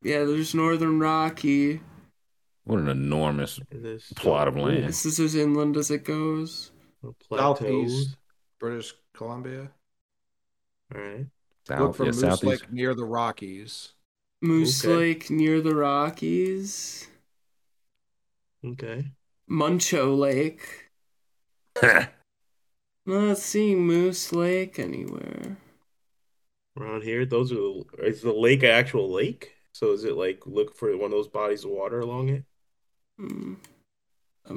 Yeah, there's Northern Rocky. What an enormous plot of land. This is as inland as it goes. Southeast British Columbia. All right. South, Look for yeah, Moose southeast. Lake near the Rockies. Moose okay. Lake near the Rockies. Okay. Muncho Lake. *laughs* Not seeing Moose Lake anywhere. Around here, those are is the lake an actual lake? So is it like look for one of those bodies of water along it? Hmm.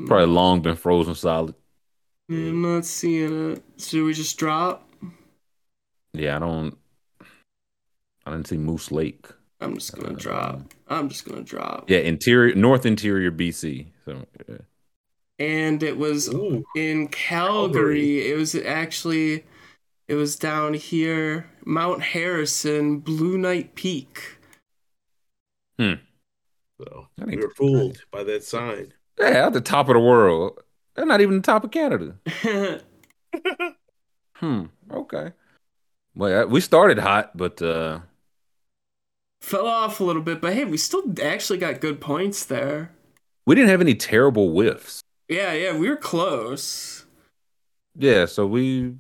Probably long been frozen solid. I'm not seeing it. Should we just drop? Yeah, I don't. I didn't see Moose Lake. I'm just gonna uh, drop. I'm just gonna drop. Yeah, interior North Interior BC. So. Yeah. And it was Ooh, in Calgary. Calgary. It was actually, it was down here, Mount Harrison, Blue Knight Peak. Hmm. So we were fooled by that sign. Yeah, at the top of the world. They're not even the top of Canada. *laughs* hmm. Okay. Well, we started hot, but uh fell off a little bit. But hey, we still actually got good points there. We didn't have any terrible whiffs. Yeah, yeah, we were close. Yeah, so we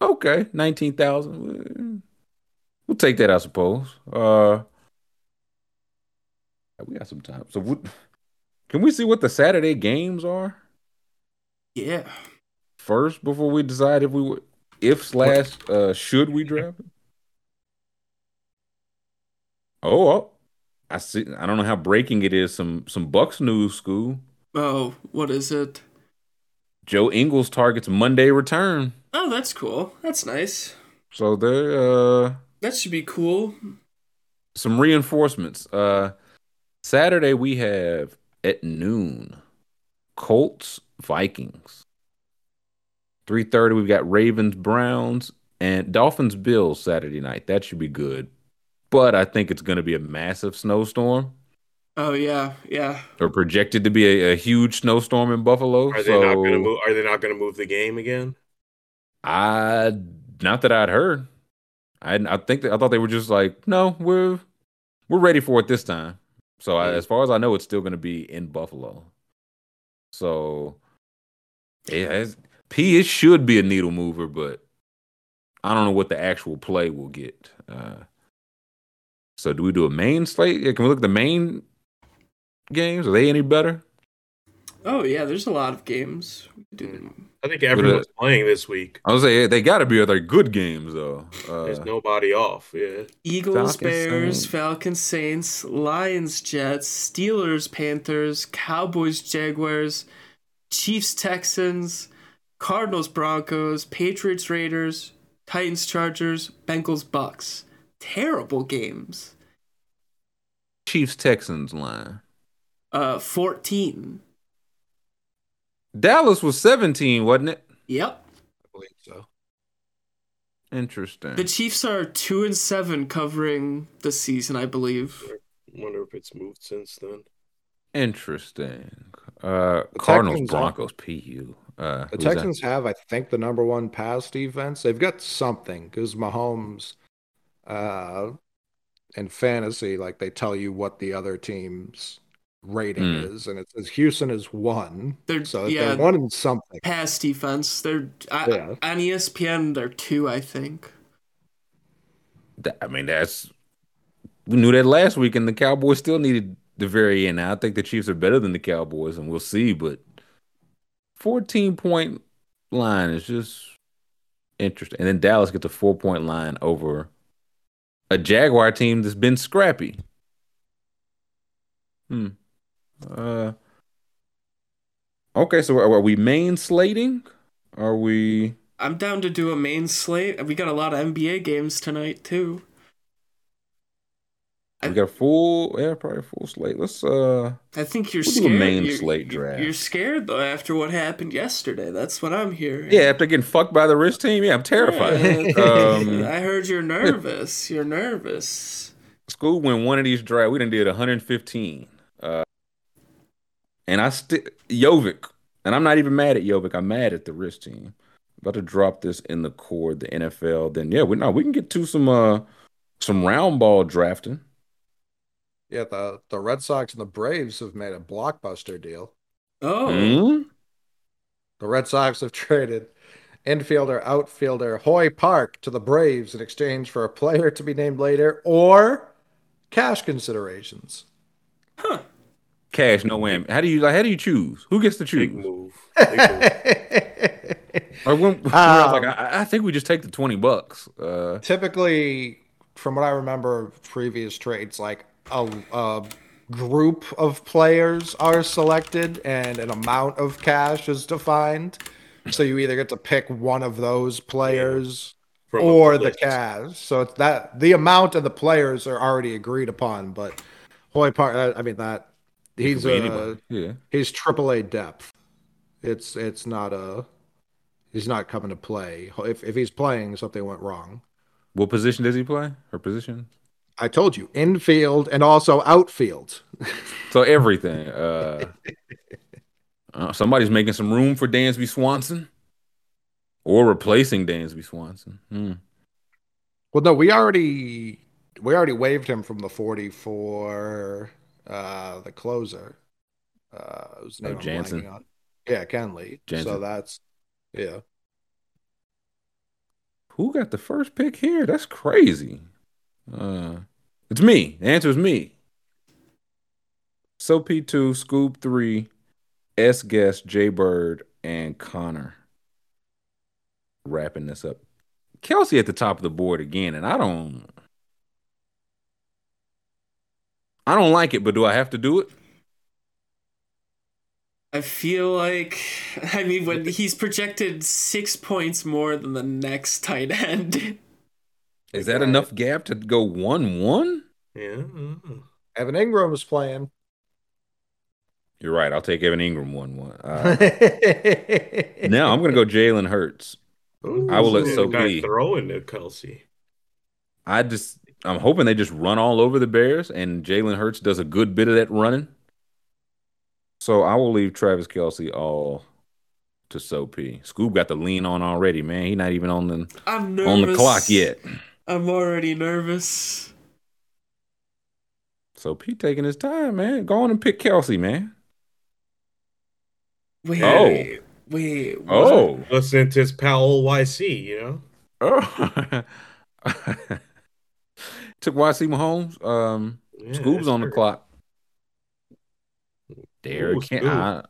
okay, nineteen thousand. We'll take that, I suppose. Uh, we got some time. So, what, can we see what the Saturday games are? Yeah. First, before we decide if we would, if slash uh, should we draft? Oh, oh, I see. I don't know how breaking it is. Some some Bucks news, school. Oh, what is it? Joe Ingles targets Monday return. Oh, that's cool. That's nice. So there. Uh, that should be cool. Some reinforcements. Uh, Saturday we have at noon, Colts Vikings. Three thirty we've got Ravens Browns. And Dolphins Bills Saturday night. That should be good. But I think it's going to be a massive snowstorm. Oh yeah, yeah. Or projected to be a, a huge snowstorm in Buffalo. Are they not going to move? Are they not going to move the game again? I not that I'd heard. I I think that, I thought they were just like, no, we're we're ready for it this time. So I, as far as I know, it's still going to be in Buffalo. So has, P it should be a needle mover, but I don't know what the actual play will get. Uh, so do we do a main slate? Yeah, Can we look at the main games? Are they any better? Oh yeah, there's a lot of games. I think everyone's playing this week. I was say they got to be other good games though. Uh, there's nobody off. Yeah. Eagles, Bears, Saints. Falcons, Saints, Lions, Jets, Steelers, Panthers, Cowboys, Jaguars, Chiefs, Texans, Cardinals, Broncos, Patriots, Raiders, Titans, Chargers, Bengals, Bucks. Terrible games. Chiefs, Texans line. Uh, fourteen. Dallas was 17, wasn't it? Yep. I believe so. Interesting. The Chiefs are two and seven covering the season, I believe. I wonder if it's moved since then. Interesting. Uh, Cardinals, Texans Broncos, have, PU. Uh, the Texans that? have, I think, the number one pass defense. They've got something because Mahomes, uh, in fantasy, like they tell you what the other teams rating mm. is, and it says Houston is one. They're so yeah, they're one in something. Pass defense. They're yeah. on ESPN. They're two, I think. I mean, that's we knew that last week, and the Cowboys still needed the very end. I think the Chiefs are better than the Cowboys, and we'll see. But fourteen point line is just interesting, and then Dallas gets a four point line over a Jaguar team that's been scrappy. Hmm. Uh, okay, so are, we main slating? Are we? I'm down to do a main slate. We got a lot of NBA games tonight too. We got a full, yeah, probably a full slate. Let's. uh I think you're scared. A main you're, slate draft. You're scared though after what happened yesterday. That's what I'm hearing. Yeah, after getting fucked by the wrist team. Yeah, I'm terrified. Yeah. *laughs* um, I heard you're nervous. You're nervous. School win one of these drafts. We didn't did 115. And I still Jovic, and I'm not even mad at Jovic. I'm mad at the wrist team. About to drop this in the core, the NFL. Then yeah, we now we can get to some uh some round ball drafting. Yeah, the the Red Sox and the Braves have made a blockbuster deal. Oh. Mm-hmm. The Red Sox have *laughs* traded infielder, outfielder Hoy Park to the Braves in exchange for a player to be named later or cash considerations. Huh. Cash, no whammy. How do you like? How do you choose? Who gets to choose? Big move. Big move. *laughs* or when, when um, I, like, I, I, think we just take the twenty bucks. Uh, typically, from what I remember, previous trades, like a, a group of players are selected and an amount of cash is defined. So you either get to pick one of those players yeah. or the cash. So it's that the amount of the players are already agreed upon, but Hoy Park. I mean that he's uh, yeah he's triple A depth. It's it's not a he's not coming to play. If if he's playing, something went wrong. What position does he play? Her position? I told you, infield and also outfield. *laughs* so everything. Uh, uh, somebody's making some room for Dansby Swanson, or replacing Dansby Swanson. Hmm. Well, no, we already we already waived him from the forty for uh, the closer. Uh, whose name oh, Jansen. On. Yeah, Kenley. Jansen. So that's yeah. Who got the first pick here? That's crazy. Uh, it's me. The answer is me. So P2, Scoob 3, S Guest, J Bird, and Connor. Wrapping this up. Kelce at the top of the board again, and I don't I don't like it, but do I have to do it? I feel like, I mean, when he's projected six points more than the next tight end. Is that enough gap to go 1 1? Yeah. Evan Engram is playing. You're right. I'll take Evan Engram 1 1. Uh, *laughs* now I'm going to go Jalen Hurts. Ooh, I will let so be throwing to Kelce. I just I'm hoping they just run all over the Bears and Jalen Hurts does a good bit of that running. So I will leave Travis Kelce all to Soapy. Scoob got the lean on already, man. He's not even on the on the clock yet. I'm already nervous. So Pete taking his time, man. Go on and pick Kelce, man. Wait, oh. wait. Oh, listen to his pal YC, you know. Oh, *laughs* took YC Mahomes. Um, yeah, Scoob's on the clock. Derek, can't.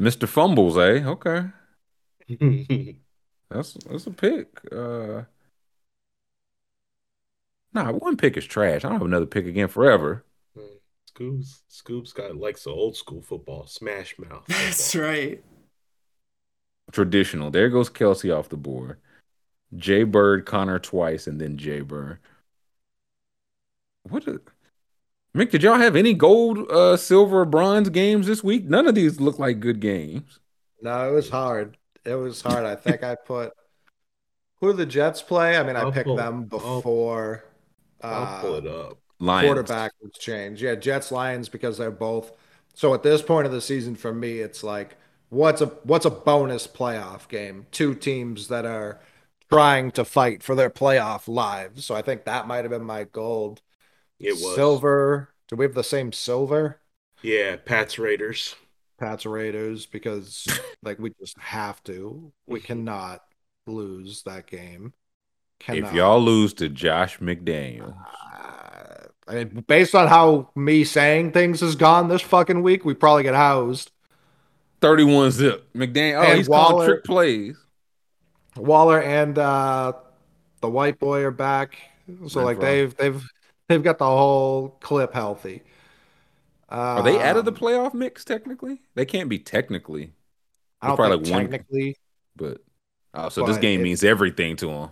Mr. Fumbles, eh? Okay. *laughs* that's that's a pick. Uh, nah, one pick is trash. I don't have another pick again forever. Scoob's Scoob's got likes the old school football, smash mouth. *laughs* Football. That's right. Traditional. There goes Kelce off the board. Jay Bird, Connor twice, and then Jay Bird. What? A, Mick, did y'all have any gold, uh, silver, bronze games this week? None of these look like good games. No, it was hard. It was hard. I think I put who the Jets play. I mean, I picked pull, them before. I'll, I'll pull it uh, up. Lions. Quarterback was changed. Yeah, Jets, Lions, because they're both. So at this point of the season, for me, it's like, what's a what's a bonus playoff game? Two teams that are trying to fight for their playoff lives. So I think that might have been my gold. It was silver. Do we have the same silver? Yeah, Pats Raiders. Pats Raiders because *laughs* like we just have to. We cannot lose that game. Cannot. If y'all lose to Josh McDaniels. Uh, I mean, based on how me saying things has gone this fucking week, we probably get housed. 31 zip. McDaniel. Oh, and he's Waller, calling trick plays. Waller and uh the white boy are back. So like they've they've They've got the whole clip healthy. Are they out of the um, playoff mix technically? They can't be technically. I don't probably like technically, one, but oh, so but this game means everything to them.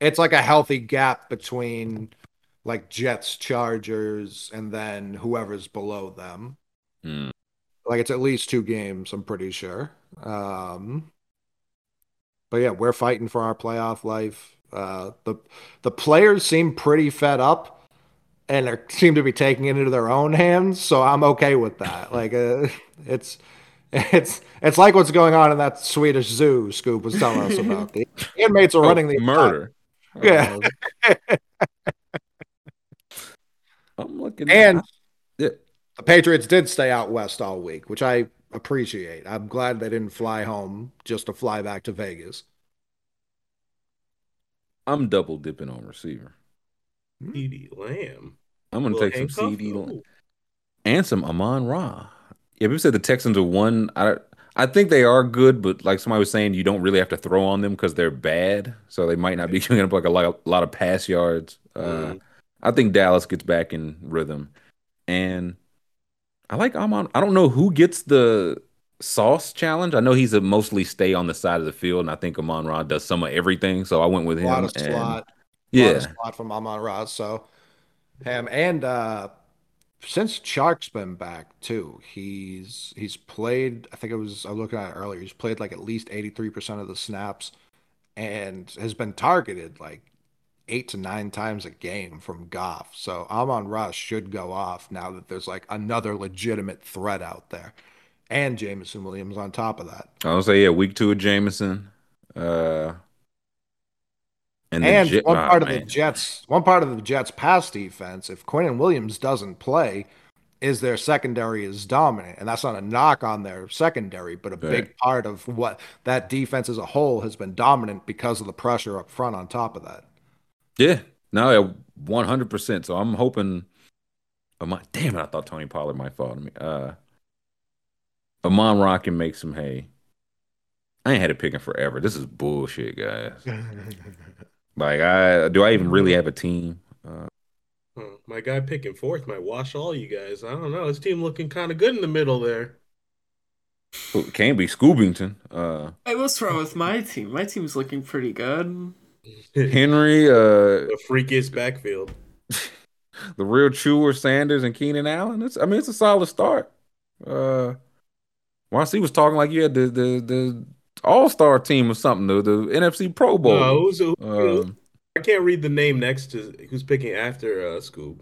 It's like a healthy gap between like Jets, Chargers, and then whoever's below them. Mm. Like it's at least two games, I'm pretty sure. Um, but yeah, we're fighting for our playoff life. Uh, the the players seem pretty fed up and are, seem to be taking it into their own hands. So I'm okay with that. *laughs* Like uh, it's it's it's like what's going on in that Swedish zoo. Scoob was telling us about. The *laughs* inmates are oh, running the murder. *laughs* Yeah. I'm looking. And the Patriots did stay out west all week, which I appreciate. I'm glad they didn't fly home just to fly back to Vegas. I'm double dipping on receiver. CeeDee Lamb. I'm gonna take some CeeDee Lamb and some Amon Ra. Yeah, people said the Texans are one. I I think they are good, but like somebody was saying, you don't really have to throw on them because they're bad, so they might not be *laughs* giving up like a lot, a lot of pass yards. Uh, mm. I think Dallas gets back in rhythm, and I like Amon. I don't know who gets the Sauce challenge. I know he's a mostly stay on the side of the field, and I think Amon Ra does some of everything. So I went with him. A lot of and, slot. Yeah, lot of slot from Amon Ra. So him and uh since Chark's been back too, he's he's played. I think it was I was looking at it earlier. He's played like at least eighty three percent of the snaps, and has been targeted like eight to nine times a game from Goff. So Amon Ra should go off now that there's like another legitimate threat out there and Jameson Williams on top of that. I would say yeah, week two of Jameson. Uh, and, and one part oh, of man. the Jets, one part of the Jets pass defense, if Quinnen Williams doesn't play, is their secondary is dominant. And that's not a knock on their secondary, but a right. big part of what that defense as a whole has been dominant because of the pressure up front on top of that. Yeah. No, one hundred percent. So I'm hoping oh my, damn it, I thought Tony Pollard might fall to me. Uh Amon Ra can make some hay. I ain't had it picking forever. This is bullshit, guys. *laughs* like, I do I even really have a team? Uh, my guy picking fourth might wash all you guys. I don't know. His team looking kind of good in the middle there. Can't be Scoobington. Uh, hey, what's wrong with my team? My team's looking pretty good. *laughs* Henry, uh, the freakiest backfield. *laughs* the real chewer Sanders and Keenan Allen. It's I mean it's a solid start. Uh YC was talking like you had the the the All Star team or something. The, the NFC Pro Bowl. No, who's, who, um, I can't read the name next to who's picking after uh, Scoob.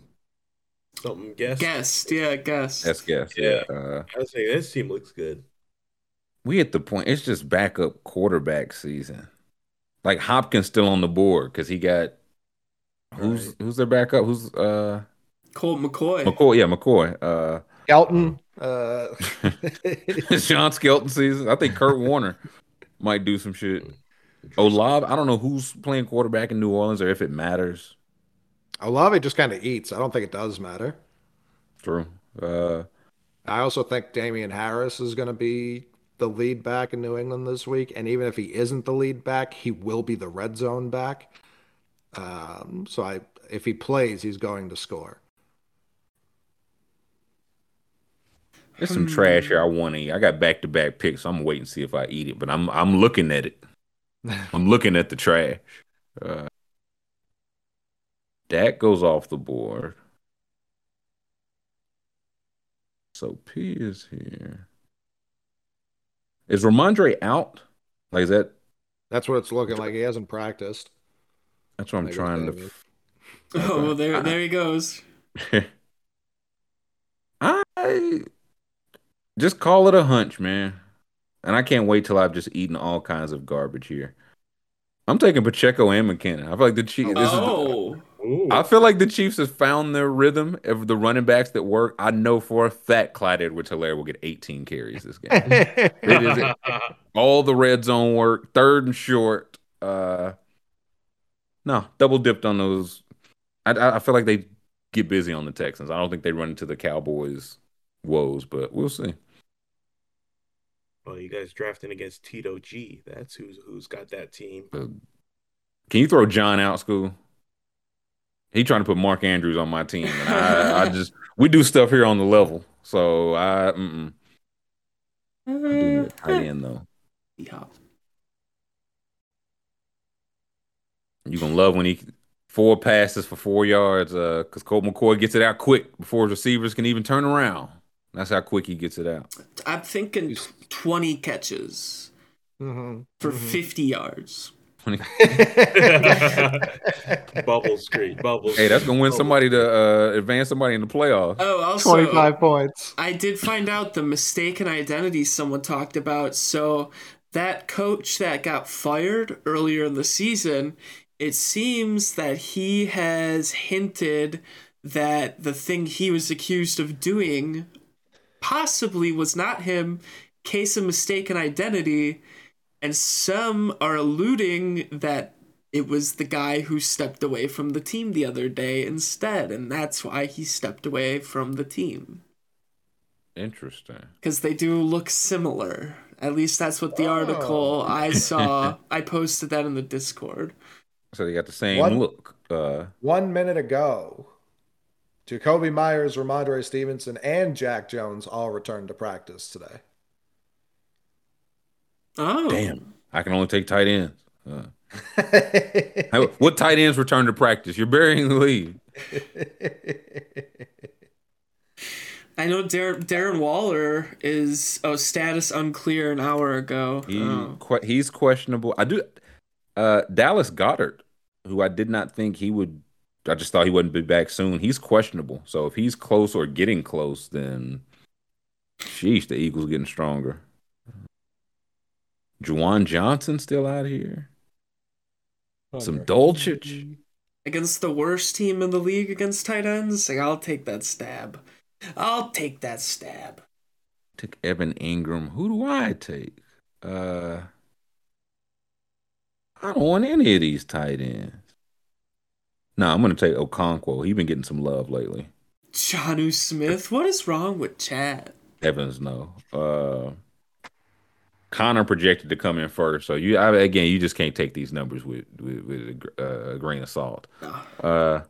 Something guest. Guest, yeah, guest. That's guest. Yeah, yeah. Uh, I was saying this team looks good. We at the point. It's just backup quarterback season. Like Hopkins still on the board because he got who's right. who's their backup? Who's uh Colt McCoy. McCoy, yeah, McCoy. Uh Skelton. Uh *laughs* Sean Skelton season. I think Kurt Warner might do some shit. Olave, I don't know who's playing quarterback in New Orleans or if it matters. Olave just kind of eats. I don't think it does matter. True. Uh, I also think Damien Harris is going to be the lead back in New England this week, and even if he isn't the lead back, he will be the red zone back. Um, so I, if he plays, he's going to score. There's some trash here I want to eat. I got back to back picks. So I'm waiting to see if I eat it, but I'm I'm looking at it. *laughs* I'm looking at the trash. Uh, Dak goes off the board. So P is here. Is Rhamondre out? Like is that? That's what it's looking like. He hasn't practiced. That's what I'm trying to. F- *laughs* oh, well, there, there he goes. *laughs* I just call it a hunch, man. And I can't wait till I've just eaten all kinds of garbage here. I'm taking Pacheco and McKinnon. I feel like the Chiefs. Oh. I feel like the Chiefs have found their rhythm of the running backs that work. I know for a fact Clyde Edwards-Helaire will get 18 carries this game. *laughs* it is all the red zone work, third and short. Uh, no, double dipped on those. I, I feel like they get busy on the Texans. I don't think they run into the Cowboys' woes, but we'll see. Well, you guys drafting against Tito G. That's who's who's got that team. Uh, can you throw John out school? He trying to put Mark Andrews on my team, and I, I just we do stuff here on the level, so I. Mm-mm. I do tight end though. Yeah. You gonna love when he four passes for four yards, uh, because Colt McCoy gets it out quick before his receivers can even turn around. That's how quick he gets it out. I'm thinking 20 catches mm-hmm. for mm-hmm. 50 yards. Bubbles great. Bubbles. Hey, that's gonna win somebody to uh, advance somebody in the playoffs. Oh, also 25 points. I did find out the mistaken identity someone talked about. So that coach that got fired earlier in the season, it seems that he has hinted that the thing he was accused of doing possibly was not him, case of mistaken identity, and some are alluding that it was the guy who stepped away from the team the other day instead, and that's why he stepped away from the team. Interesting. Because they do look similar. At least that's what the oh. article I saw. *laughs* I posted that in the Discord. So they got the same one, look. Uh, one minute ago, Jakobi Meyers, Rhamondre Stevenson, and Jack Jones all returned to practice today. Oh, damn! I can only take tight ends. Uh, *laughs* what tight ends return to practice? You're burying the lead. I know Dar- Darren Waller is oh status unclear an hour ago. He, oh. que- he's questionable. I do. Uh, Dallas Goedert, who I did not think he would I just thought he wouldn't be back soon. He's questionable. So if he's close or getting close, then sheesh, the Eagles getting stronger. Juwan Johnson still out here. Some Dulcich. Against the worst team in the league against tight ends? Like, I'll take that stab. I'll take that stab. Took Evan Engram. Who do I take? Uh I don't want any of these tight ends. No, nah, I'm gonna take Okonkwo. He's been getting some love lately. Jonnu Smith, what is wrong with Chad? Evans, no. Uh, Connor projected to come in first, so you I, again, you just can't take these numbers with with, with a, uh, grain of salt. Uh,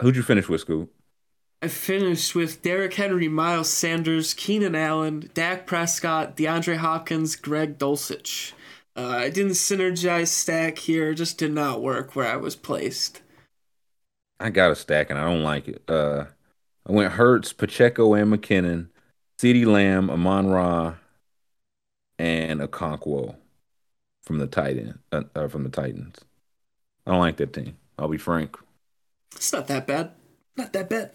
who'd you finish with, Scoob? I finished with Derrick Henry, Miles Sanders, Keenan Allen, Dak Prescott, DeAndre Hopkins, Greg Dulcich. Uh, I didn't synergize stack here; just did not work where I was placed. I got a stack and I don't like it. Uh, I went Hurts, Pacheco, and McKinnon, CeeDee Lamb, Amon Ra, and Okonkwo. from the Titan uh, uh, from the Titans. I don't like that team. I'll be frank. It's not that bad. Not that bad.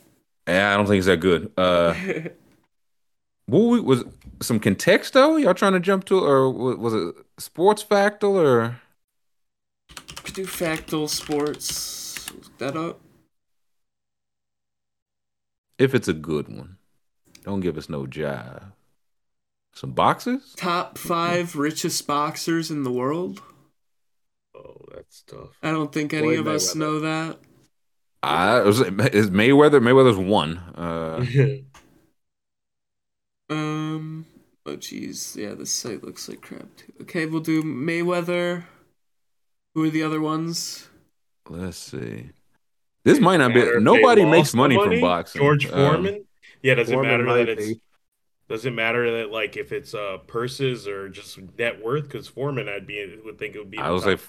Yeah, I don't think it's that good. Uh, *laughs* what was some context though? Y'all trying to jump to, or was it sports factal, or? Do factal sports. Look that up. If it's a good one, don't give us no jive. Some boxers? Top five richest boxers in the world. Oh, that's tough. I don't think any Floyd of Mayweather. us know that. Uh, was, is Mayweather? Mayweather's one. Uh, *laughs* um. Oh, jeez. Yeah, this site looks like crap too. Okay, we'll do Mayweather. Who are the other ones? Let's see. This might not be. Nobody makes money, money, from boxing. George um, Foreman. Um, yeah, does it matter that it's? Be. Does it matter that like if it's uh purses or just net worth? Because Foreman, I'd be would think it would be. I was like,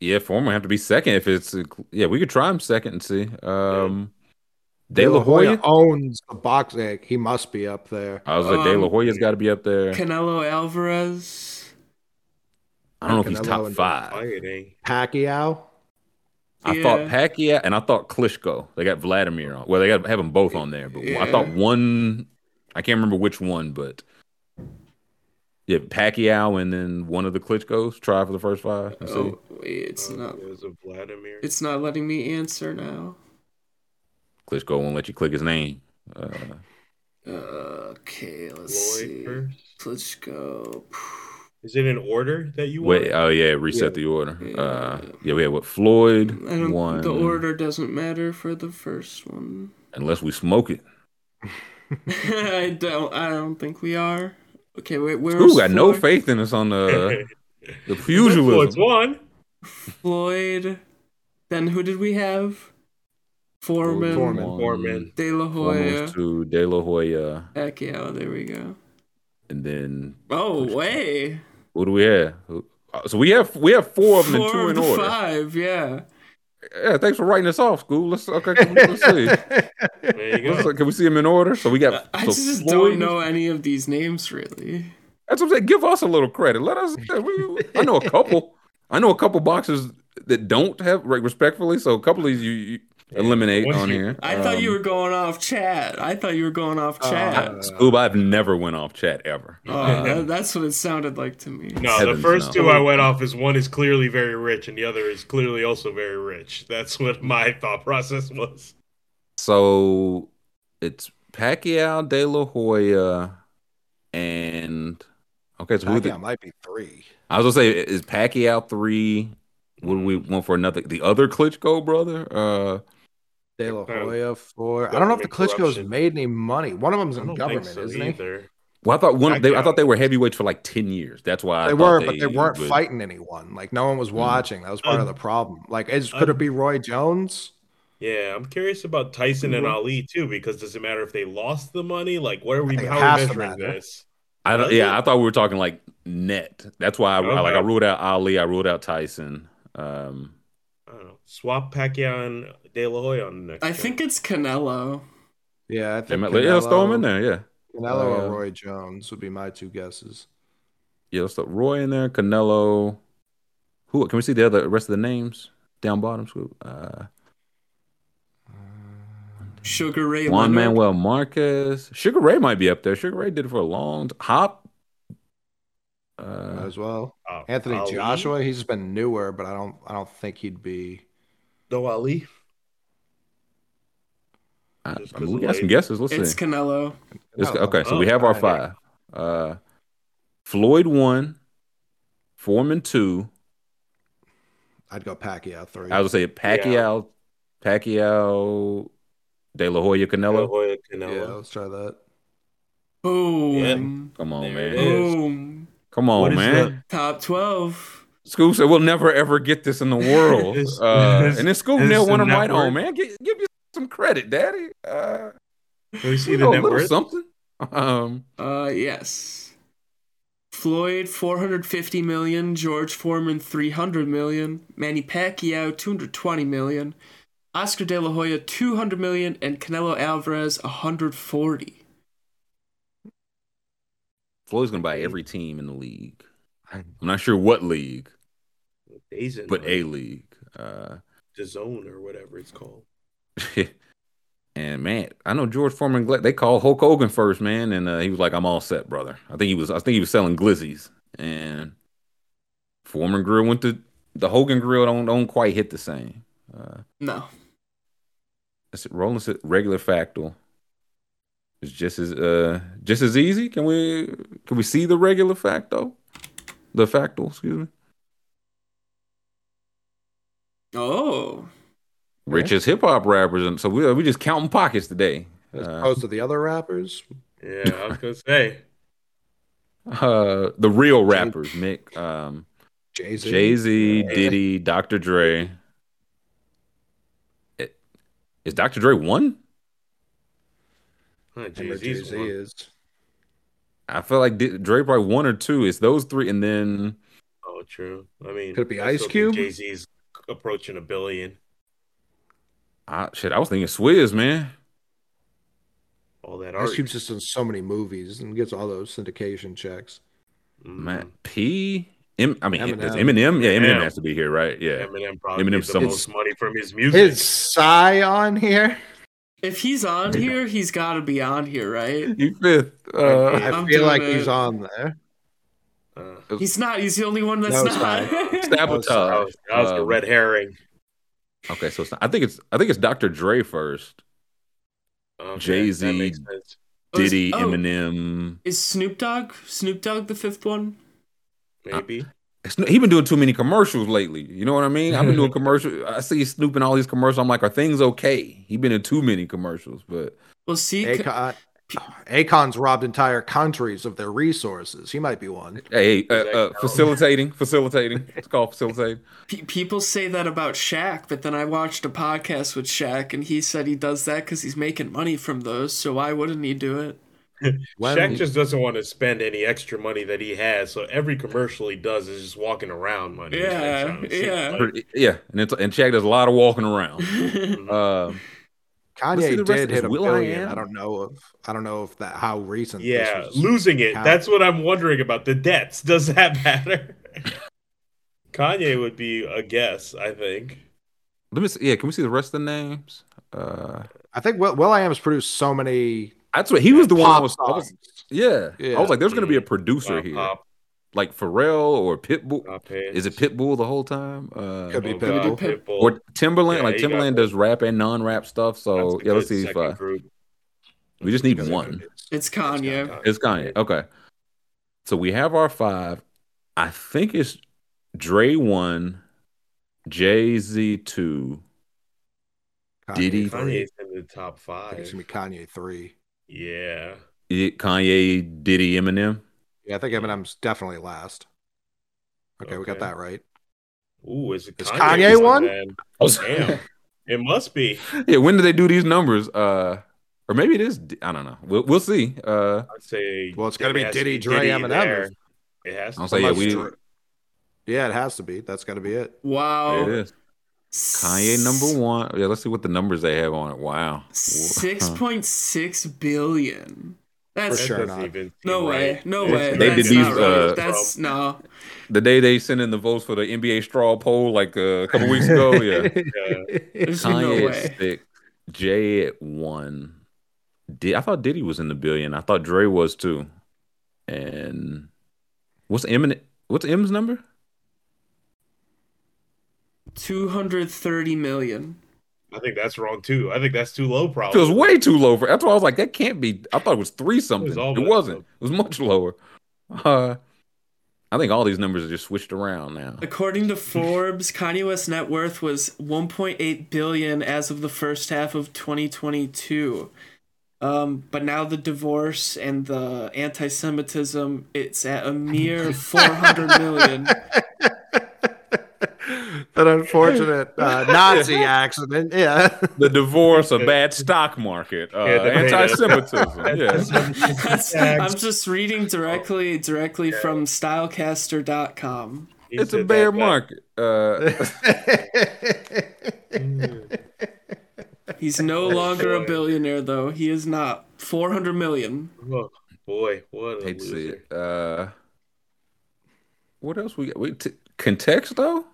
yeah, Foreman have to be second if it's yeah. We could try him second and see. Um, yeah. De La Hoya owns a box egg. He must be up there. I was like, um, De La um, Hoya's got to be up there. Canelo Alvarez. I don't know if he's top five. Pacquiao. I yeah. thought Pacquiao and I thought Klitschko. They got Vladimir on. Well, they got have them both on there, but yeah. I thought one I can't remember which one, but yeah, Pacquiao and then one of the Klitschko's try for the first five. Oh, wait, it's uh, not. There's a Vladimir. It's not letting me answer now. Klitschko won't let you click his name. Uh, okay, let's Floyd see. First? Klitschko. Is it an order that you wait? Oh yeah, reset yeah. the order. Yeah. Uh, yeah, we had what Floyd one. The order doesn't matter for the first one unless we smoke it. *laughs* I don't. I don't think we are. Okay, wait. Where's Ooh, got Floyd? no faith in us on the *laughs* the pugilism. Floyd's one. Floyd. Then who did we have? Foreman. Foreman. Foreman. De La Hoya. To De La Hoya. Heck yeah! There we go. And then. Oh way. Who do we have? Uh, so we have we have four of them four in two in order. Five, yeah. Yeah, thanks for writing us off, Scoob. Let's okay. Let's see. *laughs* there you go. Uh, can we see them in order? So we got. I so just Floyd. don't know any of these names really. That's what I'm saying. Give us a little credit. Let us. I know a couple. I know a couple boxes that don't have like respectfully. So a couple of these you, you eliminate on here. I um, thought you um, were going off chat. I thought you were going off uh, chat. Uh, Scoob, I've never went off chat ever. Uh, that's what it sounded like to me. No, Heavens the first no. two I went off is one is clearly very rich and the other is clearly also very rich. That's what my *laughs* thought process was. So it's Pacquiao, De La Hoya, and okay, so Pacquiao who the, might be three. I was gonna say is Pacquiao three. Would we want for another the other Klitschko brother? Uh De La Hoya for. I don't know if the Klitschko's made any money. One of them's in government, so isn't either. he? Well, I thought one. They, I thought they were heavyweights for like ten years. That's why I they were, they, but they weren't would... fighting anyone. Like no one was mm. watching. That was part of the problem. Like, is, could it be Roy Jones? Yeah, I'm curious about Tyson and Ali too, because does it matter if they lost the money? Like, what are we? How are we measuring this? I don't. Yeah, I thought we were talking like net. That's why I, okay. I like I ruled out Ali. I ruled out Tyson. Um, I don't know. Swap Pacquiao and De La Hoya on the next. I think it's Canelo. Yeah, I think Canelo, yeah, let's throw him in there. Yeah, Canelo uh, or Roy Jones would be my two guesses. Yeah, let's throw Roy in there. Canelo. Who can we see the other rest of the names down bottom? Uh, Sugar Ray. Juan Leonard. Manuel Marquez. Sugar Ray might be up there. Sugar Ray did it for a long time. Hop. Uh, as well. Uh, Anthony Ali? Joshua. He's been newer, but I don't. I don't think he'd be. No Ali. I, I mean, we got some guesses. Let's it's see. Canelo. It's, okay, so we have our five. Uh, Floyd one, Foreman two. I'd go Pacquiao three. I would say Pacquiao, yeah. Pacquiao, De La Hoya, Canelo. De La Hoya, Canelo. Yeah, let's try that. Boom! Yeah. Come on, there man. Boom! Come on, man. Top twelve. Scoob said we'll never ever get this in the world. *laughs* uh, and then Scoob nailed one of them right home, man. Give, give you some credit, Daddy. Uh, Can we see the net worth? Something. *laughs* Um. Uh. Yes. Floyd 450 million, George Foreman 300 million, Manny Pacquiao 220 million, Oscar De La Hoya 200 million, and Canelo Alvarez 140. Floyd's gonna buy every team in the league. I'm not sure what league, DAZN, but a league. Uh, the zone or whatever it's called. *laughs* and man, I know George Foreman. They called Hulk Hogan first, man, and uh, he was like, "I'm all set, brother." I think he was. I think he was selling glizzies, and Foreman Grill went to the Hogan Grill. Don't don't quite hit the same. Uh, no. It's rolling regular Factle. It's just as uh just as easy. Can we can we see the regular facto? The Factle, excuse me. Oh. Richest hip hop rappers, and so we we just counting pockets today. As uh, opposed to the other rappers. Yeah, I was gonna say. *laughs* Uh, the real rappers, Mick. Um, Jay Z, Jay Z, Diddy, Dr. Dre. It, is Dr. Dre one? Jay Z is. I feel like Dre probably one or two. It's those three, and then. Oh, true. I mean, could it be Ice Cube? Jay Z's approaching a billion. I, shit, I was thinking Swizz, man. All that Ice Cube's just in so many movies and gets all those syndication checks. Man, P. M, I mean, Eminem. does Eminem? Yeah, Eminem, has to be here, right? Yeah, Eminem probably Eminem the most money from his music. Is Psy on here? If he's on here, he's got to be on here, right? He fifth. Uh, I feel like it. he's on there. Uh, he's not. He's the only one that's no, not. *laughs* Sabotage. That was, that was um, a red herring. Okay, so not, I think it's I think it's Dr. Dre first. Okay, Jay Z, Diddy, oh, is, oh, Eminem. Is Snoop Dogg Snoop Dogg the fifth one? Maybe. Uh, he been doing too many commercials lately. You know what I mean? I've been doing *laughs* commercials. I see Snoop in all these commercials. I'm like, are things okay? He been in too many commercials, but well, see, Akon, Akon's robbed entire countries of their resources. He might be one. Hey, uh, uh, facilitating, facilitating. It's called facilitating. people say that about Shaq, but then I watched a podcast with Shaq, and he said he does that because he's making money from those. So why wouldn't he do it? *laughs* Shaq just doesn't want to spend any extra money that he has, so every commercial he does is just walking around money. Yeah, yeah, yeah. And it's and Shaq does a lot of walking around. uh, *laughs* Kanye did hit a Will billion. I, I, don't know if I don't know if that how recent. Yeah, losing it. That's what I'm wondering about the debts. *laughs* Does that matter? Kanye would be a guess. I think. Let me see. Yeah, can we see the rest of the names? Uh, I think well Will, Am has produced so many that's what he was the one. I was, I was, yeah. yeah. I was like, there's going to be a producer pop, here, pop. Like Pharrell or Pitbull. Is it Pitbull the whole time? Uh, Could be Pitbull. Pitbull. or Timbaland. Yeah, like Timbaland does rap and non-rap stuff. So yeah, let's see if uh, we just need one. It's Kanye. It's Kanye. Okay. So we have our five. I think it's Dre one, Jay Z two, Kanye Diddy. Kanye's in the top five. It's gonna be Kanye three. Yeah. Kanye, Diddy, Eminem. Yeah, I think Eminem's definitely last. Okay, okay. we got that right. Ooh, is it Kanye, Kanye one? Oh, damn. *laughs* it must be. Yeah, when do they do these numbers? Uh or maybe it is I don't know. We'll we'll see. Uh I'd say Well, it's got to be Diddy, Dre, Diddy Eminem. There. It has to. I'll say yeah, we Yeah, it has to be. That's got to be it. Wow. It is. Kanye number one. Yeah, let's see what the numbers they have on it. Wow, six point six billion. That's For sure not. No way. No way. They did these. Uh, That's no. The day they sent in the votes for the NBA straw poll, like uh, a couple weeks ago. Yeah. *laughs* yeah. Kanye no at six. Jay at one. Did I thought Diddy was in the billion? I thought Dre was too. And what's M? What's M's number? 230 million. I think that's wrong too. I think that's too low. Probably it was way too low for. That's why I was like, that can't be. I thought it was three something. It, was it wasn't. It was much lower. Uh, I think all these numbers are just switched around now. According to Forbes, Kanye West's net worth was 1.8 billion as of the first half of 2022. Um, but now the divorce and the anti-Semitism, it's at a mere *laughs* 400 million. An unfortunate uh, *laughs* Nazi accident. Yeah. The divorce, a bad stock market, uh, yeah, anti-Semitism. *laughs* yeah. I'm just reading directly directly yeah. from Stylecaster.com. He it's a bear that, market. Uh, *laughs* He's no longer a billionaire, though. He is not. 400 million. Oh, boy, what a loser. Uh, What else we got? We t- context though.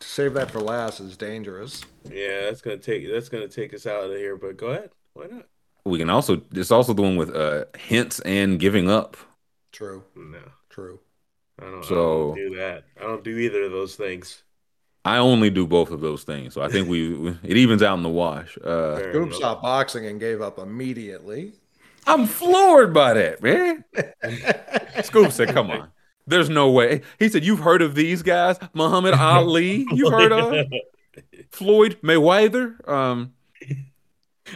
To save that for last is dangerous. Yeah, that's gonna take that's gonna take us out of here. But go ahead. Why not? We can also. It's also the one with uh hints and giving up. True. No. True. I don't, so, I don't do that. I don't do either of those things. I only do both of those things, so I think we it evens out in the wash. Uh, Scoob stopped boxing and gave up immediately. I'm floored by that, man. *laughs* Scoob said, "Come on, there's no way." He said, "You've heard of these guys, Muhammad Ali? *laughs* You've heard of Floyd Mayweather?" Um,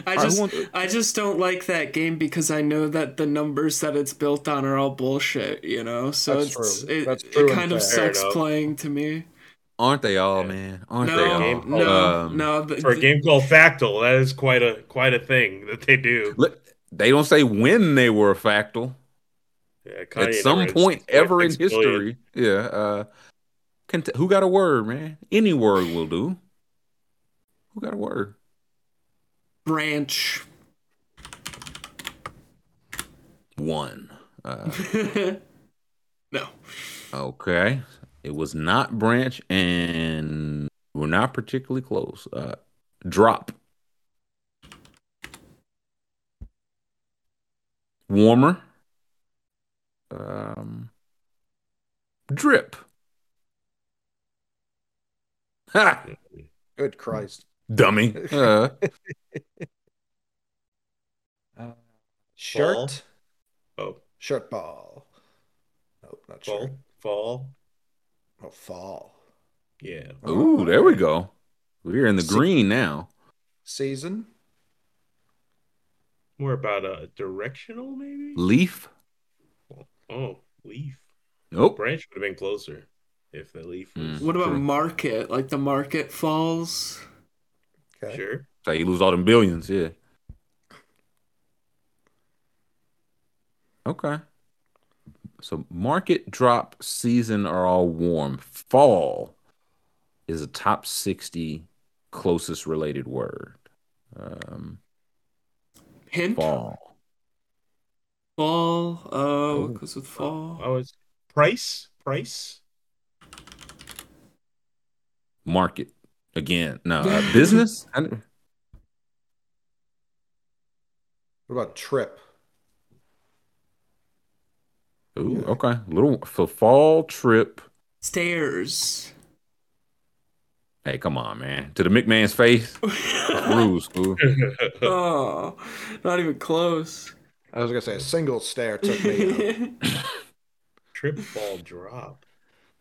I just I, I just don't like that game because I know that the numbers that it's built on are all bullshit, you know. So That's it's true. it, it kind of sucks playing to me. Aren't they all, man? Aren't no, they all? No, um, no. The, for a game called Factle, that is quite a quite a thing that they do. They don't say when they were a Factle. Yeah, At some point ever in history. Yeah. Uh, who got a word, man? Any word will do. Who got a word? branch. One. Uh, *laughs* no. Okay. It was not branch, and we're not particularly close. Uh, drop. Warmer. Um, drip. Ha! Good Christ dummy. *laughs* Uh. uh, shirt. Ball. Oh, shirt ball. Nope, not fall. Shirt. Fall. Oh, fall. Yeah. Ooh, there we go. We're in the Se- green now. Season. More about a directional, maybe. Leaf. Oh, leaf. Nope. Branch would have been closer if the leaf was. Mm, what about true. market? Like the market falls. Okay. Sure. So you lose all them billions, yeah. Okay. So market drop season are all warm. Fall is a top 60 closest related word. Um Hint. Fall. Fall. Oh, because with fall. Oh, it's price. Price. Market. Again, no uh, *laughs* business. what about trip? Ooh, okay. Little for fall trip. Stairs. Hey, come on, man. To the McMahon's face. *laughs* Rules, school. *laughs* oh, not even close. I was gonna say a single stair took me. *laughs* Trip fall drop.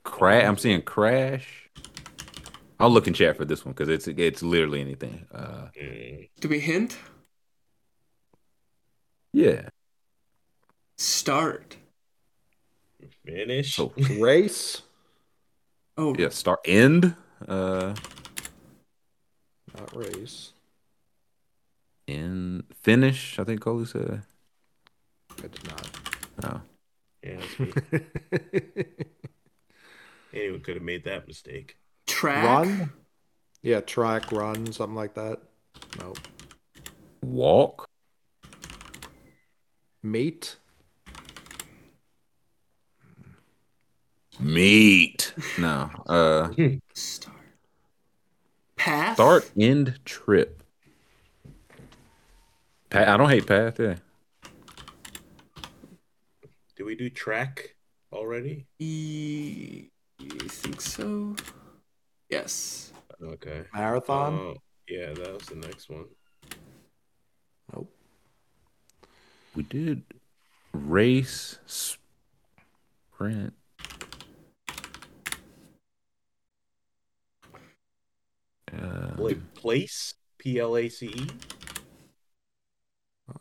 Crash. I'm seeing crash. I'll look in chat for this one because it's it's literally anything. Uh, Do we hint? Yeah. Start. Finish. So *laughs* race. Oh yeah. Start. End. Uh. Not race. In finish. I think Coley said. I did not. Oh. Yeah, that's me. *laughs* Anyone could have made that mistake. Track. Run. Yeah, track, run, something like that. Nope. Walk. Meet. Meet. No. Uh Start. Path. Start end trip. Pa- I don't hate path, yeah. Do we do track already? E- I think so. Yes. Okay. Marathon? Uh, yeah, that was the next one. Nope. We did race, sprint. Uh, place? P L A C E?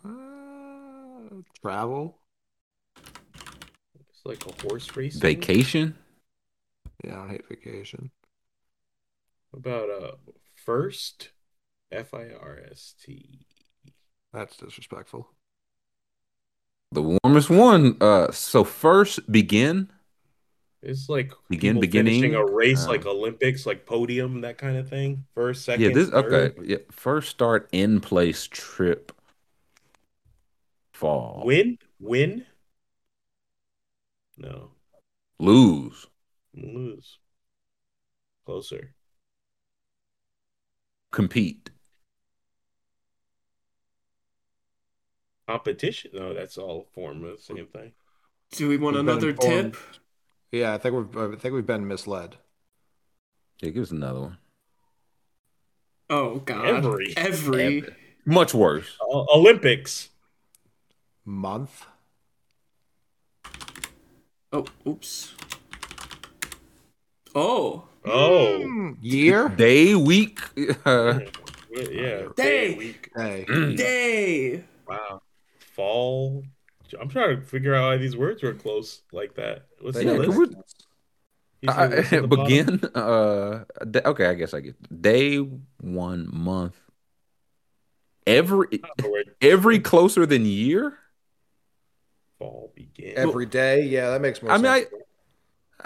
Uh, travel? It's like a horse race. Vacation? Yeah, I hate vacation about uh first? F I R S T. That's disrespectful. The warmest one. Uh, so first begin. It's like begin beginning a race uh, like Olympics, like podium, that kind of thing. First, second. Yeah, this third. okay. Yeah, first start in place trip. Fall. Win, win. No. Lose. Lose. Closer. Compete. Competition. No, that's all form of the same thing. Do we want we've another tip? Yeah, I think we've I think we've been misled. Yeah, give us another one. Oh God! Every, every, every. much worse. Uh, Olympics month. Oh, oops. Oh. Oh. Mm, year. Day, week. *laughs* Uh, yeah. Day. Day. Week. Day. Mm. Day. Wow. Fall. I'm trying to figure out why these words were close like that. What's yeah, the list? I, *laughs* begin. Uh, okay, I guess I get day, one, month. Every every closer than year. Fall begin every day. Yeah, that makes more. I sense. mean, I,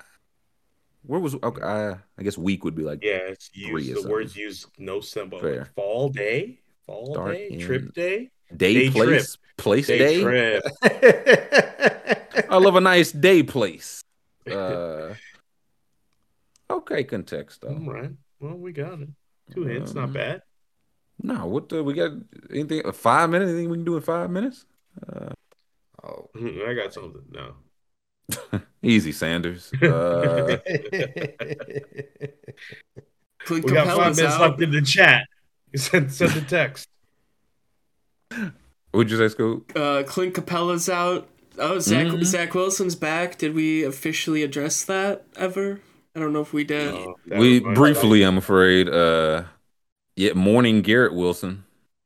where was okay? I, I guess week would be like yeah. It's used, the words use no symbol. Like fall day, fall Start day, trip day, day, day place, trip. place day. day. Trip. *laughs* I love a nice day place. Uh, Okay, context though. All right. Well, we got it. Two hits, um, not bad. No, what the, we got? Anything? Five minutes? Anything we can do in five minutes? Uh, oh, *laughs* I got something. No. *laughs* Easy, Sanders. *laughs* Uh, we got five minutes out. left in the chat. Send, send the text. What'd you say, Scoob? Uh, Clint Capela's out. Oh, Zach mm-hmm. Zach Wilson's back. Did we officially address that ever? I don't know if we did. Uh, we briefly, I'm afraid. Uh, yeah, morning Garrett Wilson.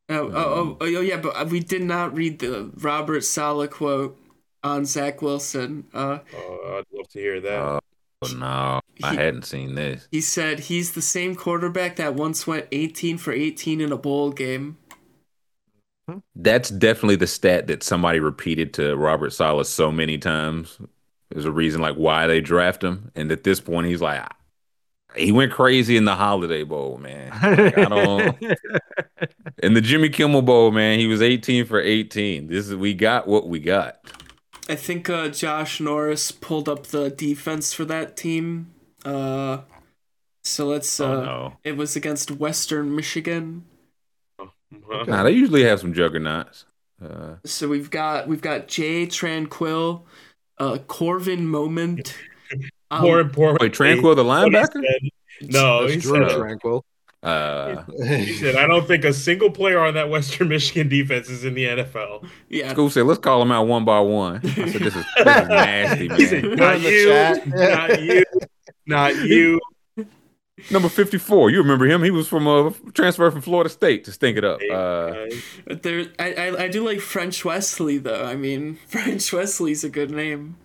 Oh, oh, oh, oh, yeah, but we did not read the Robert Saleh quote on Zach Wilson. Uh, oh, I'd love to hear that. Uh, oh, no, I he, hadn't seen this. He said he's the same quarterback that once went 18 for 18 in a bowl game. That's definitely the stat that somebody repeated to Robert Saleh so many times there's a reason like why they draft him, and at this point, he's like, he went crazy in the Holiday Bowl, man. Like, I don't. *laughs* in the Jimmy Kimmel Bowl, man, he was 18 for 18. This is we got what we got. I think uh, Josh Norris pulled up the defense for that team. Uh, so let's. Oh, uh, oh, no. It was against Western Michigan. *laughs* Nah, they usually have some juggernauts. Uh, so we've got we've got Jay Tranquil, uh, Corvin moment. Um, More important. Wait, Tranquill, the linebacker? no, he said, Tranquill. Uh, he said, "I don't think a single player on that Western Michigan defense is in the NFL." Yeah, Scoob said, "Let's call them out one by one." I said, "This is, this is nasty, *laughs* man." Said, not, you, not you, *laughs* not you, Number fifty-four. You remember him? He was from a uh, transfer from Florida State to stink it up. Uh, there, I, I, I do like French Wesley though. I mean, *laughs* French Wesley's a good name.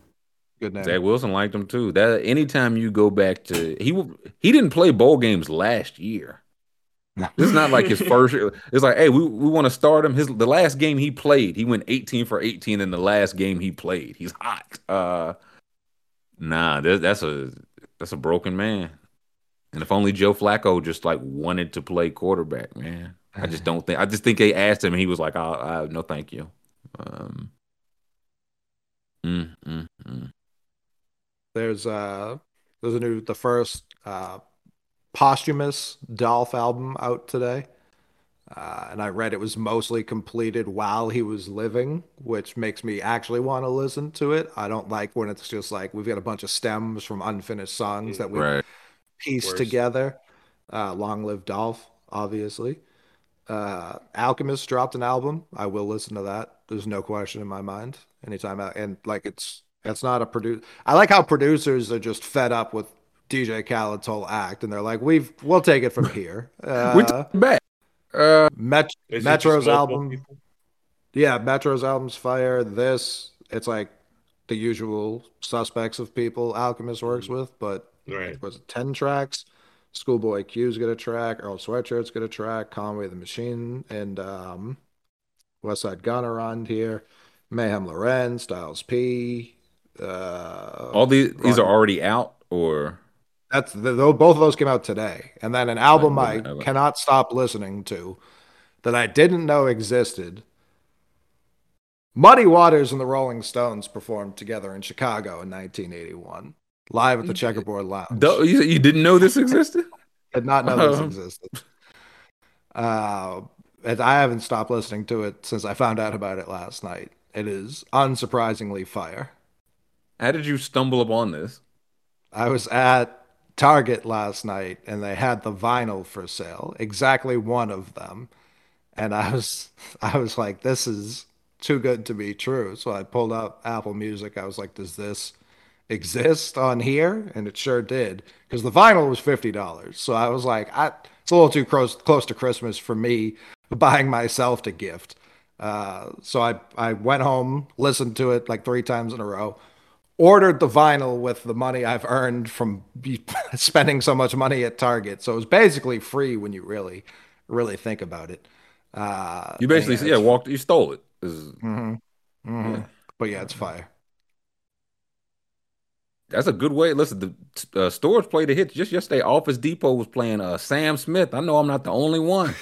Good name. Zach Wilson liked him too. That anytime you go back to he he didn't play bowl games last year. *laughs* this is not like his first. year. It's like, hey, we, we want to start him. His the last game he played, he went 18 for 18 in the last game he played. He's hot. Uh, nah, that's a that's a broken man. And if only Joe Flacco just like wanted to play quarterback, man. I just don't think. I just think they asked him, and he was like, "I, no, thank you." Um, mm, mm, mm. There's uh, there's a new the first uh, posthumous Dolph album out today, uh, and I read it was mostly completed while he was living, which makes me actually want to listen to it. I don't like when it's just like we've got a bunch of stems from unfinished songs that we. Right piece together. Uh, Long live Dolph, obviously. Uh, Alchemist dropped an album. I will listen to that. There's no question in my mind. Anytime, I, and like it's it's not a produce. I like how producers are just fed up with DJ Khaled's whole act, and they're like, "We've we'll take it from *laughs* here." Uh, back. Uh, Met- Metro's album. Yeah, Metro's album's fire. This it's like the usual suspects of people Alchemist works mm-hmm. with, but Right. Was it 10 tracks? Schoolboy Q's got a track. Earl Sweatshirt's got a track. Conway the Machine and um, Westside Gunn around here. Mayhem Lauren, Styles P. Uh, All these these are already out, or that's the, both of those came out today. And then an album I, I cannot stop listening to that I didn't know existed. Muddy Waters and the Rolling Stones performed together in Chicago in 1981. live at the Checkerboard Lounge. You, you didn't know this existed? *laughs* Did not know this uh-huh. existed. Uh, and I haven't stopped listening to it since I found out about it last night. It is unsurprisingly fire. How did you stumble upon this? I was at Target last night and they had the vinyl for sale, exactly one of them. And I was *laughs* I was like this is too good to be true. So I pulled up Apple Music. I was like does this exist on here? And it sure did because the vinyl was $50. So I was like I it's a little too close close to Christmas for me *laughs* buying myself a gift. Uh, so I I went home, listened to it like three times in a row, ordered the vinyl with the money I've earned from *laughs* spending so much money at Target. So it was basically free when you really really think about it. Uh, you basically yeah, yeah walked you stole it. Mm-hmm, mm-hmm. Yeah. But yeah, it's fire. That's a good way. Listen, the uh, stores played the hit just yesterday. Office Depot was playing uh, Sam Smith. I know I'm not the only one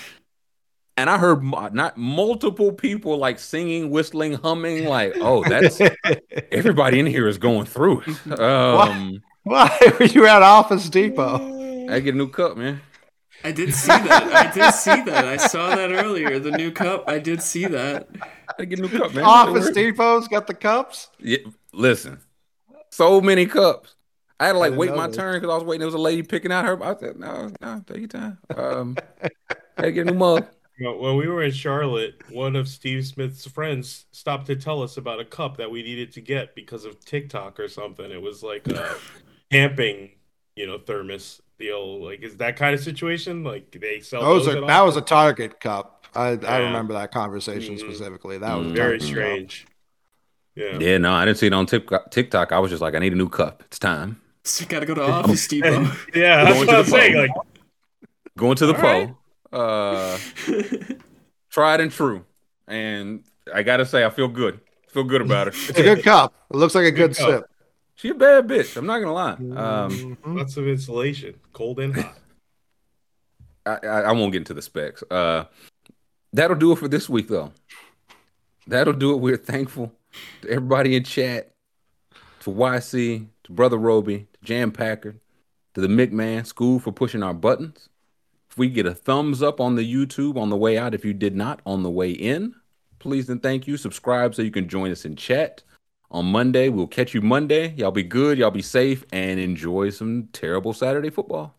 and I heard not multiple people like singing, whistling, humming. Like, oh, that's *laughs* everybody in here is going through it. *laughs* Um, Why? Why were you at Office Depot? I get a new cup, man. I did see that. I did see that. I saw that earlier. The new cup. I did see that. I get a new cup, man. Office Depot's got the cups. Yeah, listen, so many cups. I had to like wait my this. turn because I was waiting. There was a lady picking out her. I said, "No, no, take your time." Um, I had to get a new mug when we were in Charlotte, one of Steve Smith's friends stopped to tell us about a cup that we needed to get because of TikTok or something. It was like a *sighs* camping, you know, thermos deal. Like, is that kind of situation? Like, they sell those. those are, that was a Target cup. I, yeah. I remember that conversation mm-hmm. specifically. That was very strange. Yeah. Yeah. No, I didn't see it on TikTok. I was just like, I need a new cup. It's time. So *laughs* you gotta go to *laughs* office, Steve. *laughs* yeah, that's what I'm saying. Like, going to the All right. Uh, *laughs* tried and true, and I gotta say, I feel good. feel good about it. It's a good cup. It looks like a good, good sip. She a bad bitch. I'm not gonna lie. Um, mm-hmm. Lots of insulation, cold and hot. I, I, I, won't get into the specs. Uh, that'll do it for this week, though. That'll do it. We're thankful to everybody in chat, to YC, to Brother Roby, to Jam Packard, to the McMahon School for pushing our buttons, if we get a thumbs up on the YouTube on the way out, if you did not on the way in, please and thank you. Subscribe so you can join us in chat on Monday. We'll catch you Monday. Y'all be good, y'all be safe, and enjoy some terrible Saturday football.